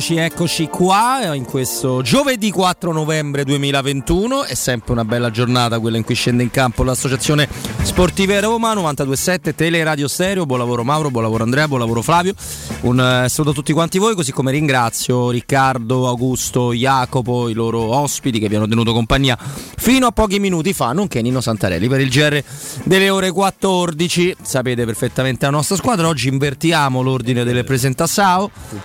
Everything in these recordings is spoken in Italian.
Eccoci, eccoci qua in questo giovedì 4 novembre 2021. È sempre una bella giornata quella in cui scende in campo l'associazione Sportive Roma 927 Tele Radio Stereo. Buon lavoro Mauro, buon lavoro Andrea, buon lavoro Flavio. Un eh, saluto a tutti quanti voi, così come ringrazio Riccardo, Augusto, Jacopo, i loro ospiti che vi hanno tenuto compagnia fino a pochi minuti fa, nonché Nino Santarelli per il GR delle ore 14. Sapete perfettamente la nostra squadra. Oggi invertiamo l'ordine delle presentazioni.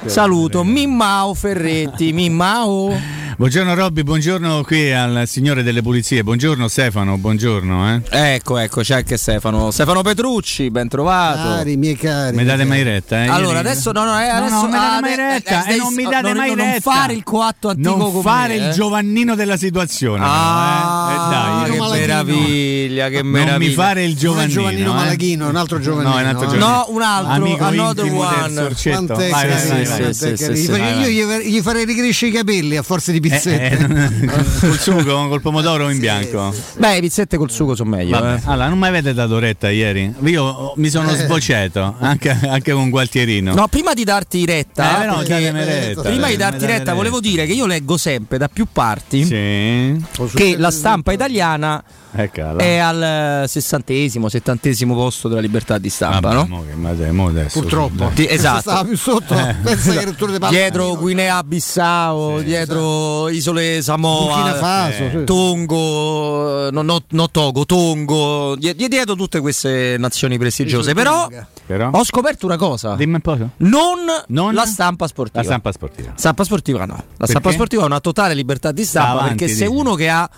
Saluto Mimmao Ferretti, Mimmao. Buongiorno Robby, buongiorno qui al signore delle pulizie. Buongiorno Stefano, buongiorno. Eh. Ecco, ecco, c'è anche Stefano. Stefano Petrucci, ben trovato. Cari, miei cari. Mi date mai retta? Eh? Allora, adesso no, no, eh, No, adesso no, mi date mai eh, retta eh, e non mi date non, mai non retta. fare il coatto antico Non fare me, il eh. Giovannino della situazione. Ah, eh. Dai. che Malachino. meraviglia, che Non meraviglia. mi fare il Non Giovannino. Giovannino eh. Malaghino, un altro Giovannino. No, un altro eh. Giovannino. No, un altro, Amico another one. Quant'è Vai, sì, sì, sì, Vai, Io gli, farei ricrescere i capelli a forza di Eh, pizzette. eh, col sugo, col pomodoro in bianco. Beh, i pizzette col sugo sono meglio. Eh. allora non mi avete dato retta ieri? Io oh, mi sono Eh. sbocciato anche, anche con Gualtierino. No, prima di darti retta, Eh, no, retta, prima di darti retta, volevo dire che io leggo sempre da più parti Sì. che la stampa italiana Eccola. è al eh, sessantesimo, settantesimo posto della libertà di stampa, Vabbè, no? che- ma dai, mo adesso, Purtroppo. Di- esatto. Stava più sotto. Palle. Dietro Guinea Bissau, dietro Isole Samoa, Burkina Faso. eh, sì. Tongo, no, no- no Togo, Tongo, die- dietro tutte queste nazioni prestigiose. Però Però? ho scoperto una cosa: Dimmi un po'. non, Non? la stampa sportiva. La stampa sportiva. Stampa sportiva no. La stampa Perché? sportiva ha una totale libertà di stampa Sta avanti, perché se uno che ha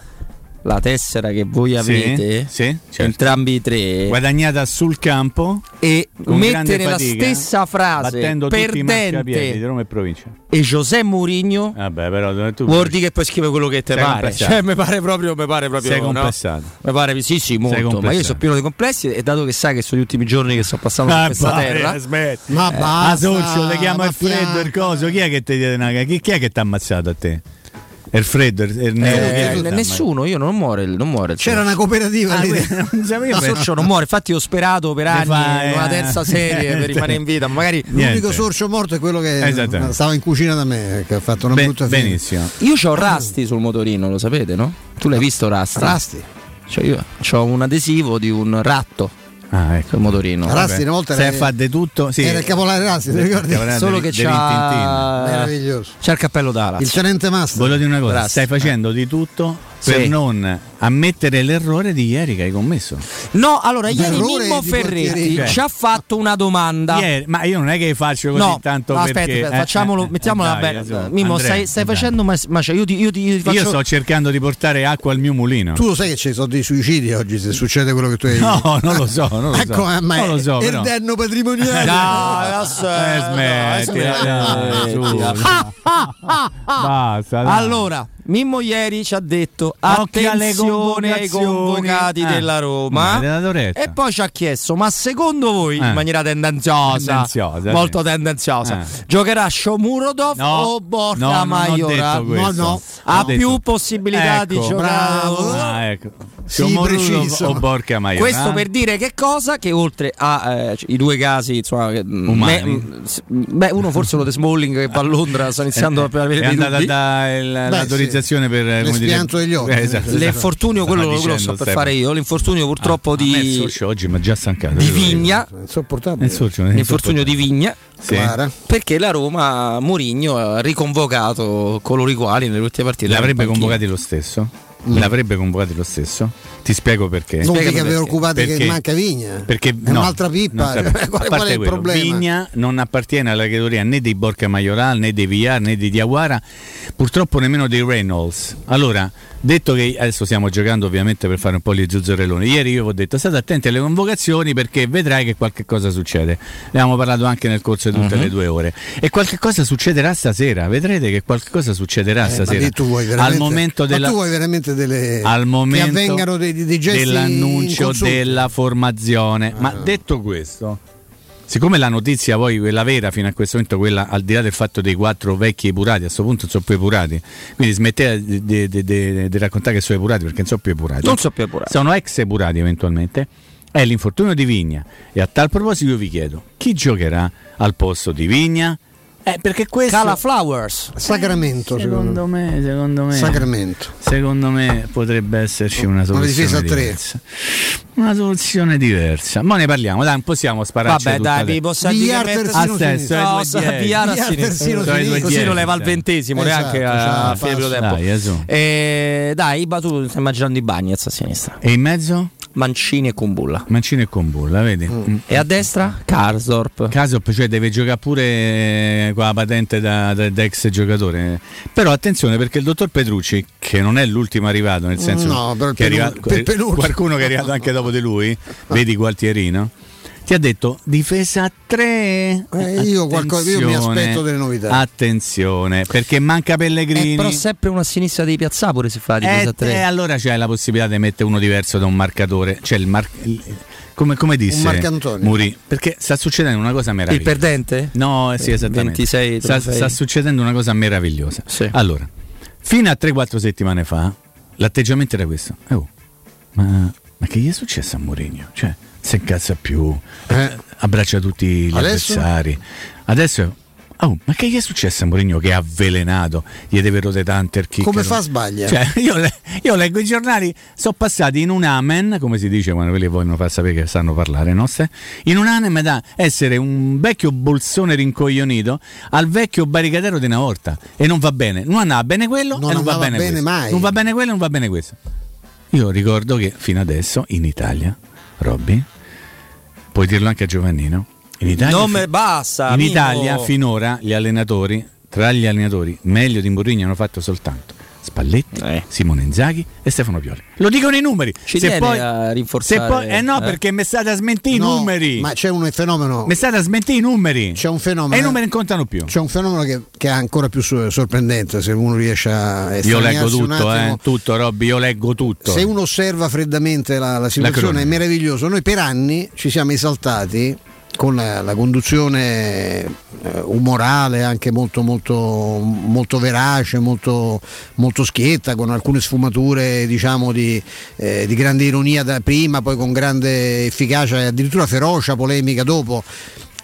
la tessera che voi Sì, avete, sì, certo. entrambi i tre, Guadagnata sul campo e con mette grande nella fatica, stessa frase battendo tutti i marcapiedi di perdente Roma e provincia. e José Mourinho Vabbè, però tu vuol dire che poi scrive quello che te Sei pare. Cioè, mi pare proprio, mi pare proprio sei no? complessato. Mi pare sì, sì, molto. Ma io sono pieno di complessi e dato che sai che sono gli ultimi giorni che sto passando su Ah, questa vai, terra, smetti. Ma Ah, basta. Sorcio, ti chiamo ma il freddo, il coso. Chi è che ti diede una chi, chi è che ti ha ammazzato a te? Il freddo, il, il nero. è eh, che t'ha nessuno, io non muore, non muore. il C'era una cooperativa Ah, lì. non sapevo. Il sorcio non muore, infatti ho sperato per anni fai, in una eh. terza serie per rimanere in vita, magari Niente. L'unico sorcio morto è quello che stava in cucina da me, che ha fatto una Ben- brutta fine. benissimo. io ho Rasti sul motorino, lo sapete, no? Tu l'hai visto Rasti? Rasti. Cioè io ho un adesivo di un ratto Ah, ecco. sul motorino. Vabbè. una volta era, fa di tutto. Sì. era il capolare Rasti, ti ricordi? Solo de- che c'ha Meraviglioso. c'ha il cappello d'ala. Il tenente master. Voglio dire una cosa, Rasti. stai facendo di tutto Sì. per non ammettere l'errore di ieri che hai commesso. No, allora ieri Errore Mimmo Ferretti portiere. ci ha fatto una domanda. Ieri- ma io non è che faccio così No, tanto no, aspetta, perché... aspetta, eh, facciamolo, eh, mettiamola dai, bene. insomma, Mimmo, Andrea, stai, stai facendo ma, ma cioè, io ti, io ti- io ti faccio Io sto cercando di portare acqua al mio mulino. Tu lo sai che ci sono dei suicidi oggi se succede quello che tu hai detto. No, non lo so, non lo so. Ecco, eh, ma non lo so, è il danno patrimoniale. No, adesso Eh, smetti, dai, su, dai. Basta. Allora, Mimmo ieri ci ha detto attenzione ai convocati Eh. della Ma Roma. E poi ci ha chiesto: ma secondo voi, Eh. in maniera tendenziosa, Tendenziosa, molto sì. tendenziosa, Eh. giocherà Shomurodov No, o Borca no, Maiora? No, no. Ha più possibilità di Ecco, giocare. bravo. Ah, ecco. Sì, preciso. o Borca Maiora. Questo per dire che cosa? Che oltre ai due casi, insomma, mm, Umani. me- s- beh, uno forse lo De Smalling che va a Londra, sta iniziando a avere è andata a dubbi. dare il- l'autorizzazione per eh, L'espianto degli occhi. Eh, esatto, esatto. L'infortunio, Stava quello, lo dicendo sto per fare io. L'infortunio purtroppo Ah, di, oggi mi ha già stancato. di. Vigna. L'infortunio di Vigna. Perché la Roma, Mourinho ha riconvocato coloro i quali nelle ultime partite. L'avrebbe convocati lo stesso? L'avrebbe convocati lo stesso? Ti spiego perché. Non che aveva perché. occupati che Perché- manca Vigna. Perché è no, un'altra pippa. sapevo. qual, qual è il quello, problema? Vigna non appartiene alla categoria né dei Borca Majoral né dei Villar né di Diawara, purtroppo nemmeno dei Reynolds. Allora, detto che adesso stiamo giocando ovviamente per fare un po' gli zuzzurelloni, ieri io vi ho detto state attenti alle convocazioni perché vedrai che qualche cosa succede. Ne abbiamo parlato anche nel corso di tutte Mhm. le due ore. E qualche cosa succederà stasera, vedrete che qualche cosa succederà Eh, ma stasera. lì tu vuoi Al momento ma della tu vuoi veramente delle al momento che avvengano dei, dei dell'annuncio della formazione. Ma detto questo, siccome la notizia poi quella vera fino a questo momento, quella al di là del fatto dei quattro vecchi epurati, a questo punto sono più epurati, quindi smettete di, di- di- di- raccontare che sono epurati perché non sono più epurati. Non so più appurato. Sono ex epurati eventualmente. È l'infortunio di Vigna. E a tal proposito io vi chiedo, chi giocherà al posto di Vigna? Eh, perché questo Cala Flowers. Sacramento, secondo, me, secondo me. Sacramento. Secondo me potrebbe esserci una soluzione una diversa. Una soluzione diversa. Ma ne parliamo, dai, non possiamo spararci Vabbè, dai, vi posso dire a sinistra. no, VR a sinistra. Così lo leva al ventesimo, neanche a fine primo tempo. Dai, eh, dai, Iba, tu stai immaginando i Bagnets a sinistra. E in mezzo? Mancini e Kumbulla. Mancini e Kumbulla, vedi? Mm. E a destra? Karsdorp. Karsdorp, cioè deve giocare pure con la patente da, da, da, ex giocatore. Però attenzione perché il dottor Petrucci, che non è l'ultimo arrivato, nel senso no, che è arrivato, qualcuno che è arrivato anche dopo di lui, vedi Gualtierino ti ha detto difesa a 3. Eh, io, qualcosa, io mi aspetto delle novità. Attenzione, perché manca Pellegrini. Eh, però sempre una sinistra di Piazza pure si fa difesa eh, a 3. E allora c'è la possibilità di mettere uno diverso da un marcatore. Cioè il mar- come, come disse Muri, perché sta succedendo una cosa meravigliosa. Il perdente? No, eh, sì, esattamente. 26 sta, sta, succedendo una cosa meravigliosa. Sì. Allora, fino a 3-4 settimane fa, l'atteggiamento era questo. Oh, ma, ma che gli è successo a Mourinho? Cioè, si incazza più, eh. abbraccia tutti gli Adesso? avversari. Adesso Oh, ma che gli è successo a Mourinho che è avvelenato? Gli deve rotare tante Come fa sbaglia? Cioè, io, io, leggo i giornali, sono passati in un amen, come si dice quando quelli vogliono far sapere che sanno parlare, no? In un amen da essere un vecchio bolsone rincoglionito al vecchio barricadero di una volta. E non va bene. Non andava bene quello non e non va bene, bene mai. Non va bene quello e non va bene questo. Io ricordo che fino adesso in Italia, Robby, puoi dirlo anche a Giovannino, in Italia, non me basta. in. Italia finora gli allenatori, tra gli allenatori, meglio di Mourinho hanno fatto soltanto Spalletti, Eh. Simone Inzaghi e Stefano Pioli. Lo dicono i numeri. Ci se poi, a se rinforzare, poi- eh no, eh? perché mi state a smentire i No, numeri. Ma c'è un fenomeno. Mi state a smentire i numeri. C'è un fenomeno. E i numeri non contano più. C'è un fenomeno che, che è ancora più so- sorprendente se uno riesce a Io leggo tutto, eh, tutto, Robby, io leggo tutto. Se uno osserva freddamente la, la situazione cronaca. è meraviglioso. Noi per anni ci siamo esaltati con la, la conduzione eh, umorale, anche molto, molto, molto verace, molto, molto schietta, con alcune sfumature diciamo, di, eh, di grande ironia da prima, poi con grande efficacia e addirittura ferocia polemica dopo.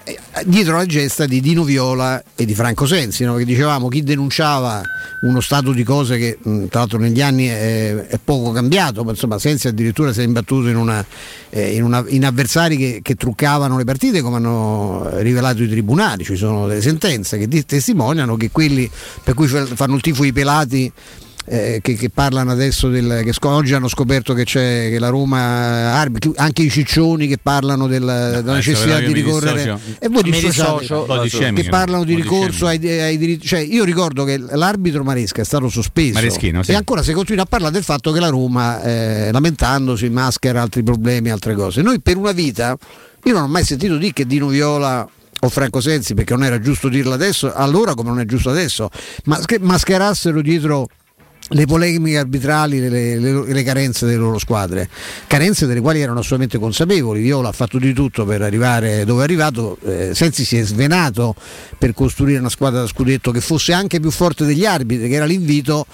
Eh, Dietro la gesta di Dino Viola e di Franco Sensi, no? che dicevamo chi denunciava uno stato di cose che tra l'altro negli anni è, è poco cambiato, ma insomma Sensi addirittura si è imbattuto in, una, eh, in, una- in avversari che, che truccavano le partite come hanno rivelato i tribunali, ci sono delle sentenze che testimoniano che quelli per cui fa- fanno il tifo i pelati eh, che, che parlano adesso del, che sc- oggi hanno scoperto che c'è che la Roma arbitri- anche i ciccioni che parlano del- della adesso necessità però io di ricorrere. e voi dissociate shaming, che parlano di ricorso ai, ai diritti cioè io ricordo che l'arbitro Maresca è stato sospeso. Sì. e ancora si continua a parlare del fatto che la Roma eh, lamentandosi maschera altri problemi altre cose. Noi per una vita io non ho mai sentito dire che Dino Viola o Franco Sensi perché non era giusto dirlo adesso allora come non è giusto adesso ma che mascherassero dietro le polemiche arbitrali, le, le- le- carenze delle loro squadre, carenze delle quali erano assolutamente consapevoli. Viola ha fatto di tutto per arrivare dove è arrivato, eh, Sensi si è svenato per costruire una squadra da scudetto che fosse anche più forte degli arbitri, che era l'invito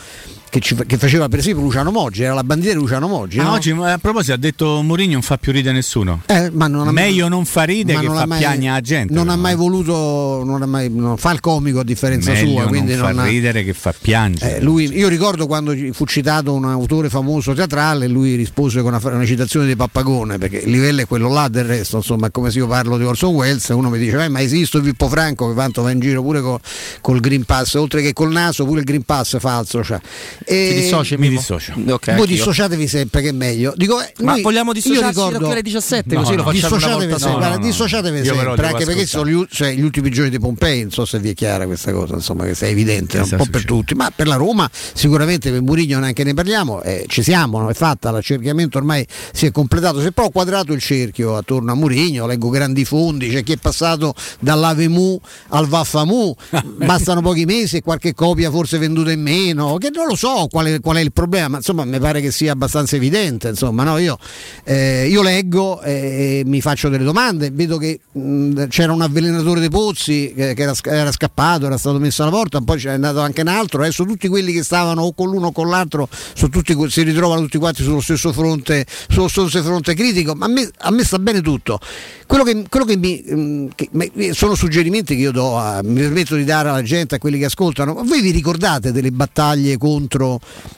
che, ci- che faceva per esempio Luciano Moggi, era la bandiera di Luciano Moggi. Ah, no? oggi a proposito ha detto Mourinho non fa più ridere nessuno. Eh, ma non ha- Meglio non fa ride ma che non fa ha mai- piagna la gente. Non ha però, mai voluto, non ha mai, non fa il comico a differenza Meglio sua. Quindi non fa non ha- ridere che fa piangere. Eh, lui- io ricordo quando fu citato un autore famoso teatrale, lui rispose con una, una citazione di Pappagone, perché il livello è quello là del resto, insomma, come se io parlo di Orson Welles, uno mi dice, "Eh, ma esiste Pippo Franco che tanto va in giro pure co- col Green Pass, oltre che col naso, pure il Green Pass falso. Cioè. E- Ti dissoci, mi dissocio. Ok, voi dissociatevi sempre che è meglio. Dico, eh, Ma noi- vogliamo io dissociarci ricordo- alle 17 No, così lo no. facciamo una Dissociatevi volta sempre, no, guarda, no, no. dissociatevi sempre, anche perché sono gli, cioè, gli ultimi giorni di Pompei, non so se vi è chiara questa cosa, insomma, che è evidente, Che un po' per succedendo? tutti, ma per la Roma sicuramente per Murigno neanche ne parliamo, eh, ci siamo, no? è fatta, l'accerchiamento ormai si è completato, si è però quadrato il cerchio attorno a Murigno, leggo grandi fondi, c'è chi è passato dall'Avemu al Vaffamu, bastano pochi mesi e qualche copia forse venduta in meno, che non lo so, so qual è, qual è, il problema, ma insomma mi pare che sia abbastanza evidente. Insomma, no? io, eh, io, leggo e mi faccio delle domande, vedo che mh, c'era un avvelenatore dei pozzi che, che era, era, scappato, era stato messo alla porta, poi c'è andato anche un altro, adesso tutti quelli che stavano o con l'uno o con l'altro tutti, si ritrovano tutti quanti sullo stesso fronte, sullo stesso fronte critico, ma a me, a me sta bene tutto. Quello che, quello che, mi, che sono suggerimenti che io do, a, mi permetto di dare alla gente, a quelli che ascoltano, voi vi ricordate delle battaglie contro,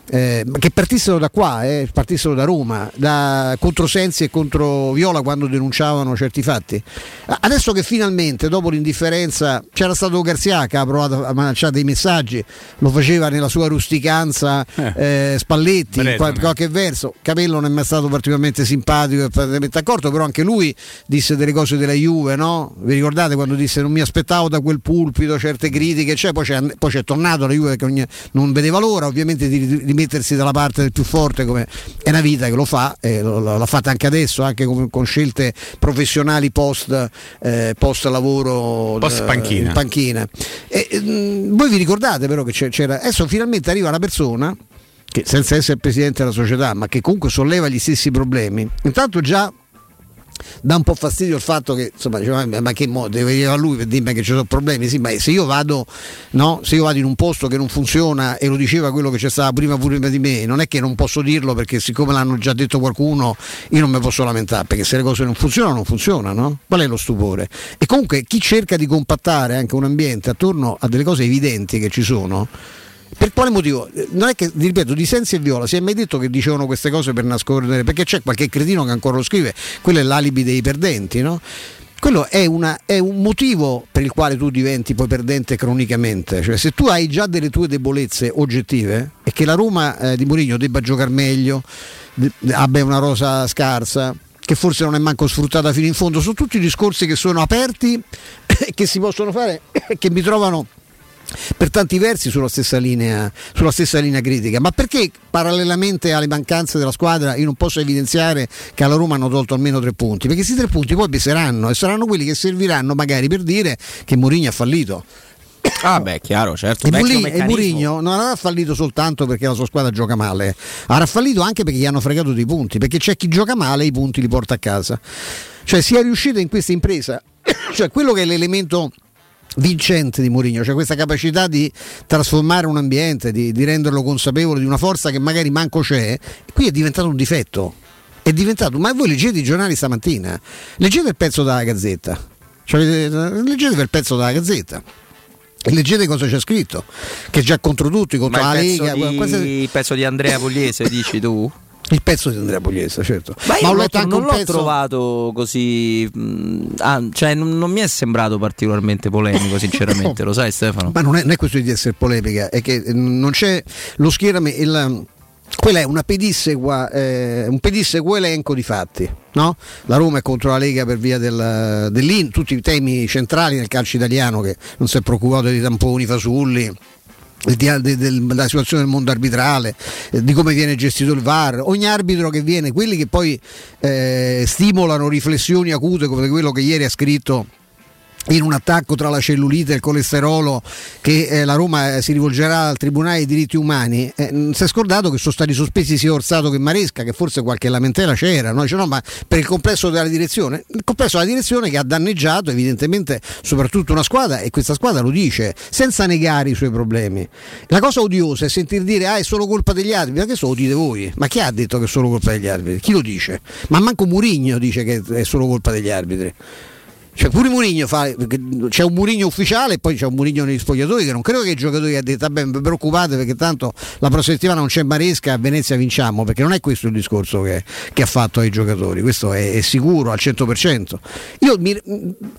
eh, che partissero da qua, eh, partissero da Roma, da, contro Sensi e contro Viola quando denunciavano certi fatti? Adesso che finalmente, dopo l'indifferenza, c'era stato Garzia che ha provato a manacciare dei messaggi, lo faceva nella sua rusticanza eh, Spalletti, in qualche, qualche verso, Capello non è mai stato particolarmente simpatico e particolarmente accorto, però anche lui disse delle cose della Juve, no? Vi ricordate quando disse non mi aspettavo da quel pulpito certe critiche, cioè, poi, c'è, poi c'è tornato la Juve che non vedeva l'ora ovviamente di, di, mettersi dalla parte del più forte come è una vita che lo fa, e lo, l'ha fatta anche adesso, anche con, con scelte professionali post, eh, post lavoro post panchina. Eh, panchina. E, mh, mm, voi vi ricordate però che c'era, adesso finalmente arriva una persona che senza essere presidente della società, ma che comunque solleva gli stessi problemi. Intanto già dà un po' fastidio il fatto che insomma diceva, ma che mo deve dire a lui per dirmi che ci sono problemi? Sì ma se io vado no, se io vado in un posto che non funziona e lo diceva quello che c'è stato prima prima di me non è che non posso dirlo perché siccome l'hanno già detto qualcuno io non mi posso lamentare perché se le cose non funzionano non funzionano qual è lo stupore? E comunque chi cerca di compattare anche un ambiente attorno a delle cose evidenti che ci sono per quale motivo? Non è che, ripeto, di Sensi e Viola si è mai detto che dicevano queste cose per nascondere, perché c'è qualche cretino che ancora lo scrive, quello è l'alibi dei perdenti, no? quello è, una, è, un motivo per il quale tu diventi poi perdente cronicamente. Cioè, se tu hai già delle tue debolezze oggettive e che la Roma eh, di Mourinho debba giocare meglio, de- abbia una rosa scarsa, che forse non è manco sfruttata fino in fondo, sono tutti discorsi che sono aperti e che si possono fare e che mi trovano per tanti versi sulla stessa, linea, sulla stessa linea critica. Ma perché parallelamente alle mancanze della squadra io non posso evidenziare che alla Roma hanno tolto almeno tre punti? Perché questi tre punti poi peseranno e saranno quelli che serviranno magari per dire che Mourinho ha fallito. Ah beh, chiaro, certo. E, Murigno, e Murigno non avrà fallito soltanto perché la sua squadra gioca male, avrà fallito anche perché gli hanno fregato dei punti, perché c'è chi gioca male e i punti li porta a casa. Cioè si è riuscito in questa impresa, cioè quello che è l'elemento vincente di Mourinho, cioè questa capacità di trasformare un ambiente, di, di, renderlo consapevole di una forza che magari manco c'è, qui è diventato un difetto. È diventato, ma voi leggete i giornali stamattina, leggete il pezzo della Gazzetta, cioè, leggete il pezzo della Gazzetta. Leggete cosa c'è scritto, che già contro tutti, contro ma la Lega. Di, quasi... Il pezzo di Andrea Pugliese, dici tu? Il pezzo di Andrea Pugliese, certo. Ma, Ma ho letto anche non l'ho pezzo... trovato così. Mh, ah, cioè, non, non, mi è sembrato particolarmente polemico, sinceramente, lo sai, Stefano? Ma non è, non è questione di essere polemica, è che non c'è lo schieramento. Il, quella è una pedissegua, eh, un pedissequo elenco di fatti. No? La Roma è contro la Lega per via del, dell'IN, tutti i temi centrali nel calcio italiano che non si è preoccupato di tamponi, fasulli, della situazione del mondo arbitrale, eh, di come viene gestito il VAR, ogni arbitro che viene, quelli che poi eh, stimolano riflessioni acute come quello che ieri ha scritto in un attacco tra la cellulite e il colesterolo che eh, la Roma eh, si rivolgerà al Tribunale dei diritti umani, eh, si è scordato che sono stati sospesi sia Orsato che Maresca, che forse qualche lamentela c'era, no? Dice, no, ma per il complesso della direzione, il complesso della direzione che ha danneggiato evidentemente soprattutto una squadra e questa squadra lo dice senza negare i suoi problemi. La cosa odiosa è sentir dire ah è solo colpa degli arbitri, ma che so, lo dite voi? Ma chi ha detto che è solo colpa degli arbitri? Chi lo dice? Ma manco Murigno dice che è solo colpa degli arbitri. Cioè pure Murigno fa, c'è un Murigno ufficiale e poi c'è un Murigno negli spogliatori che non credo che i giocatori abbiano detto vabbè preoccupate perché tanto la prossima settimana non c'è Maresca a Venezia vinciamo perché non è questo il discorso che, che ha fatto ai giocatori questo è, è sicuro al 100% Io mi,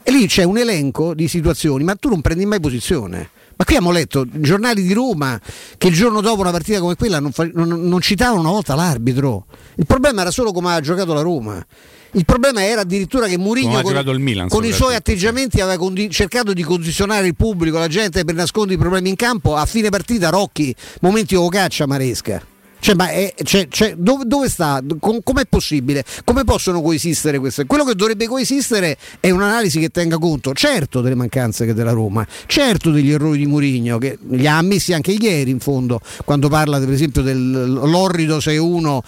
lì c'è un elenco di situazioni ma tu non prendi mai posizione. Ma qui abbiamo letto giornali di Roma che il giorno dopo una partita come quella non, non, non citavano una volta l'arbitro. Il problema era solo come ha giocato la Roma il problema era addirittura che Mourinho con, Milan, con i suoi atteggiamenti aveva condi- cercato di condizionare il pubblico, la gente per nascondere i problemi in campo. A fine partita Rocchi, momenti o caccia Maresca. Cioè, ma è, cioè, cioè, dove, dove, sta? Com- com'è possibile? Come possono coesistere queste? Quello che dovrebbe coesistere è un'analisi che tenga conto, certo, delle mancanze della Roma, certo degli errori di Murigno, che li ha ammessi anche ieri in fondo, quando parla per esempio dell'orrido 6-1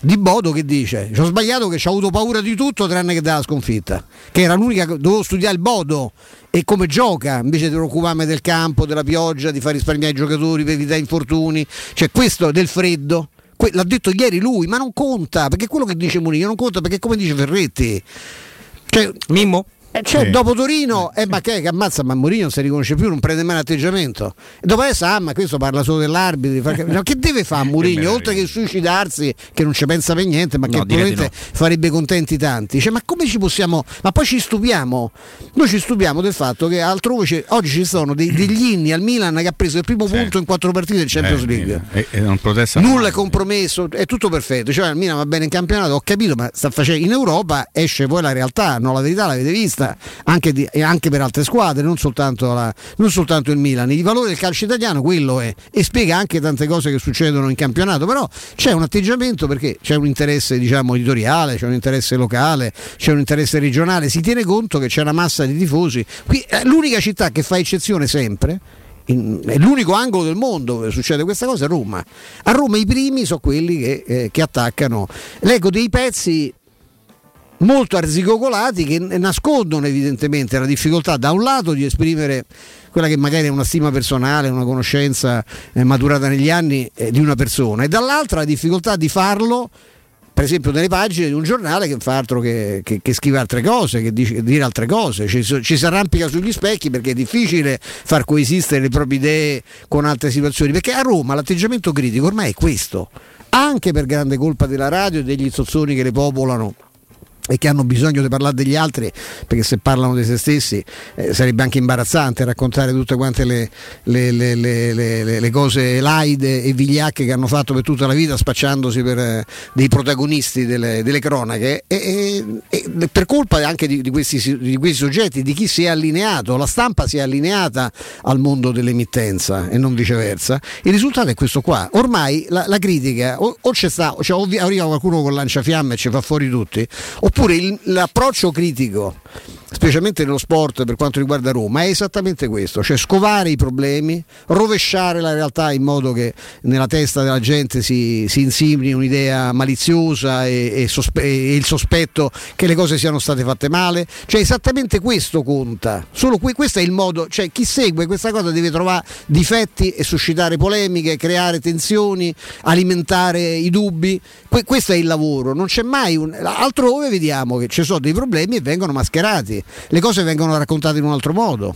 di Bodo che dice, ci ho sbagliato che ci ha avuto paura di tutto tranne che della sconfitta, che era l'unica, dovevo studiare il Bodo e come gioca invece di preoccuparmi del campo, della pioggia, di far risparmiare i giocatori per evitare infortuni, cioè questo del freddo. L'ha detto ieri lui, ma non conta, perché quello che dice Munino non conta, perché come dice Ferretti. Cioè, Mimmo? Eh, cioè, sì. dopo Torino, eh, ma che, che ammazza, ma Mourinho non si riconosce più, non prende mai l'atteggiamento. E dopo adesso, ah, ma questo parla solo dell'arbitro. Fa... che deve fare Mourinho? Oltre che suicidarsi, che non ci pensa per niente, ma no, che probabilmente no. farebbe contenti tanti. Cioè, ma come ci possiamo. Ma poi ci stupiamo. Noi ci stupiamo del fatto che altrove oggi ci sono dei, degli inni al Milan che ha preso il primo sì. punto in quattro partite del Champions eh, League. E, e Nulla è compromesso, è tutto perfetto. Cioè, il Milan va bene in campionato, ho capito, ma sta facendo in Europa esce poi la realtà. No, la verità l'avete vista. Anche di anche per altre squadre, non soltanto, la, non soltanto, il Milan. Il valore del calcio italiano quello è e spiega anche tante cose che succedono in campionato, però c'è un atteggiamento perché c'è un interesse diciamo, editoriale, c'è un interesse locale, c'è un interesse regionale, si tiene conto che c'è una massa di tifosi. Qui, l'unica città che fa eccezione sempre in, è l'unico angolo del mondo dove succede questa cosa è Roma. A Roma i primi sono quelli che, eh, che attaccano. Leggo dei pezzi molto arzigogolati che nascondono evidentemente la difficoltà da un lato di esprimere quella che magari è una stima personale, una conoscenza eh, maturata negli anni eh, di una persona e dall'altra la difficoltà di farlo per esempio nelle pagine di un giornale che fa altro che, che, che scrive altre cose, che dice, dire altre cose, ci, ci si arrampica sugli specchi perché è difficile far coesistere le proprie idee con altre situazioni, perché a Roma l'atteggiamento critico ormai è questo, anche per grande colpa della radio e degli zozzoni che le popolano e che hanno bisogno di parlare degli altri perché se parlano di se stessi eh, sarebbe anche imbarazzante raccontare tutte quante le, le, le, le, cose laide e vigliacche che hanno fatto per tutta la vita spacciandosi per eh, dei protagonisti delle, delle cronache. E, e, e, per colpa anche di, di, questi, di, questi, soggetti di chi si è allineato la stampa si è allineata al mondo dell'emittenza e non viceversa. Il risultato è questo qua. Ormai la, la critica o, o c'è sta, cioè, o arriva qualcuno con lanciafiamme e ci fa fuori tutti Oppure il, l'approccio critico specialmente nello sport per quanto riguarda Roma, è esattamente questo, cioè scovare i problemi, rovesciare la realtà in modo che nella testa della gente si, si insimini un'idea maliziosa e, e, sospe- e, il sospetto che le cose siano state fatte male, cioè esattamente questo conta, solo qui, questo è il modo, cioè chi segue questa cosa deve trovare difetti e suscitare polemiche, creare tensioni, alimentare i dubbi, que- questo è il lavoro, non c'è mai un... altrove vediamo che ci sono dei problemi e vengono mascherati le cose vengono raccontate in un altro modo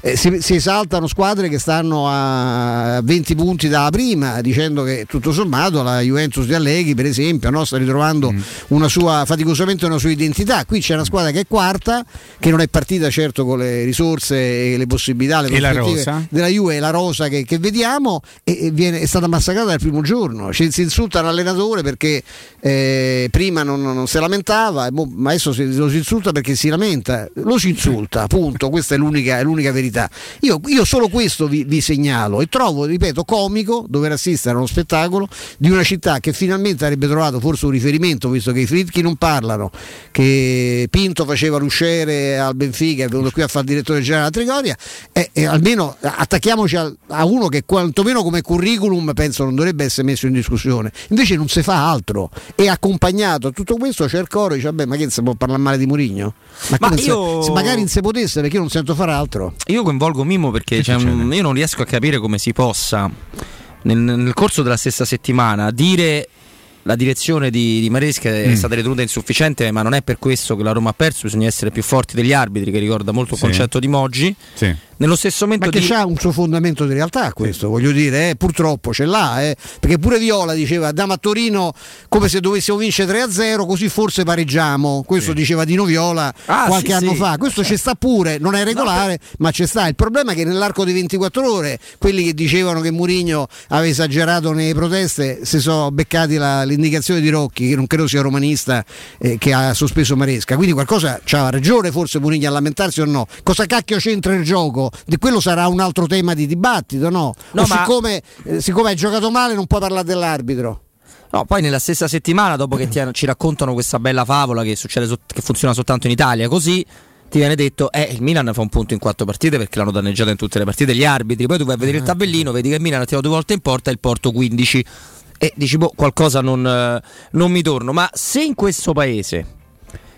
eh, si, si, esaltano squadre che stanno a 20 punti dalla prima, dicendo che tutto sommato la Juventus di Allegri, per esempio, no, sta ritrovando mm. una sua, faticosamente una sua identità. Qui c'è una squadra che è quarta, che non è partita certo con le risorse e le possibilità, le prospettive della Juve, la rosa che, che vediamo, e, e viene, è stata massacrata dal primo giorno. Ci, si insulta l'allenatore perché eh, prima non, non, si lamentava, ma adesso si, lo si insulta perché si lamenta. Lo si insulta, appunto, questa è l'unica, è l'unica verità verità. Io, io solo questo vi, vi, segnalo e trovo, ripeto, comico dover assistere a uno spettacolo di una città che finalmente avrebbe trovato forse un riferimento, visto che i Fritchi non parlano, che Pinto faceva l'usciere al Benfica, è venuto qui a fare il direttore generale a Trigoria, e, e almeno attacchiamoci a, a, uno che quantomeno come curriculum penso non dovrebbe essere messo in discussione. Invece non si fa altro e accompagnato a tutto questo c'è il coro e dice vabbè ma che si può parlare male di Murigno? Ma, ma io... se, se magari non si potesse perché io non sento fare altro. Io coinvolgo Mimo perché un, io non riesco a capire come si possa nel, nel corso della stessa settimana dire la direzione di, di Maresca è mm. stata ritenuta insufficiente, ma non è per questo che la Roma ha perso, bisogna essere più forti degli arbitri, che ricorda molto il sì. concetto di Moggi. Sì. Nello stesso momento ma che di... c'ha un suo fondamento di realtà questo, sì. voglio dire, eh, purtroppo ce l'ha, eh, perché pure Viola diceva andiamo a Torino come se dovessimo vincere 3-0, così forse pareggiamo, questo diceva Dino Viola ah, qualche anno fa, questo ci sta pure, non è regolare, no, ma ci sta. Il problema è che nell'arco di 24 ore quelli che dicevano che Murigno aveva esagerato nelle proteste si sono beccati la, l'indicazione di Rocchi, che non credo sia romanista, eh, che ha sospeso Maresca, quindi qualcosa c'ha ragione forse Murigno a lamentarsi o no. Cosa cacchio c'entra il gioco? Di quello sarà un altro tema di dibattito, no? no ma... siccome, eh, siccome hai giocato male non puoi parlare dell'arbitro. No, poi nella stessa settimana, dopo che ti, ci raccontano questa bella favola che, succede, che funziona soltanto in Italia, così ti viene detto eh il Milan fa un punto in quattro partite perché l'hanno danneggiato in tutte le partite gli arbitri. Poi tu vai a vedere il tabellino vedi che il Milan ha tirato due volte in porta e il Porto 15 e dici boh qualcosa non, eh, non mi torno. Ma se in questo paese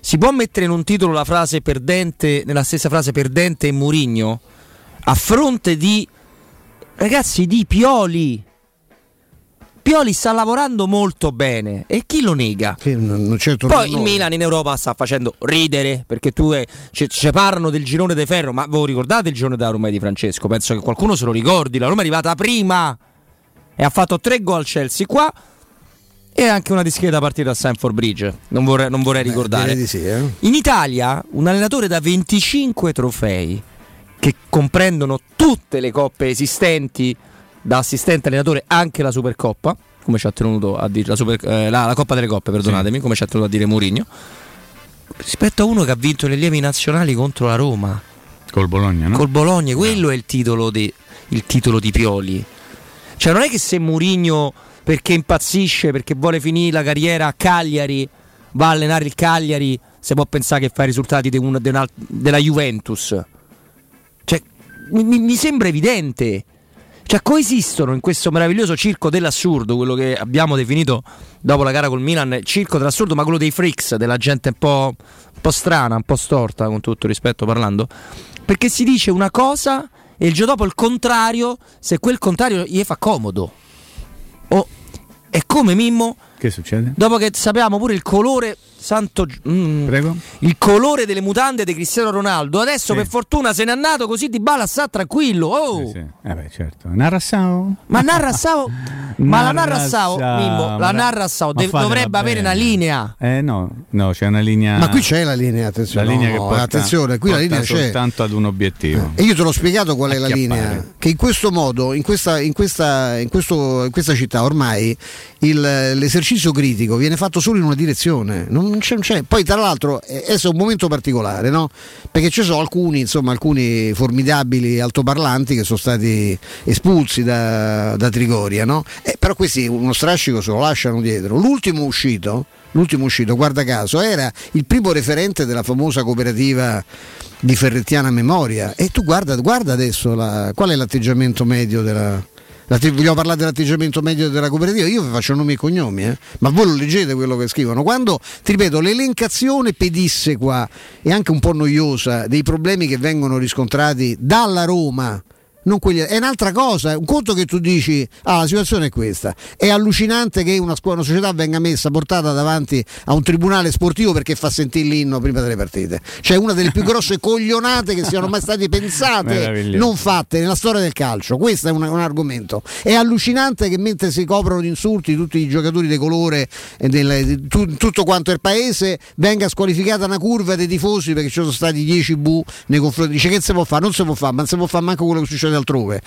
si può mettere in un titolo la frase perdente nella stessa frase perdente e Murigno a fronte di ragazzi di Pioli Pioli sta lavorando molto bene e chi lo nega? Certo Poi il Milan in Europa sta facendo ridere perché tu ci, ci parlano del girone di ferro, ma voi ricordate il girone da Roma di Francesco? Penso che qualcuno se lo ricordi. La Roma è arrivata prima e ha fatto tre gol al Chelsea qua e anche una discreta partita a Sanford Bridge. Non vorrei, non vorrei ricordare. Beh, sì, eh? In Italia un allenatore da 25 trofei che comprendono tutte le coppe esistenti da assistente allenatore anche la Supercoppa, come ci ha tenuto a dire la, super, eh, la, la Coppa delle Coppe, perdonatemi, sì. come ci ha tenuto a dire Mourinho, rispetto a uno che ha vinto le lievi nazionali contro la Roma. Col Bologna, no? Col Bologna, quello no. è il titolo, di, il titolo di Pioli. Cioè non è che se Mourinho perché impazzisce, perché vuole finire la carriera a Cagliari, va a allenare il Cagliari, si può pensare che fa i risultati de de una, della Juventus. Mi, mi sembra evidente. Cioè, coesistono in questo meraviglioso circo dell'assurdo, quello che abbiamo definito dopo la gara col Milan, circo dell'assurdo, ma quello dei freaks, della gente un po', un po strana, un po' storta, con tutto rispetto parlando. Perché si dice una cosa e il giorno dopo il contrario, se quel contrario gli fa comodo. O è come Mimmo. Che succede? Dopo che sappiamo pure il colore santo mm, Prego. il colore delle mutande di Cristiano Ronaldo. Adesso sì. per fortuna se n'è andato così di bala sta tranquillo. Oh. sì, sì. Eh beh, certo. Narrassao ma Narrassao ma la Narrassao Mimmo? La Narrassao de- dovrebbe avere una linea. Eh no. No c'è una linea ma qui c'è la linea attenzione. La linea no, che porta, attenzione qui la linea c'è. soltanto ad un obiettivo. E io te l'ho spiegato qual è la linea che in questo modo in questa, in questa, in questo, in questa città ormai il, l'esercizio critico viene fatto solo in una direzione non c'è, non c'è. poi tra l'altro adesso è un momento particolare no? perché ci sono alcuni insomma alcuni formidabili altoparlanti che sono stati espulsi da, da Trigoria no? eh, però questi uno strascico se lo lasciano dietro l'ultimo uscito l'ultimo uscito, guarda caso, era il primo referente della famosa cooperativa di Ferrettiana Memoria. E tu guarda, guarda adesso la, qual è l'atteggiamento medio della, vogliamo parlare dell'atteggiamento medio della cooperativa, io vi faccio nomi e cognomi, eh? ma voi lo leggete quello che scrivono. Quando, ti ripeto, l'elencazione pedissecua e anche un po' noiosa dei problemi che vengono riscontrati dalla Roma quelli, è un'altra cosa. Un conto che tu dici: ah, la situazione è questa. È allucinante che una, scuola, una società venga messa, portata davanti a un tribunale sportivo perché fa sentire l'inno prima delle partite. Cioè, una delle più grosse coglionate che siano mai state pensate, non fatte nella storia del calcio. Questo è un, un, argomento. È allucinante che mentre si coprono di insulti tutti i giocatori di colore del, tu, tutto quanto il paese venga squalificata una curva dei tifosi perché ci sono stati 10 bu nei confronti. Dice che si può fare? Non si può fare, ma non si può fare manco quello che succede altrove.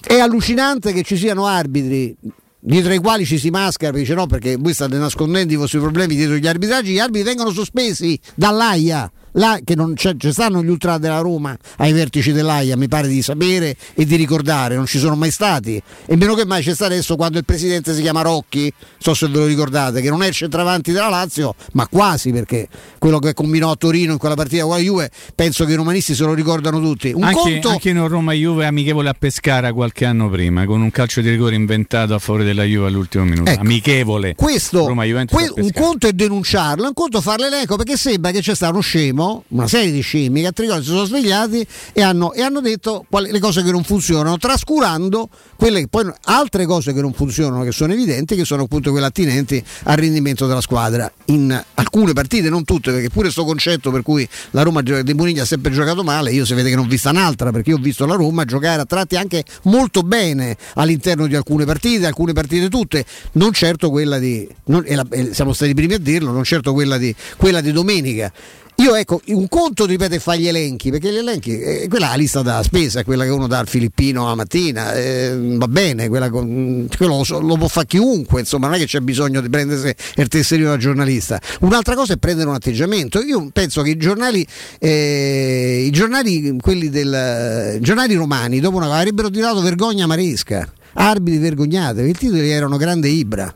È allucinante che ci siano arbitri dietro ai quali ci si perché dice no perché voi state nascondendo i vostri problemi dietro gli arbitraggi gli arbitri vengono sospesi dall'AIA là che non c'è, ci stanno gli ultra della Roma ai vertici dell'AIA, mi pare di sapere e di ricordare, non ci sono mai stati. E meno che mai c'è stato adesso quando il presidente si chiama Rocchi, so se ve lo ricordate, che non è il centravanti della Lazio, ma quasi perché quello che combinò a Torino in quella partita con la Juve, penso che i romanisti se lo ricordano tutti. Un anche, conto... anche in Roma Juve amichevole a Pescara qualche anno prima, con un calcio di rigore inventato a favore della Juve all'ultimo minuto. Ecco, amichevole. Questo, que- un conto è denunciarlo, un conto fare l'elenco perché sembra che c'è stato uno scemo una serie di scemi che a Trigoria si sono svegliati e hanno, e hanno detto quali, le cose che non funzionano, trascurando quelle che poi altre cose che non funzionano, che sono evidenti, che sono appunto quelle attinenti al rendimento della squadra. In alcune partite, non tutte, perché pure questo concetto per cui la Roma di Boniglia ha sempre giocato male, io si vede che non ho vista un'altra, perché io ho visto la Roma giocare a tratti anche molto bene all'interno di alcune partite, alcune partite tutte, non certo quella di, non, la, siamo stati i primi a dirlo, non certo quella di, quella di domenica. Io ecco, un conto ripeto fare gli elenchi, perché gli elenchi, eh, quella è la lista della spesa, quella che uno dà al filippino la mattina, eh, va bene, con, quello lo, lo, può fare chiunque, insomma, non è che c'è bisogno di prendersi il tesserino da giornalista. Un'altra cosa è prendere un atteggiamento. Io penso che i giornali, eh, i giornali, quelli del, giornali romani, dopo una avrebbero tirato vergogna maresca, arbitri vergognate, i titoli erano grande Ibra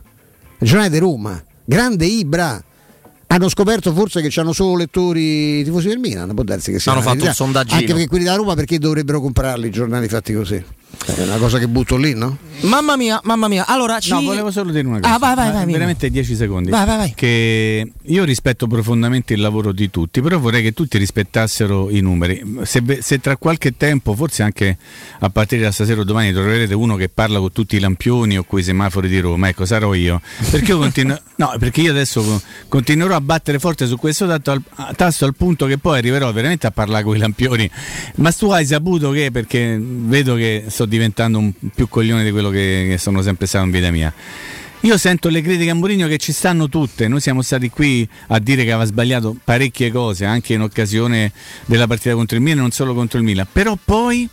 giornale di Roma, grande Ibra hanno scoperto forse che hanno solo lettori tifosi del Milan, può darsi che sia hanno fatto un sondaggio. Anche perché quelli da Roma perché dovrebbero comprarli i giornali fatti così? È una cosa che butto lì, no? Mamma mia, mamma mia. Allora, ci... No, volevo solo dire una cosa. Ah, vai, vai, vai, veramente 10 secondi. Vai, vai, vai. Che io rispetto profondamente il lavoro di tutti, però vorrei che tutti rispettassero i numeri. Se, se tra qualche tempo, forse anche a partire da stasera o domani, troverete uno che parla con tutti i lampioni o con i semafori di Roma, ecco, sarò io. Perché io, continuo... no, perché io adesso continuerò a battere forte su questo tasto al, tasto al punto che poi arriverò veramente a parlare con i lampioni. Ma tu hai saputo che, perché vedo che sto diventando un più coglione di quello che, che sono sempre stato in vita mia. Io sento le critiche a Mourinho che ci stanno tutte, noi siamo stati qui a dire che aveva sbagliato parecchie cose, anche in occasione della partita contro il Milan, non solo contro il Milan, però poi,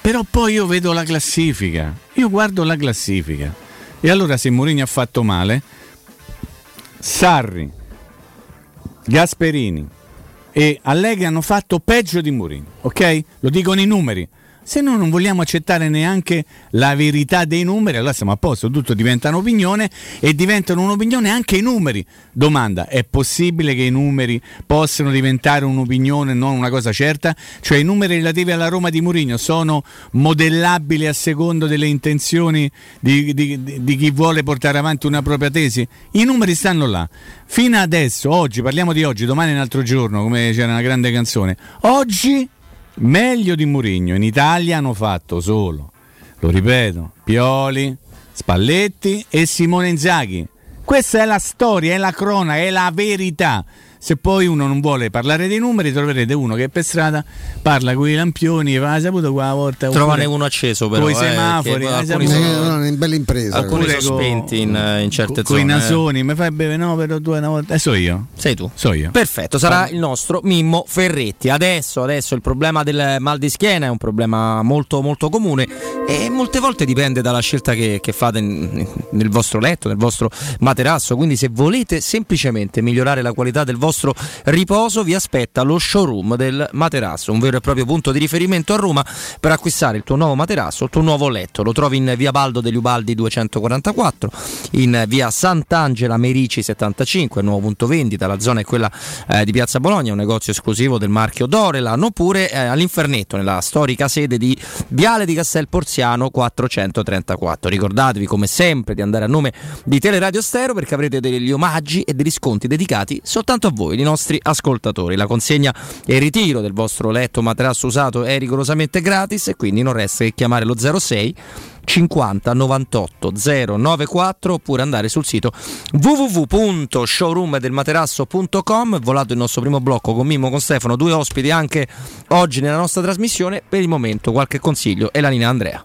però poi io vedo la classifica, io guardo la classifica e allora se Mourinho ha fatto male, Sarri, Gasperini e Allegri hanno fatto peggio di Mourinho, ok? Lo dicono i numeri. Se noi non vogliamo accettare neanche la verità dei numeri, allora siamo a posto, tutto diventa un'opinione e diventano un'opinione anche i numeri. Domanda, è possibile che i numeri possano diventare un'opinione, non una cosa certa? Cioè i numeri relativi alla Roma di Mourinho sono modellabili a secondo delle intenzioni di, di, di chi vuole portare avanti una propria tesi? I numeri stanno là. Fino adesso, oggi, parliamo di oggi, domani è un altro giorno, come c'era una grande canzone. Oggi meglio di Murigno in Italia hanno fatto solo, lo ripeto, Pioli, Spalletti e Simone Inzaghi. Questa è la storia, è la crona, è la verità. Se poi uno non vuole parlare dei numeri, troverete uno che per strada parla con i lampioni e va, hai saputo qua volta. Trovane uno acceso però. Con i semafori, eh, alcuni sono, sono una bella impresa. Alcuni sono spenti in, in certe con zone. i nasoni, mi fai bere no per due una volta. E eh, so io. Sei tu. So io. Perfetto, sarà il nostro Mimmo Ferretti. Adesso, adesso il problema del mal di schiena è un problema molto molto comune e molte volte dipende dalla scelta che, che fate in, nel vostro letto, nel vostro materasso. Quindi se volete semplicemente migliorare la qualità del vostro riposo vi aspetta lo showroom del materasso, un vero e proprio punto di riferimento a Roma per acquistare il tuo nuovo materasso, il tuo nuovo letto. Lo trovi in via Baldo degli Ubaldi 244, in via Sant'Angela Merici 75, il nuovo punto vendita, la zona è quella eh, di Piazza Bologna, un negozio esclusivo del marchio Dorelan, oppure eh, all'Infernetto, nella storica sede di Viale di Castel Porziano 434. Ricordatevi come sempre di andare a nome di Teleradio Stereo perché avrete degli omaggi e degli sconti dedicati soltanto a voi, i nostri ascoltatori. La consegna e il ritiro del vostro letto materasso usato è rigorosamente gratis e quindi non resta che chiamare lo 06 50 98 094 oppure andare sul sito www.showroomdelmaterasso.com volato il nostro primo blocco con Mimmo con Stefano due ospiti anche oggi nella nostra trasmissione. Per il momento qualche consiglio e la linea Andrea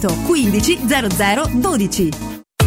15 0012.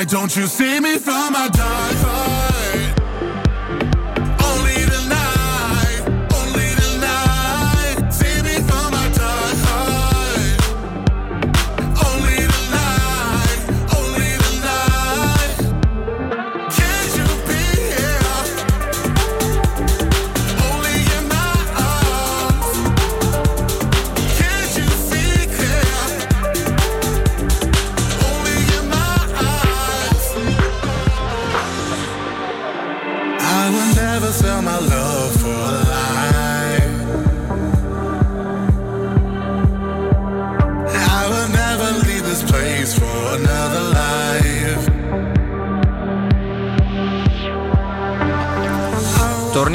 Why don't you see me from my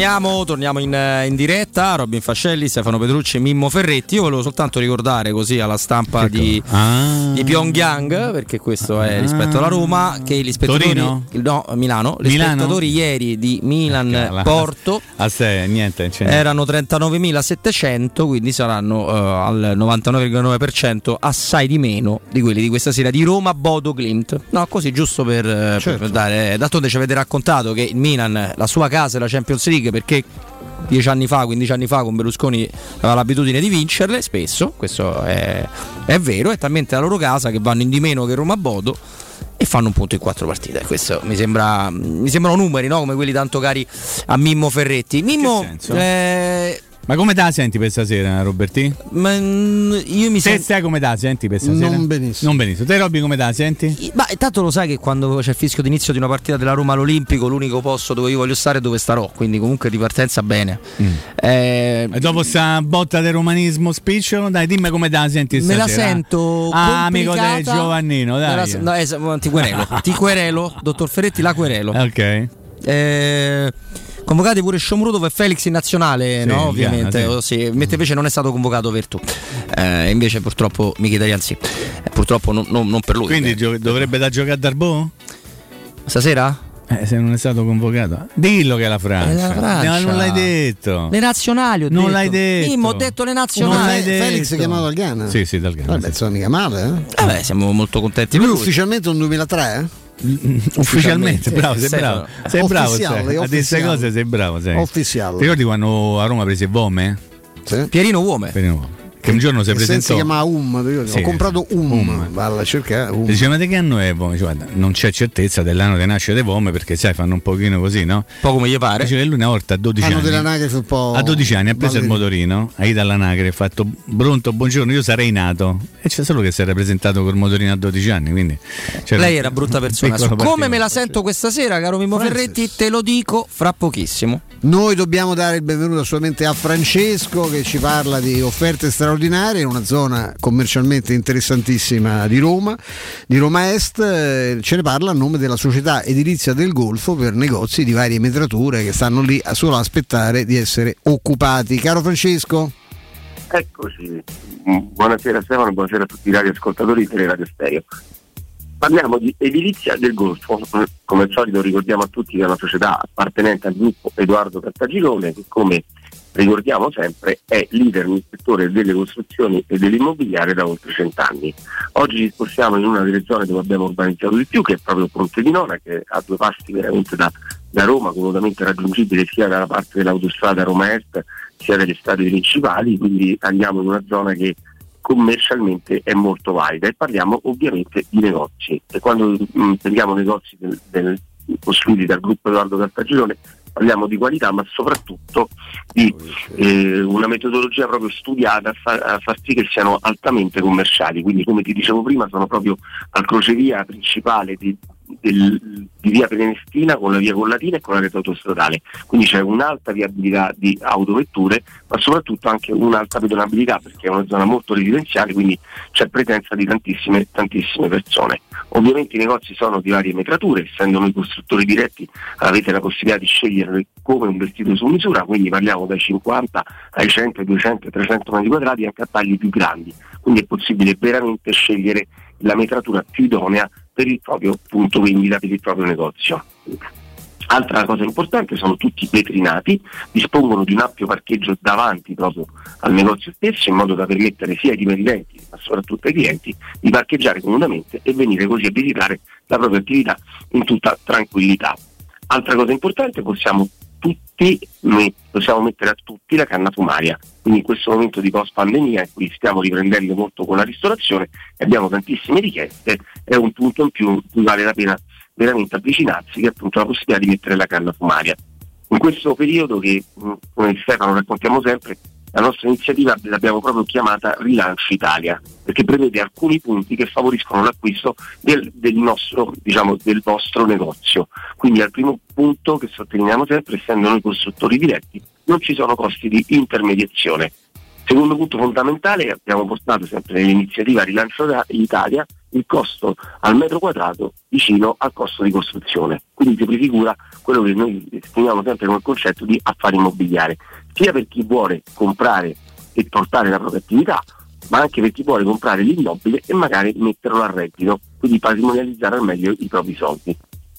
Torniamo, torniamo in, eh, in diretta, Robin Fascelli, Stefano Petrucci e Mimmo Ferretti. Io volevo soltanto ricordare così alla stampa di, Ah. di Pyongyang, perché questo è rispetto alla Roma, che gli spettatori Torino? no, Milano, gli Milano? spettatori ieri di Milan Cala. Porto Ah, sì, niente, erano 39.700, quindi saranno eh, al 99,9% assai di meno di quelli di questa sera di Roma Bodo Glimt. No, così giusto per, eh, per dare. D'altronde ci avete raccontato che il Milan, la sua casa è la Champions League perché dieci anni fa, 15 anni fa con Berlusconi aveva l'abitudine di vincerle spesso, questo è, è vero, è talmente la loro casa che vanno in di meno che Roma Bodo e fanno un punto in quattro partite. Questo mi, sembra, mi sembrano numeri, no? come quelli tanto cari a Mimmo Ferretti. Mimmo, eh, Ma come te la senti per stasera, Roberti? ma, mm, io mi Te sento. stai come te la senti per stasera? Non benissimo. Non benissimo. Te Robby come te la senti? Ma intanto lo sai che quando c'è il fischio d'inizio di una partita della Roma all'Olimpico, l'unico posto dove io voglio stare è dove starò, quindi comunque di partenza bene. Eh, E dopo sta botta del romanismo spicciolo, dai, dimmi come te la senti me stasera. la sento Ah, amico del Giovannino, Me dai. se- no, es- ti querelo, ti querelo, dottor Ferretti, la querelo. Ok. Eh, convocati pure Shomrudov e Felix in nazionale, Sì, no? Ovviamente, oh, sì. mentre invece non è stato convocato Vertù. Eh, invece purtroppo Mkhitaryan sì. Eh, purtroppo non, non- non per lui. Quindi Eh, gio- dovrebbe da giocare a Darbo? stasera? Eh, se non è stato convocato. Dillo che è la Francia. È la Francia. No, non l'hai detto. Le nazionali ho Non detto. l'hai detto. Mimmo, ho detto le Non nazionali. l'hai detto. Felix è chiamato dal Ghana? Sì, sì, dal Ghana. Vabbè, insomma, mica male, eh? Vabbè, siamo molto contenti Lui lui. ufficialmente è un 2003, eh? Ufficialmente, bravo, sei Sei- bravo. Sei bravo, Ufficiale, sei. a queste cose sei bravo. Sei. Ufficiale. Ti ricordi quando a Roma prese Vome? Sì. Pierino Uome. Pierino Uome. Che un giorno si presentò. si chiama Um, io Sì, ho comprato Um, Um. Valla a cercare Um. Dice, ma di che anno è Vome? Dice, guarda, non c'è certezza dell'anno di nascita di Vome perché sai, fanno un pochino così, no? Un po' come gli pare. Dice che lui una volta a 12 Hanno anni. dell'anagrafe un po'. A 12 anni ha preso il motorino, ha ido all'anagrafe, ha fatto pronto, buongiorno, io sarei nato. E c'è solo che si era presentato col motorino a 12 anni, quindi c'era Lei era brutta persona. Su come me la sento questa sera, caro Mimmo Ferretti, te lo dico fra pochissimo. Noi dobbiamo dare il benvenuto assolutamente a Francesco che ci parla di offerte straordinarie in una zona commercialmente interessantissima di Roma, di Roma Est. Eh, Ce ne parla a nome della società edilizia del Golfo per negozi di varie metrature che stanno lì a solo aspettare di essere occupati. Caro Francesco. Eccoci, buonasera Stefano, buonasera a tutti i radioascoltatori di Teleradio Stereo. Parliamo di edilizia del Golfo, come al solito ricordiamo a tutti che è una società appartenente al gruppo Edoardo Cartagirone che come ricordiamo sempre è leader nel settore delle costruzioni e dell'immobiliare da oltre cent'anni. Oggi ci spostiamo in una delle zone dove abbiamo urbanizzato di più che è proprio Ponte di Nona che è a due passi veramente da, da Roma, comodamente raggiungibile sia dalla parte dell'autostrada Roma Est sia delle strade principali, quindi andiamo in una zona che commercialmente è molto valida e parliamo ovviamente di negozi e quando mm, prendiamo negozi del- del- costruiti dal gruppo Edoardo Cartagirone parliamo di qualità ma soprattutto di eh, una metodologia proprio studiata a, fa- a far sì che siano altamente commerciali. Quindi come ti dicevo prima sono proprio al crocevia principale di, del- di via Prenestina con la via Collatina e con la rete autostradale quindi c'è un'alta viabilità di autovetture ma soprattutto anche un'alta pedonabilità perché è una zona molto residenziale quindi c'è presenza di tantissime, tantissime persone. Ovviamente i negozi sono di varie metrature, essendo noi costruttori diretti avete la possibilità di scegliere come un vestito su misura, quindi parliamo dai 50 ai 100, 200, 300 metri quadrati anche a tagli più grandi, quindi è possibile veramente scegliere la metratura più idonea per il proprio punto vendita, per il proprio negozio. Altra cosa importante sono tutti vetrinati, dispongono di un ampio parcheggio davanti proprio al negozio stesso in modo da permettere sia ai dipendenti ma soprattutto ai clienti di parcheggiare comodamente e venire così a visitare la propria attività in tutta tranquillità. Altra cosa importante, possiamo tutti, possiamo mettere a tutti la canna fumaria, quindi in questo momento di post pandemia in cui stiamo riprendendo molto con la ristorazione e abbiamo tantissime richieste, è un punto in più in cui vale la pena veramente avvicinarsi, che è appunto la possibilità di mettere la canna fumaria. In questo periodo che, come Stefano raccontiamo sempre, la nostra iniziativa l'abbiamo proprio chiamata Rilancio Italia, perché prevede alcuni punti che favoriscono l'acquisto del, del nostro, diciamo, del vostro negozio. Quindi al primo punto che sottolineiamo sempre, essendo noi costruttori diretti, non ci sono costi di intermediazione. Secondo punto fondamentale, abbiamo portato sempre nell'iniziativa Rilancio Italia il costo al metro quadrato vicino al costo di costruzione. Quindi si prefigura quello che noi esprimiamo sempre come concetto di affare immobiliare, sia per chi vuole comprare e portare la propria attività, ma anche per chi vuole comprare l'immobile e magari metterlo a reddito, quindi patrimonializzare al meglio i propri soldi.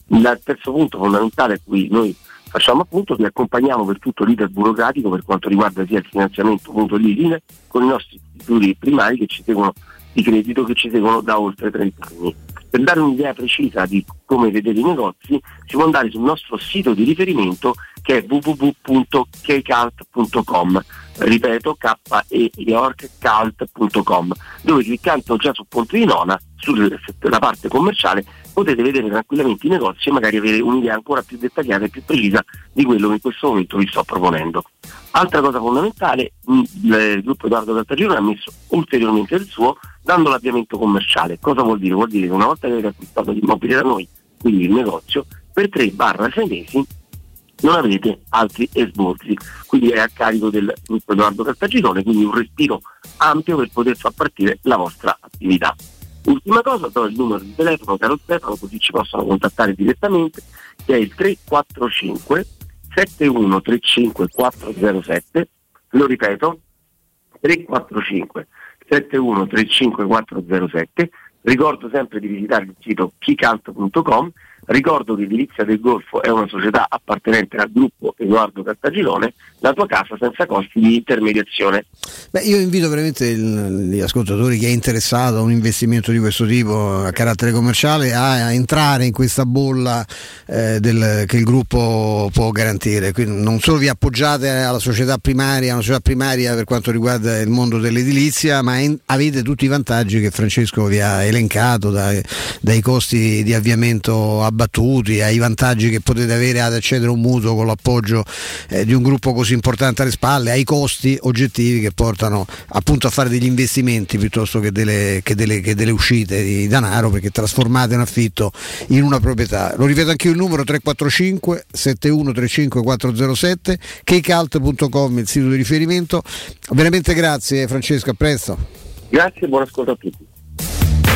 Il terzo punto fondamentale a cui noi facciamo appunto, vi accompagniamo per tutto l'iter burocratico per quanto riguarda sia il finanziamento appunto di linee con i nostri istituti primari che ci seguono di credito che ci seguono da oltre 30 anni. Per dare un'idea precisa di come vedere i negozi si può andare sul nostro sito di riferimento che è www.kcalt.com ripeto keyorkcult.com dove cliccando già sul ponte di nona sulla parte commerciale potete vedere tranquillamente i negozi e magari avere un'idea ancora più dettagliata e più precisa di quello che in questo momento vi sto proponendo. Altra cosa fondamentale, mh, il gruppo Edoardo Caltagirone ha messo ulteriormente il suo dando l'avviamento commerciale. Cosa vuol dire? Vuol dire che una volta che avete acquistato l'immobile da noi, quindi il negozio, per 3-6 mesi non avete altri esborsi, quindi è a carico del gruppo Edoardo Cartagirone, quindi un respiro ampio per poter far partire la vostra attività. Ultima cosa, do il numero di telefono, caro Stefano, così ci possono contattare direttamente, che è il 345 7135 407, lo ripeto, 345 7135 407, ricordo sempre di visitare il sito kicalt.com Ricordo che Edilizia del Golfo è una società appartenente al gruppo Edoardo Cartagirone, la tua casa senza costi di intermediazione. Beh, io invito veramente il, gli ascoltatori chi è interessato a un investimento di questo tipo a carattere commerciale a, a entrare in questa bolla eh, del, che il gruppo può garantire. Quindi non solo vi appoggiate alla società primaria, una società primaria per quanto riguarda il mondo dell'edilizia, ma in, avete tutti i vantaggi che Francesco vi ha elencato dai, dai costi di avviamento a abbattuti, ai vantaggi che potete avere ad accedere a un mutuo con l'appoggio eh, di un gruppo così importante alle spalle, ai costi oggettivi che portano appunto a fare degli investimenti piuttosto che delle, che delle, che delle uscite di denaro perché trasformate un affitto in una proprietà. Lo ripeto anche io il numero 345 7135 407 kcalt.com il sito di riferimento. Veramente grazie Francesco, a presto. Grazie e buon ascolto a tutti.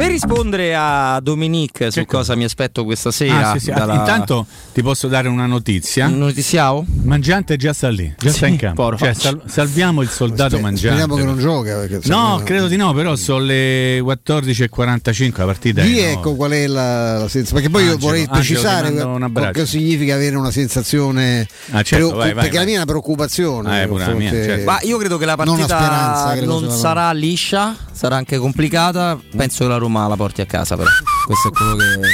Per rispondere a Dominique su cosa mi aspetto questa sera, Ah, sì, sì. dalla- Intanto ti posso dare una notizia. Notiziao? Mangiante già sta lì, già sta Sì, in campo. Cioè, sal- salviamo il soldato Sper- mangiante. Speriamo che non gioca. Perché, No, insomma, credo di no, però sono le 14.45 la partita. è Di nove. ecco qual è la, la sensazione. Perché poi io Angelo, vorrei Angelo, ti precisare un abbraccio. cosa significa avere una sensazione. Ah, certo, preoccup- vai, vai, perché vai. la mia è una preoccupazione. Eh, pure la mia, certo. Ma io credo che la Non partita speranza, credo non sarà liscia, sarà anche complicata. Penso che la Roma la porti a casa, però. Questo è quello che,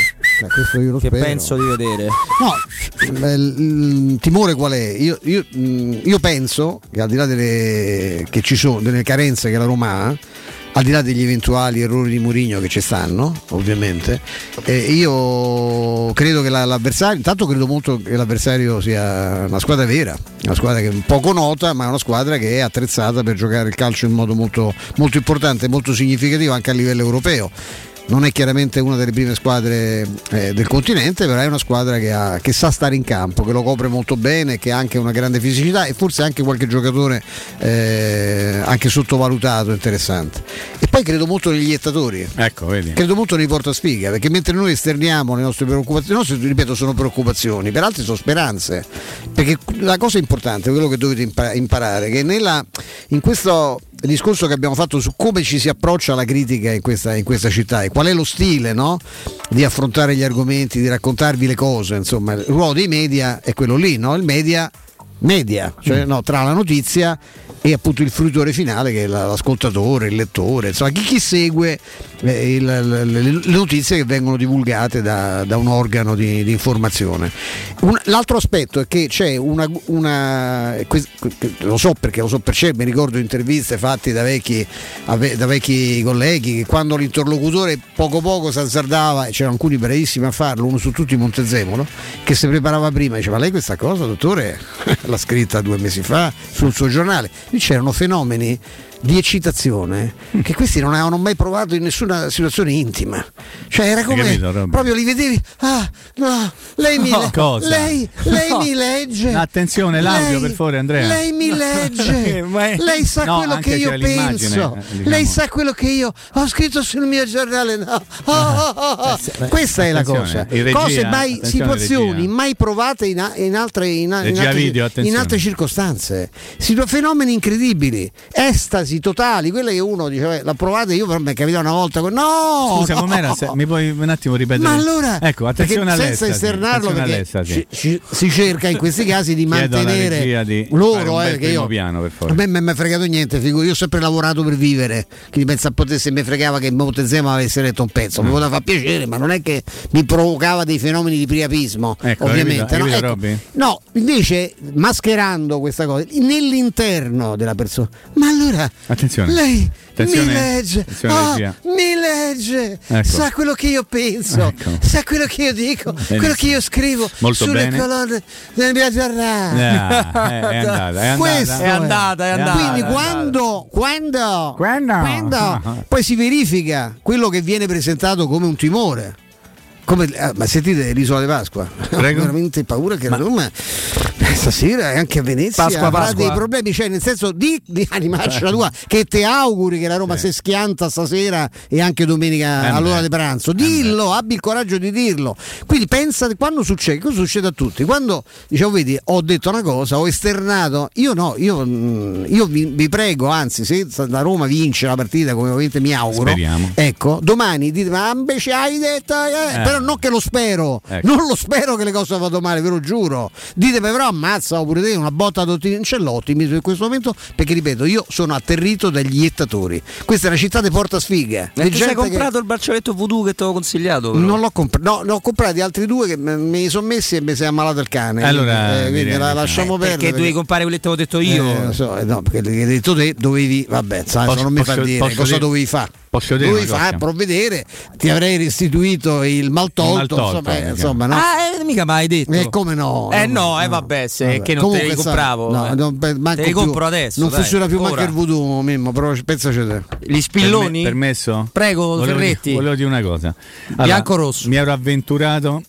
Eh, questo io lo che spero. penso di vedere. No, il, il timore qual è? Io, io, mh, io penso che al di là delle, che ci sono, delle carenze che la Roma ha, al di là degli eventuali errori di Mourinho che ci stanno, ovviamente, eh, io credo che la- l'avversario, intanto credo molto che l'avversario sia una squadra vera, una squadra che è poco nota, ma è una squadra che è attrezzata per giocare il calcio in modo molto, molto importante, molto significativo anche a livello europeo non è chiaramente una delle prime squadre eh, del continente, però è una squadra che, ha- che sa stare in campo, che lo copre molto bene, che ha anche una grande fisicità e forse anche qualche giocatore eh, anche sottovalutato, interessante. E poi credo molto negli iettatori. Ecco, vedi. Credo molto nei portasfiga, perché mentre noi esterniamo le nostre preoccupazioni, le nostre, ripeto, sono preoccupazioni, per altri sono speranze. Perché la cosa importante, quello che dovete impa- imparare, che nella, in questo discorso che abbiamo fatto su come ci si approccia alla critica in questa, in questa città e qual è lo stile no? di affrontare gli argomenti, di raccontarvi le cose, insomma, il ruolo dei media è quello lì, no? il media media, cioè no, tra la notizia e appunto il fruitore finale che è la- l'ascoltatore, il lettore, insomma chi, chi segue il- le, le- le notizie che vengono divulgate da, da un organo di, di informazione. Un- l'altro aspetto è che c'è una, una lo so perché lo so per certo, mi ricordo interviste fatte da vecchi, da vecchi colleghi che quando l'interlocutore poco poco si azzardava, e c'erano alcuni bravissimi a farlo, uno su tutti Montezemolo, che si preparava prima, diceva lei questa cosa dottore l'ha scritta due mesi fa sul suo giornale, lì c'erano fenomeni di eccitazione che questi non avevano mai provato in nessuna situazione intima. Cioè era come capito, proprio li vedevi ah no lei mi, No, le- lei, lei No. mi legge. Attenzione, l'audio, Lei- per favore, Andrea. lei mi legge. È- lei sa No, quello che io penso. eh, diciamo. lei sa quello che io ho scritto sul mio giornale no. Oh, oh, oh, questa è la cosa. regia, cose mai situazioni regia. mai provate in, a- in altre, in, a- in altre, video, in altre circostanze. Situ- fenomeni incredibili. Estasi casi totali, quelle che uno dice, "Beh, l'ha provata io, però mi è capitato una volta. No! Scusa, no! com'era? Se- mi puoi un attimo ripetere? Ma allora, ecco, attenzione all'estasi. senza esternarlo, perché all'estasi. ci- ci- si cerca in questi casi di mantenere di loro, eh, che io piano, per a favore. me non mi è fregato niente, figo, io ho sempre lavorato per vivere. Quindi pensa a poter se mi fregava che Montezema avesse letto un pezzo, Mm. mi poteva far piacere, ma non è che mi provocava dei fenomeni di priapismo, Ecco, ovviamente. no? Ecco, no, invece mascherando questa cosa nell'interno della persona. Ma allora Attenzione. lei Attenzione. mi legge, Attenzione, ah, regia. mi legge, Ecco. sa quello che io penso, Ecco. sa quello che io dico, Benissimo. quello che io scrivo Molto sulle bene. colonne del mio giornale. Ah, è- è andata, è andata. Questo È andata, è andata. Quindi è andata. quando, quando, Quando? quando poi si verifica quello che viene presentato come un timore. Come, eh, ma sentite l'isola di Pasqua? Ho Prego. veramente paura che la Roma eh, stasera e anche a Venezia Pasqua, avrà Pasqua. dei problemi, cioè nel senso di, di animarcela tua, che te auguri che la Roma si schianta stasera e anche domenica Eh all'ora di pranzo. Dillo, abbi il coraggio di dirlo. Quindi pensa quando succede, cosa succede a tutti? Quando dicevo, vedi, ho detto una cosa, ho esternato, io no, io, mm, io vi, vi prego, anzi, se la Roma vince la partita, come ovviamente mi auguro, Speriamo. ecco, domani dite, ma invece hai detto, eh", Eh. Però non che lo spero, Ecco. non lo spero che le cose vadano male, ve lo giuro. Ditemi, però ammazza oppure te una botta d'ottimismo in questo momento, perché ripeto, io sono atterrito dagli iettatori. Questa è una città di porta sfiga. E tu sei comprato il braccialetto voodoo che ti ho consigliato? però? Non l'ho comprato, no, ne ho comprati altri due che li sono messi e mi si è ammalato il cane. Allora, eh, quindi la che- lasciamo Eh, perdere. perché dovevi comprare quelli che ti avevo detto io? Eh, so, eh, no, perché l'hai detto te, dovevi, vabbè, sai, Posso- non mi fa posso- dire posso cosa dire- dovevi fare. Posso dire Dovevi fare, provvedere, ti avrei restituito il maltolto, Il maltolto, insomma, eh, eh, insomma, no? Ah, eh, mica mai hai detto. Eh, come no? Eh No, no, eh vabbè, se Vabbè. che non Comunque, te li compravo. no, eh. non- beh, manco te li più. compro adesso. Non dai, funziona più manco ora. il voodoo, Mimmo, però pensaci te. Gli spilloni? Perme- permesso? Prego, volevo Ferretti. Dire, volevo dire una cosa. Bianco-rosso. Mi ero avventurato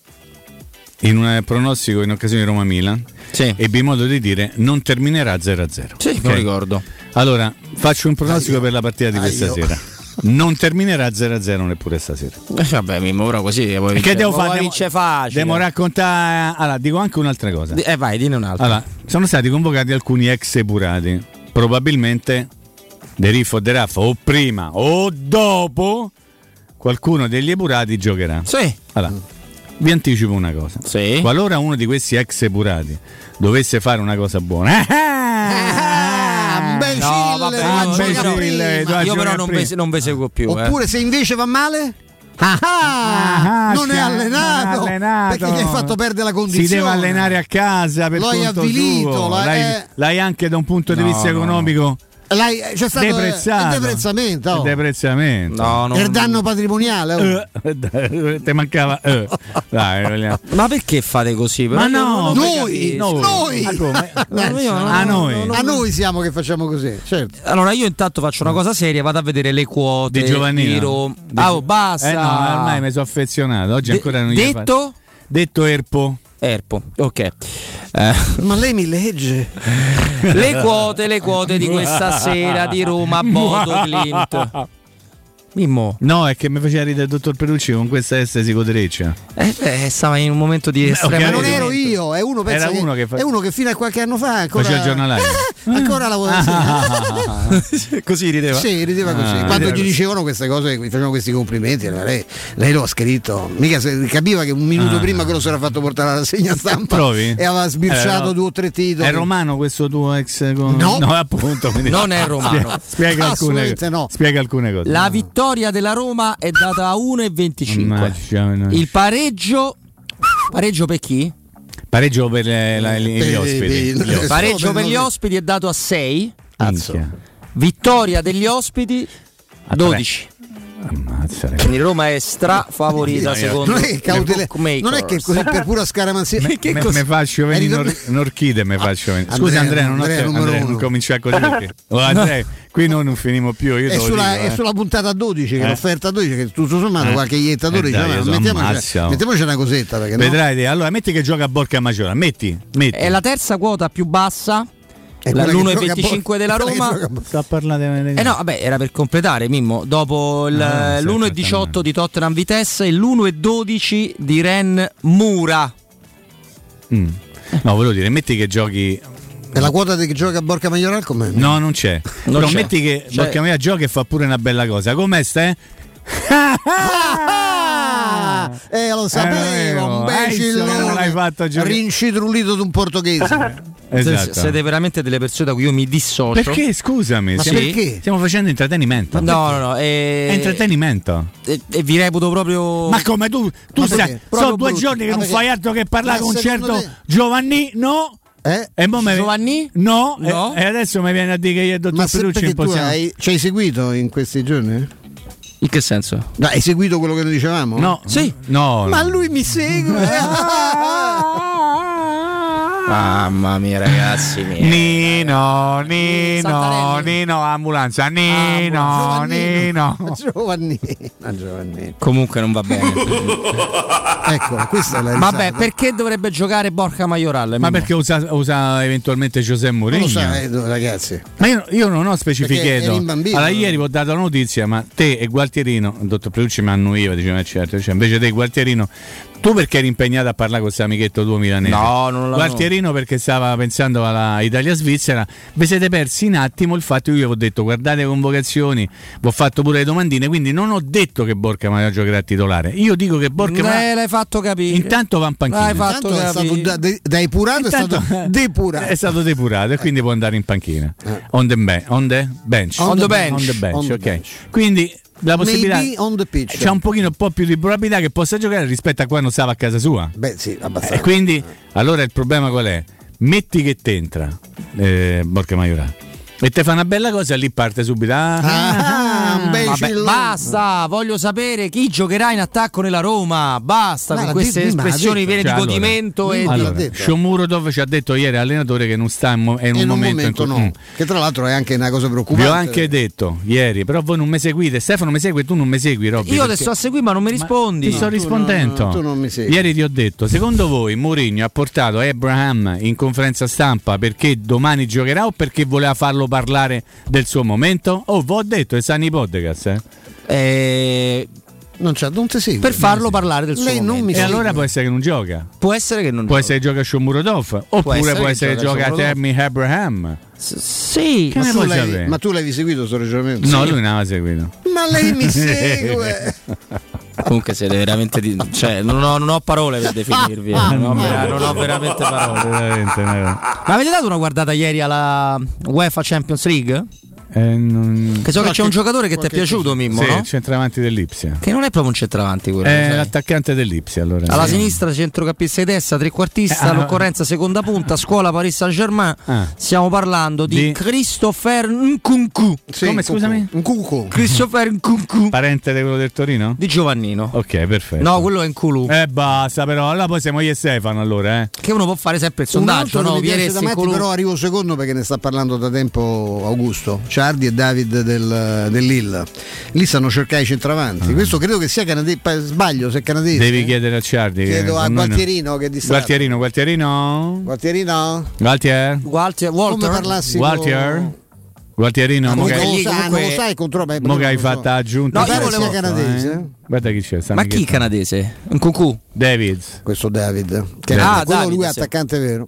in un pronostico in occasione di Roma-Milan. Sì. Ebbi modo di dire non terminerà 0-0. Sì, Ok? me lo ricordo. Allora, faccio un pronostico per la partita di Ah, questa io. sera. Non terminerà 0-0 neppure stasera. Eh, vabbè, Mimmo, ora così poi Perché devo fare? Devo, vince facile. devo raccontare. Allora, dico anche un'altra cosa. Eh vai, dine un altro. Allora, sono stati convocati alcuni ex epurati. Probabilmente De Riffo o De Raffa o prima o dopo qualcuno degli epurati giocherà. Sì. Allora, vi anticipo una cosa. Sì. Qualora uno di questi ex epurati dovesse fare una cosa buona, Ah, imbecille, No, vabbè, io no. prima. Io io però non ve, non ve seguo più. eh. Oppure se invece va male? Ah, Ah, non, è allenato, non è allenato. perché gli hai fatto perdere la condizione. si deve allenare a casa per Lo hai conto avvilito, l'hai, eh. l'hai anche da un punto di No, vista no. economico L'hai- c'è stato deprezzato. il deprezzamento. oh. Il deprezzamento. No, no. Il danno patrimoniale. oh. Eh, te mancava eh. Dai, Ma perché fate così? Ma no, non- non noi, noi, Ma come? No, io non- a non- noi. non- a noi siamo che facciamo così, certo. Allora io intanto faccio una cosa seria, vado a vedere le quote di Giovannino di Ah, oh, basta. eh no ormai mi sono affezionato oggi De- ancora non gli hai detto? fatto. Detto Erpo Erpo, ok. Eh, Ma lei mi legge. le quote, le quote di questa sera di Roma Bodo Clint. Mimmo, no è che mi faceva ridere il dottor Perucci con questa S sigodereccia eh, eh, stava in un momento di estrema Ma non ok. ero io, è uno, Era uno che fa- è uno che fino a qualche anno fa ancora, faceva il giornalaio ancora lavorava. Così rideva. Sì, rideva così. Ah, Quando rideva gli così. dicevano queste cose, gli facevano questi complimenti, lei, lei lo ha scritto. Mica se- capiva che un minuto Ah. prima quello si era fatto portare alla segna stampa Provi? e aveva sbirciato Eh, no. due o tre titoli. è romano questo tuo ex con... No. appunto quindi- Non è romano. spiega, alcune, Assolutamente no. spiega alcune cose La vittoria della Roma è data a 1,25. Mannaggia, no. Il pareggio pareggio per chi? pareggio per le- la- gli Per- ospiti per- Gli ospiti. Pareggio per gli ospiti è dato a 6. Minchia. Vittoria degli ospiti A 12. Ammazza. Quindi Roma è strafavorita secondo non è che, cautele- non è che così per pura scaramanzia. Me, me- me faccio venire Eri in, torn- or- in orchide me faccio venire. Scusa Andrea, Andrea, non, ho Andrea, Andrea, non cominciare così perché oh, Andrea, qui noi non finimo più io È sulla, dico, è eh. sulla puntata 12 che Eh. l'offerta 12 che tutto sommato Eh. qualche iettatore Eh, dice dai, "Ma io so, mettiamoci, ammazza, oh." mettiamoci una cosetta perché no? Vedrai, te. allora metti che gioca a Borca Maggiore, metti, metti. È la terza quota più bassa. L'1,25 Bor- della Roma. Sta parlando Eh no, vabbè, era per completare Mimmo. Dopo il- Ah, sì, l'1,18 di Tottenham Vitesse e l'1,12 di Ren Mura. Mm. No, volevo dire, metti che giochi E la quota che gioca a Borca Majoral com'è? No, non c'è. Non Però c'è. metti che C'è. Borca Maioral gioca e fa pure una bella cosa. Com'è stai? Ah, eh, lo sapevo, un Eh, imbecille. non l'hai fatto giocare. Rincitrulito d'un portoghese. Esatto. Siete veramente delle persone da cui io mi dissocio. Perché scusami? Ma stiamo, perché? stiamo facendo intrattenimento. No, no, no. E, È intrattenimento. E, e vi reputo proprio. Ma come tu? Tu Ma sai, sono due brutto. giorni che Ma non perché? fai altro che parlare con un certo te- Giovanni, no? Eh? E mo me- Giovanni? No, No. E, e adesso mi viene a dire che io e il dottor tu impossiamo. hai, ci hai seguito in questi giorni? In che senso? Hai seguito quello che noi dicevamo? No. Sì. No. Ma lui mi segue. Mamma mia, ragazzi. Mia. Nino, Nino, Nino, ambulanza, Nino, Nino. Giovannino, Giovannino. Comunque non va bene. Ecco, questa è la Vabbè, risata. perché dovrebbe giocare Borca Majoral? Ma perché usa, usa eventualmente Giuseppe Non Mourinho? lo sai, ragazzi. Ma io, io non ho specificato. bambino, Allora, ieri vi ho dato la notizia, ma te e Gualtierino, il dottor Petrucci mi annuiva, diceva certo, cioè, invece te e Gualtierino, tu perché eri impegnato a parlare con questo amichetto tuo milanese? No, non l'ho- Gualtierino perché stava pensando alla Italia-Svizzera, vi siete persi un attimo il fatto che io vi ho detto guardate le convocazioni, vi ho fatto pure le domandine, quindi non ho detto che Borca Maia giocherà titolare. Io dico che Borca Eh, Maia l'hai fatto capire. intanto va in panchina. L'hai fatto Intanto è stato capire. da, de- da epurato, è Intanto- stato depurato. È stato depurato e quindi può andare in panchina. On, the be- on the bench. On the bench. On the bench, On the ok. bench. Quindi la possibilità Maybe on the pitch. c'è un pochino un po' più di probabilità che possa giocare rispetto a quando stava a casa sua. Beh, sì, abbastanza. E quindi allora il problema qual è? Metti che t'entra eh, Borca Maioral e te fa una bella cosa e lì parte subito. Ah, Ah, un Vabbè, basta, voglio sapere chi giocherà in attacco nella Roma. Basta Ma con queste detto- ma espressioni piene Cioè, di allora, godimento e ma di- Allora. Shomurodov ci ha detto ieri allenatore che non sta in, mo- è in un, in un momento, momento in cui- no. Mm. Che tra l'altro è anche una cosa Vi preoccupante. ho anche detto ieri, però voi non mi seguite. Stefano mi segue, tu non mi segui, Robby. Io perché- adesso a seguire, ma non mi rispondi. Ti sto tu rispondendo. non- tu non mi segui. Ieri ti ho detto, secondo voi Mourinho ha portato Abraham in conferenza stampa perché domani giocherà o perché voleva farlo parlare del suo momento? Oh, vi ho detto, è sani podcast. Eh? Eh, Non, c'è, non ti segue. per farlo parlare del suo Lei non momento. mi E allora può essere che non gioca. Può essere che non Può giochi. essere che gioca Shomurodov oppure essere può essere che gioca gioca Shomurodov. Tammy Abraham. S- Sì, Ma tu, l'hai, ma tu l'avevi seguito sto ragionamento? No, Sì. lui non aveva seguito. Ma lei mi segue. comunque siete veramente di... cioè, non ho, non ho parole per definirvi. eh. non, ho, vera- non ho veramente parole. Ma avete dato una guardata ieri alla UEFA Champions League? Eh, non- Che so che c'è un giocatore che ti è piaciuto, Mimmo, Sì, no? il centravanti dell'Ipsia. Che non è proprio un centravanti quello. È sai. l'attaccante dell'Ipsia allora. Alla Sì. sinistra centrocampista di destra, trequartista, Eh, ah, all'occorrenza seconda punta, scuola Paris Saint Germain. Ah. Stiamo parlando di, Di- Christopher Nkunku. Sì, Come, scusami? cucù. Christopher Nkunku Parente di quello del Torino? di Giovannino. Ok, perfetto. No, quello è Nkulu. Eh basta però, allora poi siamo io e Stefano allora, eh. Che uno può fare sempre il Un sondaggio, no? matti, Nkulu. però arrivo secondo perché ne sta parlando da tempo Augusto Ciardi e David del, dell'Ill lì stanno cercando i centravanti questo credo che sia canadese sbaglio se è canadese Ah. Devi eh? chiedere a Ciardi. che chiedo a noi no. Gualtierino che distratto Gualtierino, Gualtierino. Gualtierino Gualtier. Walter, come parlassi Gualtier. Gualtierino, Ah, mo non che- lo lì sai, comunque- non lo sai contro me mo che hai fatto aggiunta. No, io volevo- canadese eh? Guarda chi c'è. Ma chi canadese? Nkunku. Davids. questo David che Ah, è quello David, lui è sì. attaccante vero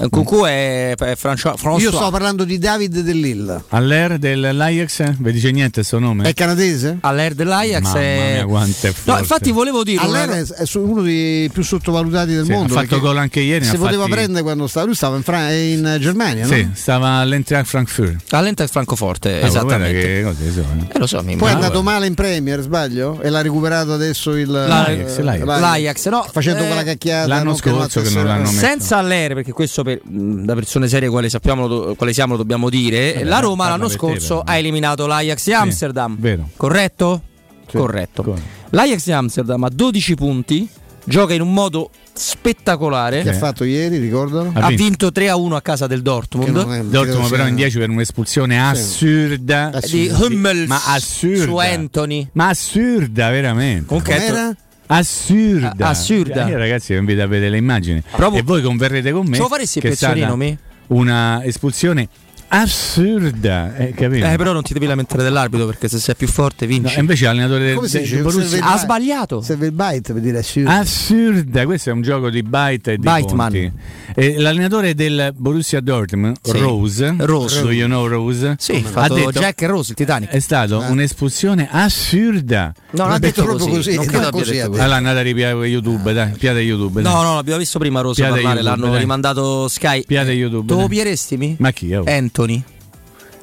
Nkunku è, è François. io sto parlando di David dell'Ill Aller dell'Ajax? Vi dice niente sto nome? è canadese? All'Air dell'Ajax Mamma è... mia, quanto è No, forte. infatti volevo dire una- Allora è su- uno dei più sottovalutati del Sì, mondo ha fatto gol anche ieri. si poteva fatti- prendere quando stava lui stava in, Fra- in Germania no? Sì, stava all'Eintracht Frankfurt. All'Eintracht Francoforte, Ah, esattamente. che cose sono. Eh, lo so, mi Poi è ma- andato male in Premier, sbaglio? E l'ha recuperato adesso il L'Ajax, eh, l'Ajax. L'Ajax, no? Facendo eh, quella cacchiata l'anno no, scorso che non l'hanno messo. Senza all'aereo, perché questo per- mh, da persone serie quale sappiamo quale siamo lo dobbiamo dire. Vabbè, la Roma parla l'anno per te, scorso però. ha eliminato l'Ajax di Amsterdam. vero. Corretto? Sì. Corretto. Come? L'Ajax di Amsterdam ha 12 punti, gioca in un modo spettacolare. Che ha fatto ieri, ricordalo? Ha Ha vinto. vinto 3-1 a casa del Dortmund. è- Dortmund sia- però in 10 per un'espulsione assurda. Eh, Di Hummels Ma assurda. su Anthony. Ma assurda, veramente. Comunque Com'era? Assurda. A- assurda. Io ragazzi vi invito a vedere le immagini. Proprio- E voi converrete con me. Ce lo faresti il stata mi? Una espulsione assurda, eh, capito? Eh, però non ti devi lamentare dell'arbitro perché se sei più forte vinci. No, invece l'allenatore del, Come del dice? Borussia ha sbagliato. Serve il byte per dire assurdo. Assurda, questo è un gioco di byte e di Byteman. punti. E l'allenatore del Borussia Dortmund, Sì. Rose, Rose. do you know Rose? Sì, ha detto Jack e Rose, il Titanic. è stato un'espulsione assurda. No, non ha detto proprio così. così, Non no, credo abbia così detto ha così. Allora andate a ripiare YouTube, dai, piate YouTube. dai. No, no, l'abbiamo visto prima Rosa Piade parlare, YouTube, l'hanno dai. rimandato Sky. Piate YouTube. Te lo dai. pierestimi? Ma chi? oh? Anthony.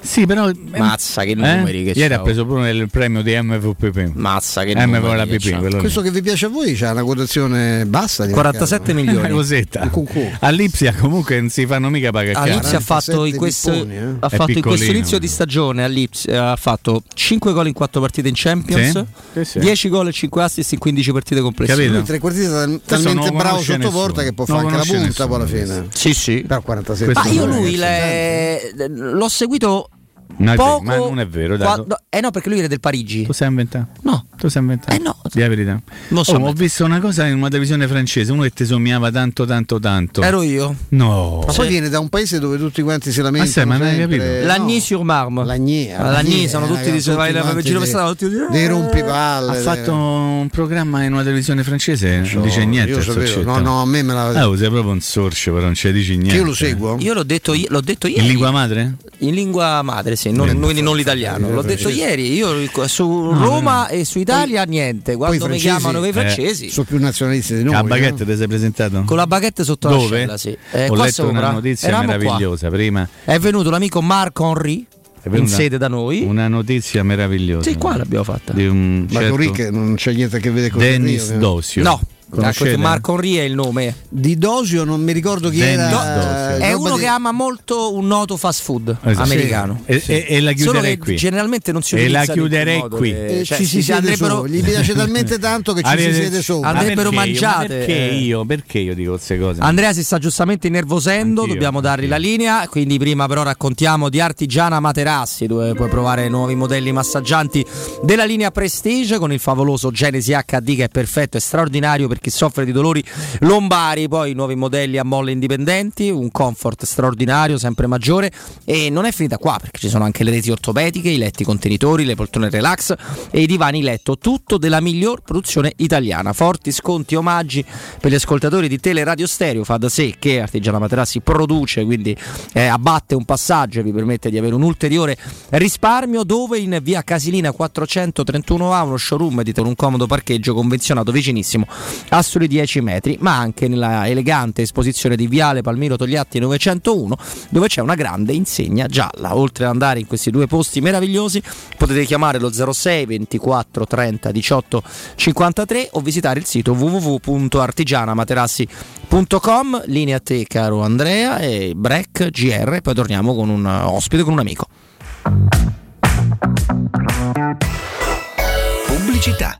Sì, però Mazza che numeri che Ieri c'ha, ha preso pure il premio di MVP. Mazza che MVP numeri che lì. Questo che vi piace a voi c'ha una quotazione bassa di 47 mercato. milioni. Una cosetta. All'Ipsia comunque non si fanno mica pagare All'Ipsia ha fatto, in 47 questo, pipponi, eh. ha fatto in questo inizio di stagione all'Ipsia, ha fatto 5 gol in 4 partite in Champions, Sì, sì, sì. 10 gol e 5 assist in 15 partite complessive. Capito? Lui tre tal- talmente bravo sotto porta nessuno. che può Non fare anche la punta poi alla fine. Sì, sì. Per 47 Questo Ma io lui l'ho seguito Vero, poco. ma non è vero, dai. quando- eh no, perché lui era del Parigi. Tu sei inventato? No. Tu sei inventato? Eh no. Di la verità. Non so Oh, ho visto una cosa in una televisione francese, uno che ti somigliava tanto tanto tanto. Ero io. No. Ma poi viene da un paese dove tutti quanti si lamentano. sai, ma non hai capito? Lagny sur Marne. Lagny, Ah, Lagny, sono tutti di in giro per strada, tutti di- dei rompipalle. Ha fatto un programma in una televisione francese, non dice niente. io no, no, a me me la- Ah, oh, sei proprio un sorcio, però non ci dici niente. Io lo seguo. Io l'ho detto, i- l'ho detto ieri. In lingua madre? In lingua madre, sì, non, Eh, quindi non l'italiano. L'ho detto ieri. Io su Roma e su Italia niente. Quando i mi chiamano quei eh, francesi. Sono più nazionalisti di noi. a no? baguette ti sei presentato? Con la baguette sotto Dove? l'ascella, sì. Eh, Ho qua letto sopra. una notizia Eravamo qua. meravigliosa prima. È venuto l'amico Marc Henry in sede da noi. Una notizia meravigliosa. Sì, qua l'abbiamo fatta. Di un Ma certo Torì che non c'è niente a che vedere con Dennis Dosio. No, Conoscete? ecco, Marc Henry è il nome. Di Dosio non mi ricordo chi Dennis era. Dosio. eh, È uno di- che ama molto un noto fast food Esatto. americano. E, e- e la Solo chiuderei che qui. generalmente non si E utilizza la chiuderei qui. che- Eh, cioè, ci si, siede andrebbero. Gli piace talmente tanto che ci si Arrivederci. siede sopra. Andrebbero perché io? Ma mangiate, Perché eh. io? Perché io dico queste cose? Andrea si sta giustamente innervosendo, Anch'io, dobbiamo dargli la linea, quindi prima però raccontiamo di Artigiana Materassi dove puoi provare nuovi modelli massaggianti della linea Prestige con il favoloso Genesi HD che è perfetto e straordinario per chi soffre di dolori lombari, poi nuovi modelli a molle indipendenti, un comfort straordinario, sempre maggiore e non è finita qua perché ci sono anche le reti ortopediche, i letti contenitori, le poltrone relax e i divani letto, tutto della miglior produzione italiana. Forti sconti, omaggi per gli ascoltatori di Teleradio Stereo, fa da sé che Artigiana Materassi produce, quindi eh, abbatte un passaggio e vi permette di avere un ulteriore risparmio dove in via Casilina 431A uno showroom di un comodo parcheggio convenzionato vicinissimo a soli 10 metri, ma anche nella elegante esposizione di Viale Palmiro Togliatti 901 dove c'è una grande insegna gialla. Oltre ad andare in questi due posti meravigliosi potete chiamare lo 06 24 30 18 53 o visitare il sito www.artigianamaterassi.com. Linea a te caro Andrea e break GR, poi torniamo con un ospite, con un amico. Pubblicità.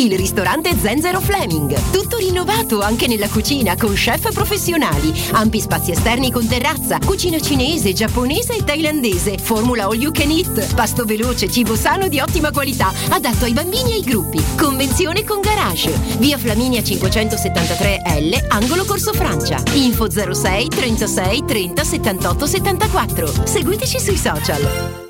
Il ristorante Zenzero Fleming. Tutto rinnovato anche nella cucina con chef professionali. Ampi spazi esterni con terrazza, cucina cinese, giapponese e thailandese. Formula all you can eat. Pasto veloce, cibo sano di ottima qualità, adatto ai bambini e ai gruppi. Convenzione con garage. Via Flaminia 573 L, angolo Corso Francia. Info 06 36 30 78 74. Seguiteci sui social.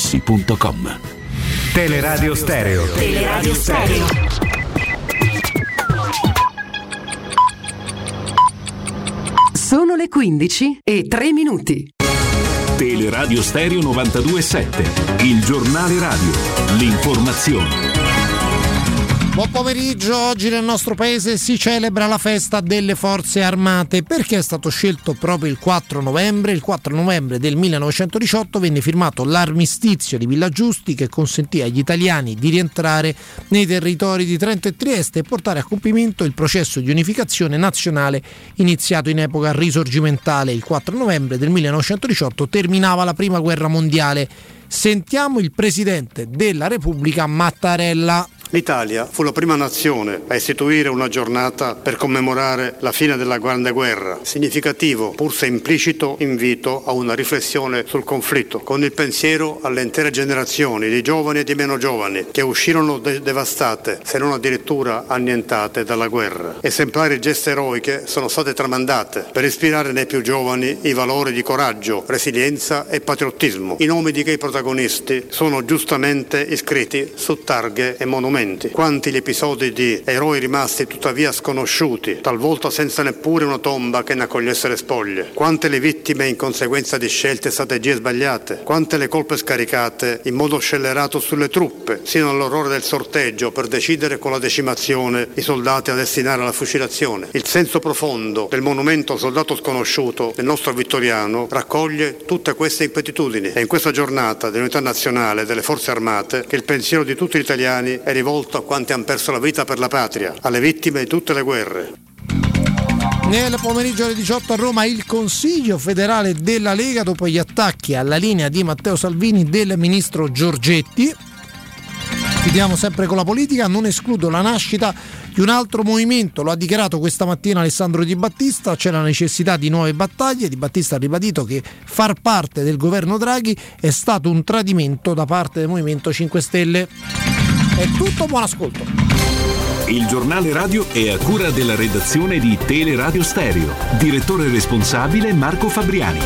artigianamaterassi.com. Teleradio Stereo. Teleradio Stereo. Sono le 15 e 3 minuti. Teleradio Stereo 92.7, il giornale radio, l'informazione. Buon pomeriggio, oggi nel nostro paese si celebra la festa delle forze armate. Perché è stato scelto proprio il 4 novembre? Il 4 novembre del 1918 venne firmato l'armistizio di Villa Giusti che consentì agli italiani di rientrare nei territori di Trento e Trieste e portare a compimento il processo di unificazione nazionale iniziato in epoca risorgimentale. Il 4 novembre del 1918 terminava la prima guerra mondiale. Sentiamo il presidente della Repubblica Mattarella. L'Italia fu la prima nazione a istituire una giornata per commemorare la fine della Grande Guerra, significativo, pur se implicito, invito a una riflessione sul conflitto, con il pensiero alle intere generazioni di giovani e di meno giovani che uscirono de- devastate, se non addirittura annientate dalla guerra. Esemplari geste eroiche sono state tramandate per ispirare nei più giovani i valori di coraggio, resilienza e patriottismo. I nomi di quei protagonisti sono giustamente iscritti su targhe e monumenti. Quanti gli episodi di eroi rimasti tuttavia sconosciuti, talvolta senza neppure una tomba che ne accogliesse le spoglie. Quante le vittime in conseguenza di scelte e strategie sbagliate. Quante le colpe scaricate in modo scellerato sulle truppe, sino all'orrore del sorteggio per decidere con la decimazione i soldati a destinare alla fucilazione. Il senso profondo del monumento al soldato sconosciuto del nostro Vittoriano raccoglie tutte queste impetitudini. È in questa giornata dell'unità nazionale delle forze armate che il pensiero di tutti gli italiani è rivolto a quanti hanno perso la vita per la patria, alle vittime di tutte le guerre. Nel pomeriggio alle 18 a Roma il Consiglio federale della Lega dopo gli attacchi alla linea di Matteo Salvini del ministro Giorgetti. Chiudiamo sempre con la politica, non escludo la nascita di un altro movimento, lo ha dichiarato questa mattina Alessandro Di Battista, c'è la necessità di nuove battaglie, Di Battista ha ribadito che far parte del governo Draghi è stato un tradimento da parte del Movimento 5 Stelle. È tutto, buon ascolto. Il giornale radio è a cura della redazione di Teleradio Stereo. Direttore responsabile Marco Fabriani.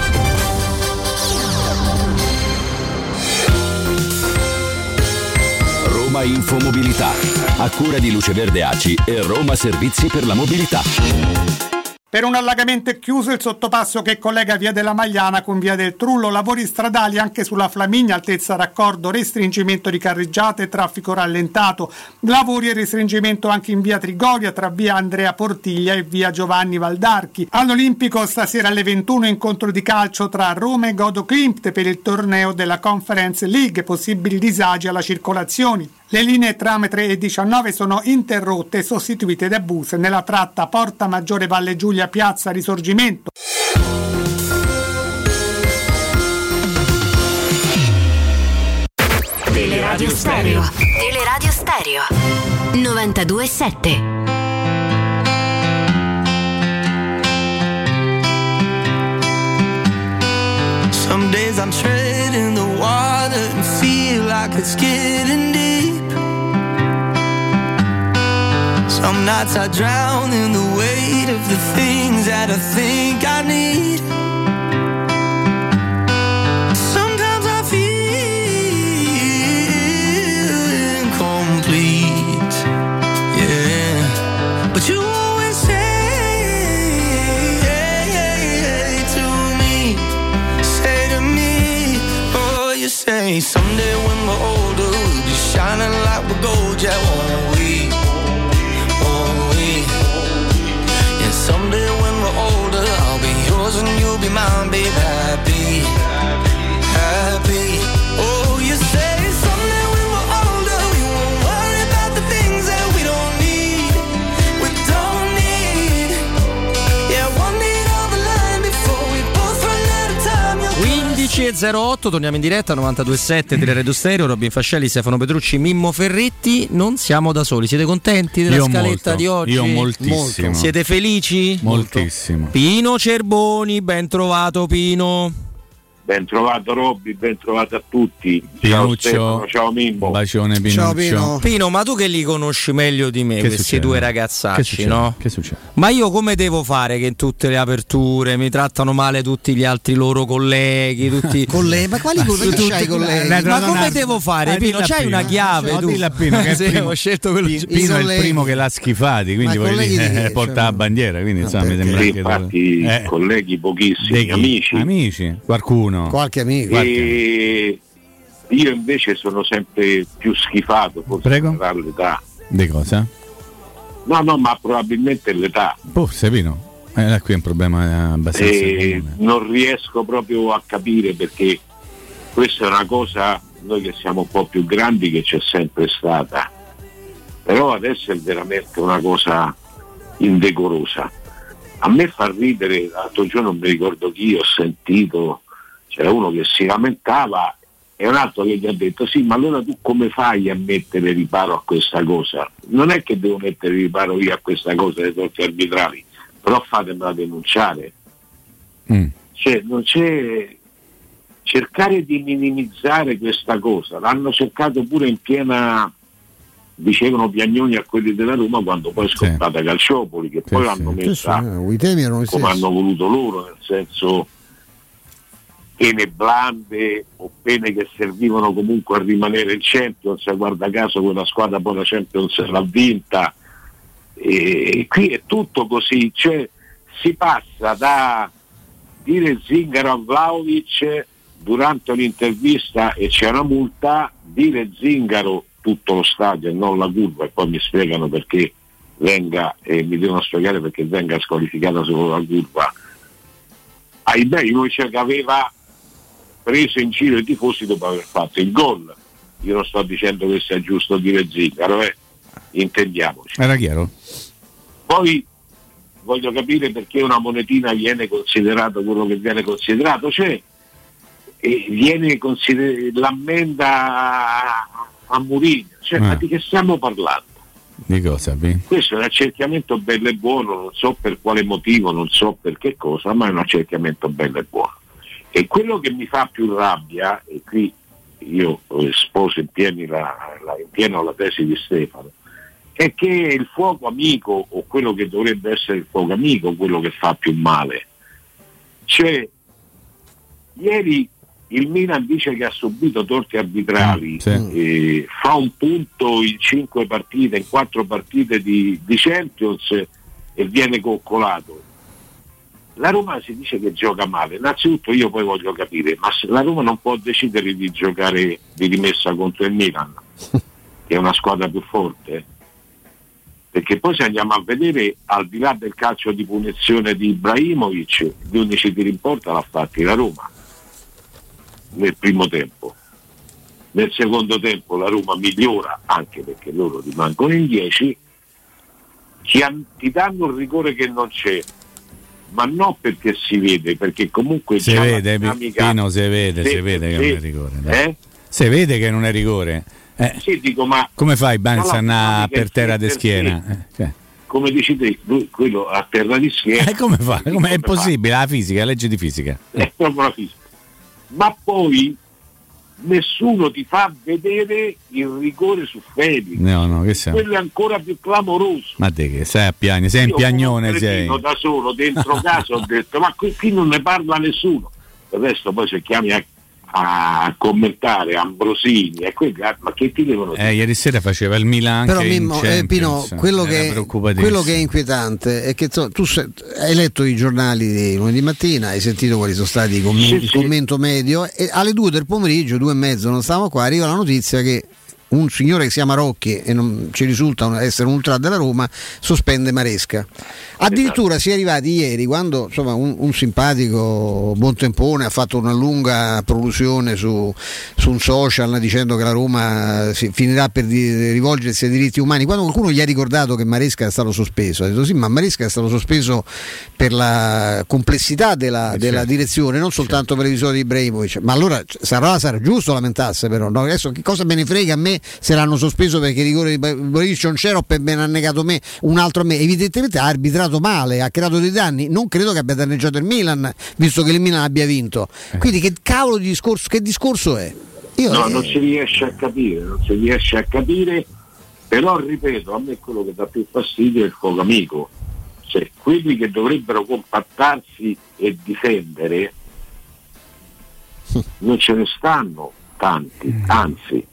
Roma Infomobilità, a cura di Luce Verde Aci e Roma Servizi per la Mobilità. Per un allagamento è chiuso il sottopasso che collega via della Magliana con via del Trullo, lavori stradali anche sulla Flamigna, altezza raccordo, restringimento di carreggiate, traffico rallentato, lavori e restringimento anche in via Trigoria tra via Andrea Portiglia e via Giovanni Valdarchi. All'Olimpico stasera alle 21 incontro di calcio tra Roma e Godo Klimt per il torneo della Conference League, possibili disagi alla circolazione. Le linee trame 3 e 19 sono interrotte e sostituite da bus nella tratta Porta Maggiore Valle Giulia Piazza Risorgimento. Teleradio Stereo. Teleradio Stereo. 92.7. Some days I'm treading the water and feel like it's getting deep. Some nights I drown in the weight of the things that I think I need. Sometimes I feel incomplete, yeah. But you always say to me, say to me, oh, you say someday when we're older, we'll be shining like we're gold, yeah, and you'll be mine, babe, happy, happy. 15 e 08, torniamo in diretta 92.7 Teleradio Stereo, Robin Fascelli, Stefano Petrucci, Mimmo Ferretti. Non siamo da soli, siete contenti della Io scaletta molto, di oggi? io moltissimo. Siete felici? Moltissimo. Pino Cerboni, ben trovato Pino. Ben trovato Robby, ben trovato a tutti. Ciao Stefano, ciao Mimmo. Bacione Pinuccio. Pino, ma tu che li conosci meglio di me, Che questi succede? due Che ragazzacci, succede? no? Che succede? Ma io come devo fare che in tutte le aperture mi trattano male tutti gli altri loro colleghi? Tutti... Colleghi? Ma quali colleghi Tutti- c'hai colleghi? Ma come devo fare, dai, Pino? C'hai Pino. una chiave No, tu? dilla Pino che è Sì, primo. ho scelto quello Pi- Pino è il primo che l'ha schifati, quindi dire, di che? eh, porta Cioè, la bandiera, quindi insomma mi sembra che infatti, eh, colleghi pochissimi, amici. Amici, qualcuno. Qualche amico. E io invece sono sempre più schifato, forse Prego? l'età. Di cosa? No, no, ma probabilmente l'età. Forse Pino. Eh, qui è un problema eh, abbastanza E comune. non riesco proprio a capire perché questa è una cosa, noi che siamo un po' più grandi, che c'è sempre stata. Però adesso è veramente una cosa indecorosa. A me fa ridere, l'altro giorno non mi ricordo chi ho sentito, c'era uno che si lamentava e un altro che gli ha detto sì, ma allora tu come fai a mettere riparo a questa cosa? Non è che devo mettere riparo io a questa cosa dei torti arbitrali, però fatemela denunciare. Mm. Cioè, non c'è cercare di minimizzare questa cosa, l'hanno cercato pure in piena dicevano Piagnoni a quelli della Roma quando poi è scottata Calciopoli che poi l'hanno messa gli come hanno voluto loro, nel senso pene blande o pene che servivano comunque a rimanere in Champions, guarda caso quella squadra poi la Champions l'ha vinta. E qui è tutto così, cioè si passa da dire Zingaro a Vlaovic durante un'intervista e c'è una multa, dire Zingaro tutto lo stadio e non la curva e poi mi spiegano perché venga e mi devono spiegare perché venga squalificata solo la curva. Ibrahimovic che aveva preso in giro i tifosi dopo aver fatto il gol. Io non sto dicendo che sia giusto dire Zingaro, eh. intendiamoci. Era chiaro? Poi voglio capire perché una monetina viene considerato quello che viene considerato, cioè eh, viene consider- l'ammenda a, Mourinho, cioè, Ah. ma di che stiamo parlando? Di cosa? Questo è un accerchiamento bello e buono, non so per quale motivo, non so per che cosa, ma è un accerchiamento bello e buono. E quello che mi fa più rabbia, e qui io eh, sposo in pieno la, la- in pieno la tesi di Stefano, è che il fuoco amico o quello che dovrebbe essere il fuoco amico, quello che fa più male. Cioè, ieri il Milan dice che ha subito torti arbitrali, eh, fa un punto in cinque partite, in quattro partite di, di Champions e viene coccolato. La Roma si dice che gioca male, innanzitutto io poi voglio capire, ma la Roma non può decidere di giocare di rimessa contro il Milan, che è una squadra più forte, perché poi se andiamo a vedere al di là del calcio di punizione di Ibrahimovic, gli unici tiri in porta l'ha fatti la Roma nel primo tempo. Nel secondo tempo la Roma migliora anche perché loro rimangono in 10, ti, danno il rigore che non c'è, ma non perché si vede, perché comunque Si vede, Pino, si vede, Sì, si vede che sì. non è rigore. Eh? Si vede che non è rigore. Eh, Sì, dico, ma come fai Banza Già a la andare dinamica per terra di schiena? Eh, cioè. come dici te, lui, quello a terra di schiena. Eh, come fa? Come è fa? impossibile? La fisica, la legge di fisica. È proprio la fisica. Ma poi nessuno ti fa vedere il rigore su Fedez. No, no, che siamo? Quello è ancora più clamoroso. Ma te che sei a piagne, sei Io piagnone sei. cretino da solo dentro casa ho detto ma qui, qui non ne parla nessuno del resto poi se chiami a, a commentare Ambrosini e quelli ah, ma che ti devono dire Eh, ieri sera faceva il Milan Però Mimmo, eh, Pino, Champions. quello che, quello che è inquietante è che tu, tu se- hai letto i giornali di lunedì mattina, hai sentito quali sono stati i commenti, Sì, il sì. commento medio e alle due del pomeriggio, due e mezzo, non stavamo qua, arriva la notizia che un signore che si chiama Rocchi e non ci risulta essere un ultra della Roma sospende Maresca. Addirittura si è arrivati ieri quando insomma, un, un simpatico buontempone ha fatto una lunga prolusione su, su un social dicendo che la Roma si- finirà per di- rivolgersi ai diritti umani. Quando qualcuno gli ha ricordato che Maresca è stato sospeso, ha detto sì, ma Maresca è stato sospeso per la complessità della, della direzione, non soltanto per l'episodio di Ibrahimovic. Ma allora sarà, sarà giusto lamentasse però. no? Adesso che cosa me ne frega a me se l'hanno sospeso perché il rigore di Ibrahimovic non c'era o per me ne ha negato me, un altro a me. Evidentemente ha arbitrato male, ha creato dei danni. Non credo che abbia danneggiato il Milan, visto che il Milan abbia vinto. Quindi che cavolo di discorso, che discorso è? Io, no eh, non si riesce a capire non si riesce a capire però ripeto a me quello che dà più fastidio è il fuoco amico cioè quelli che dovrebbero compattarsi e difendere non ce ne stanno tanti anzi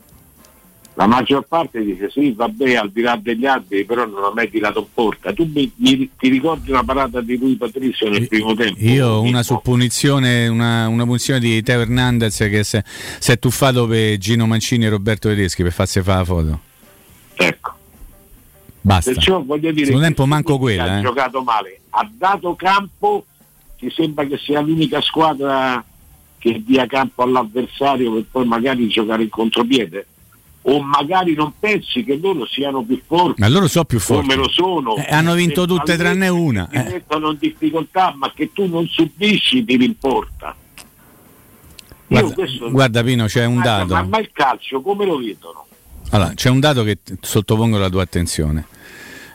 la maggior parte dice sì vabbè al di là degli altri però non ha mai tirato porta tu mi, mi- ti ricordi una parata di lui Patrizio nel primo tempo Io ho una su punizione, una, una punizione di Teo Hernandez che si è- tuffato per Gino Mancini e Roberto Tedeschi per farsi fare la foto. Ecco. Basta. Perciò voglio dire Secondo tempo manco ha quella. eh. giocato male, ha dato campo, ti sembra che sia l'unica squadra che dia campo all'avversario per poi magari giocare in contropiede? O magari non pensi che loro siano più forti? Ma loro sono più forti. Come lo sono? Eh, hanno vinto tutte tranne una. Ti eh. mettono in difficoltà, ma che tu non subisci ti rimporta. Io Guarda, questo- guarda, Pino, c'è un dato. Ma, ma il calcio come lo vedono? Allora, c'è un dato che sottopongo alla tua attenzione.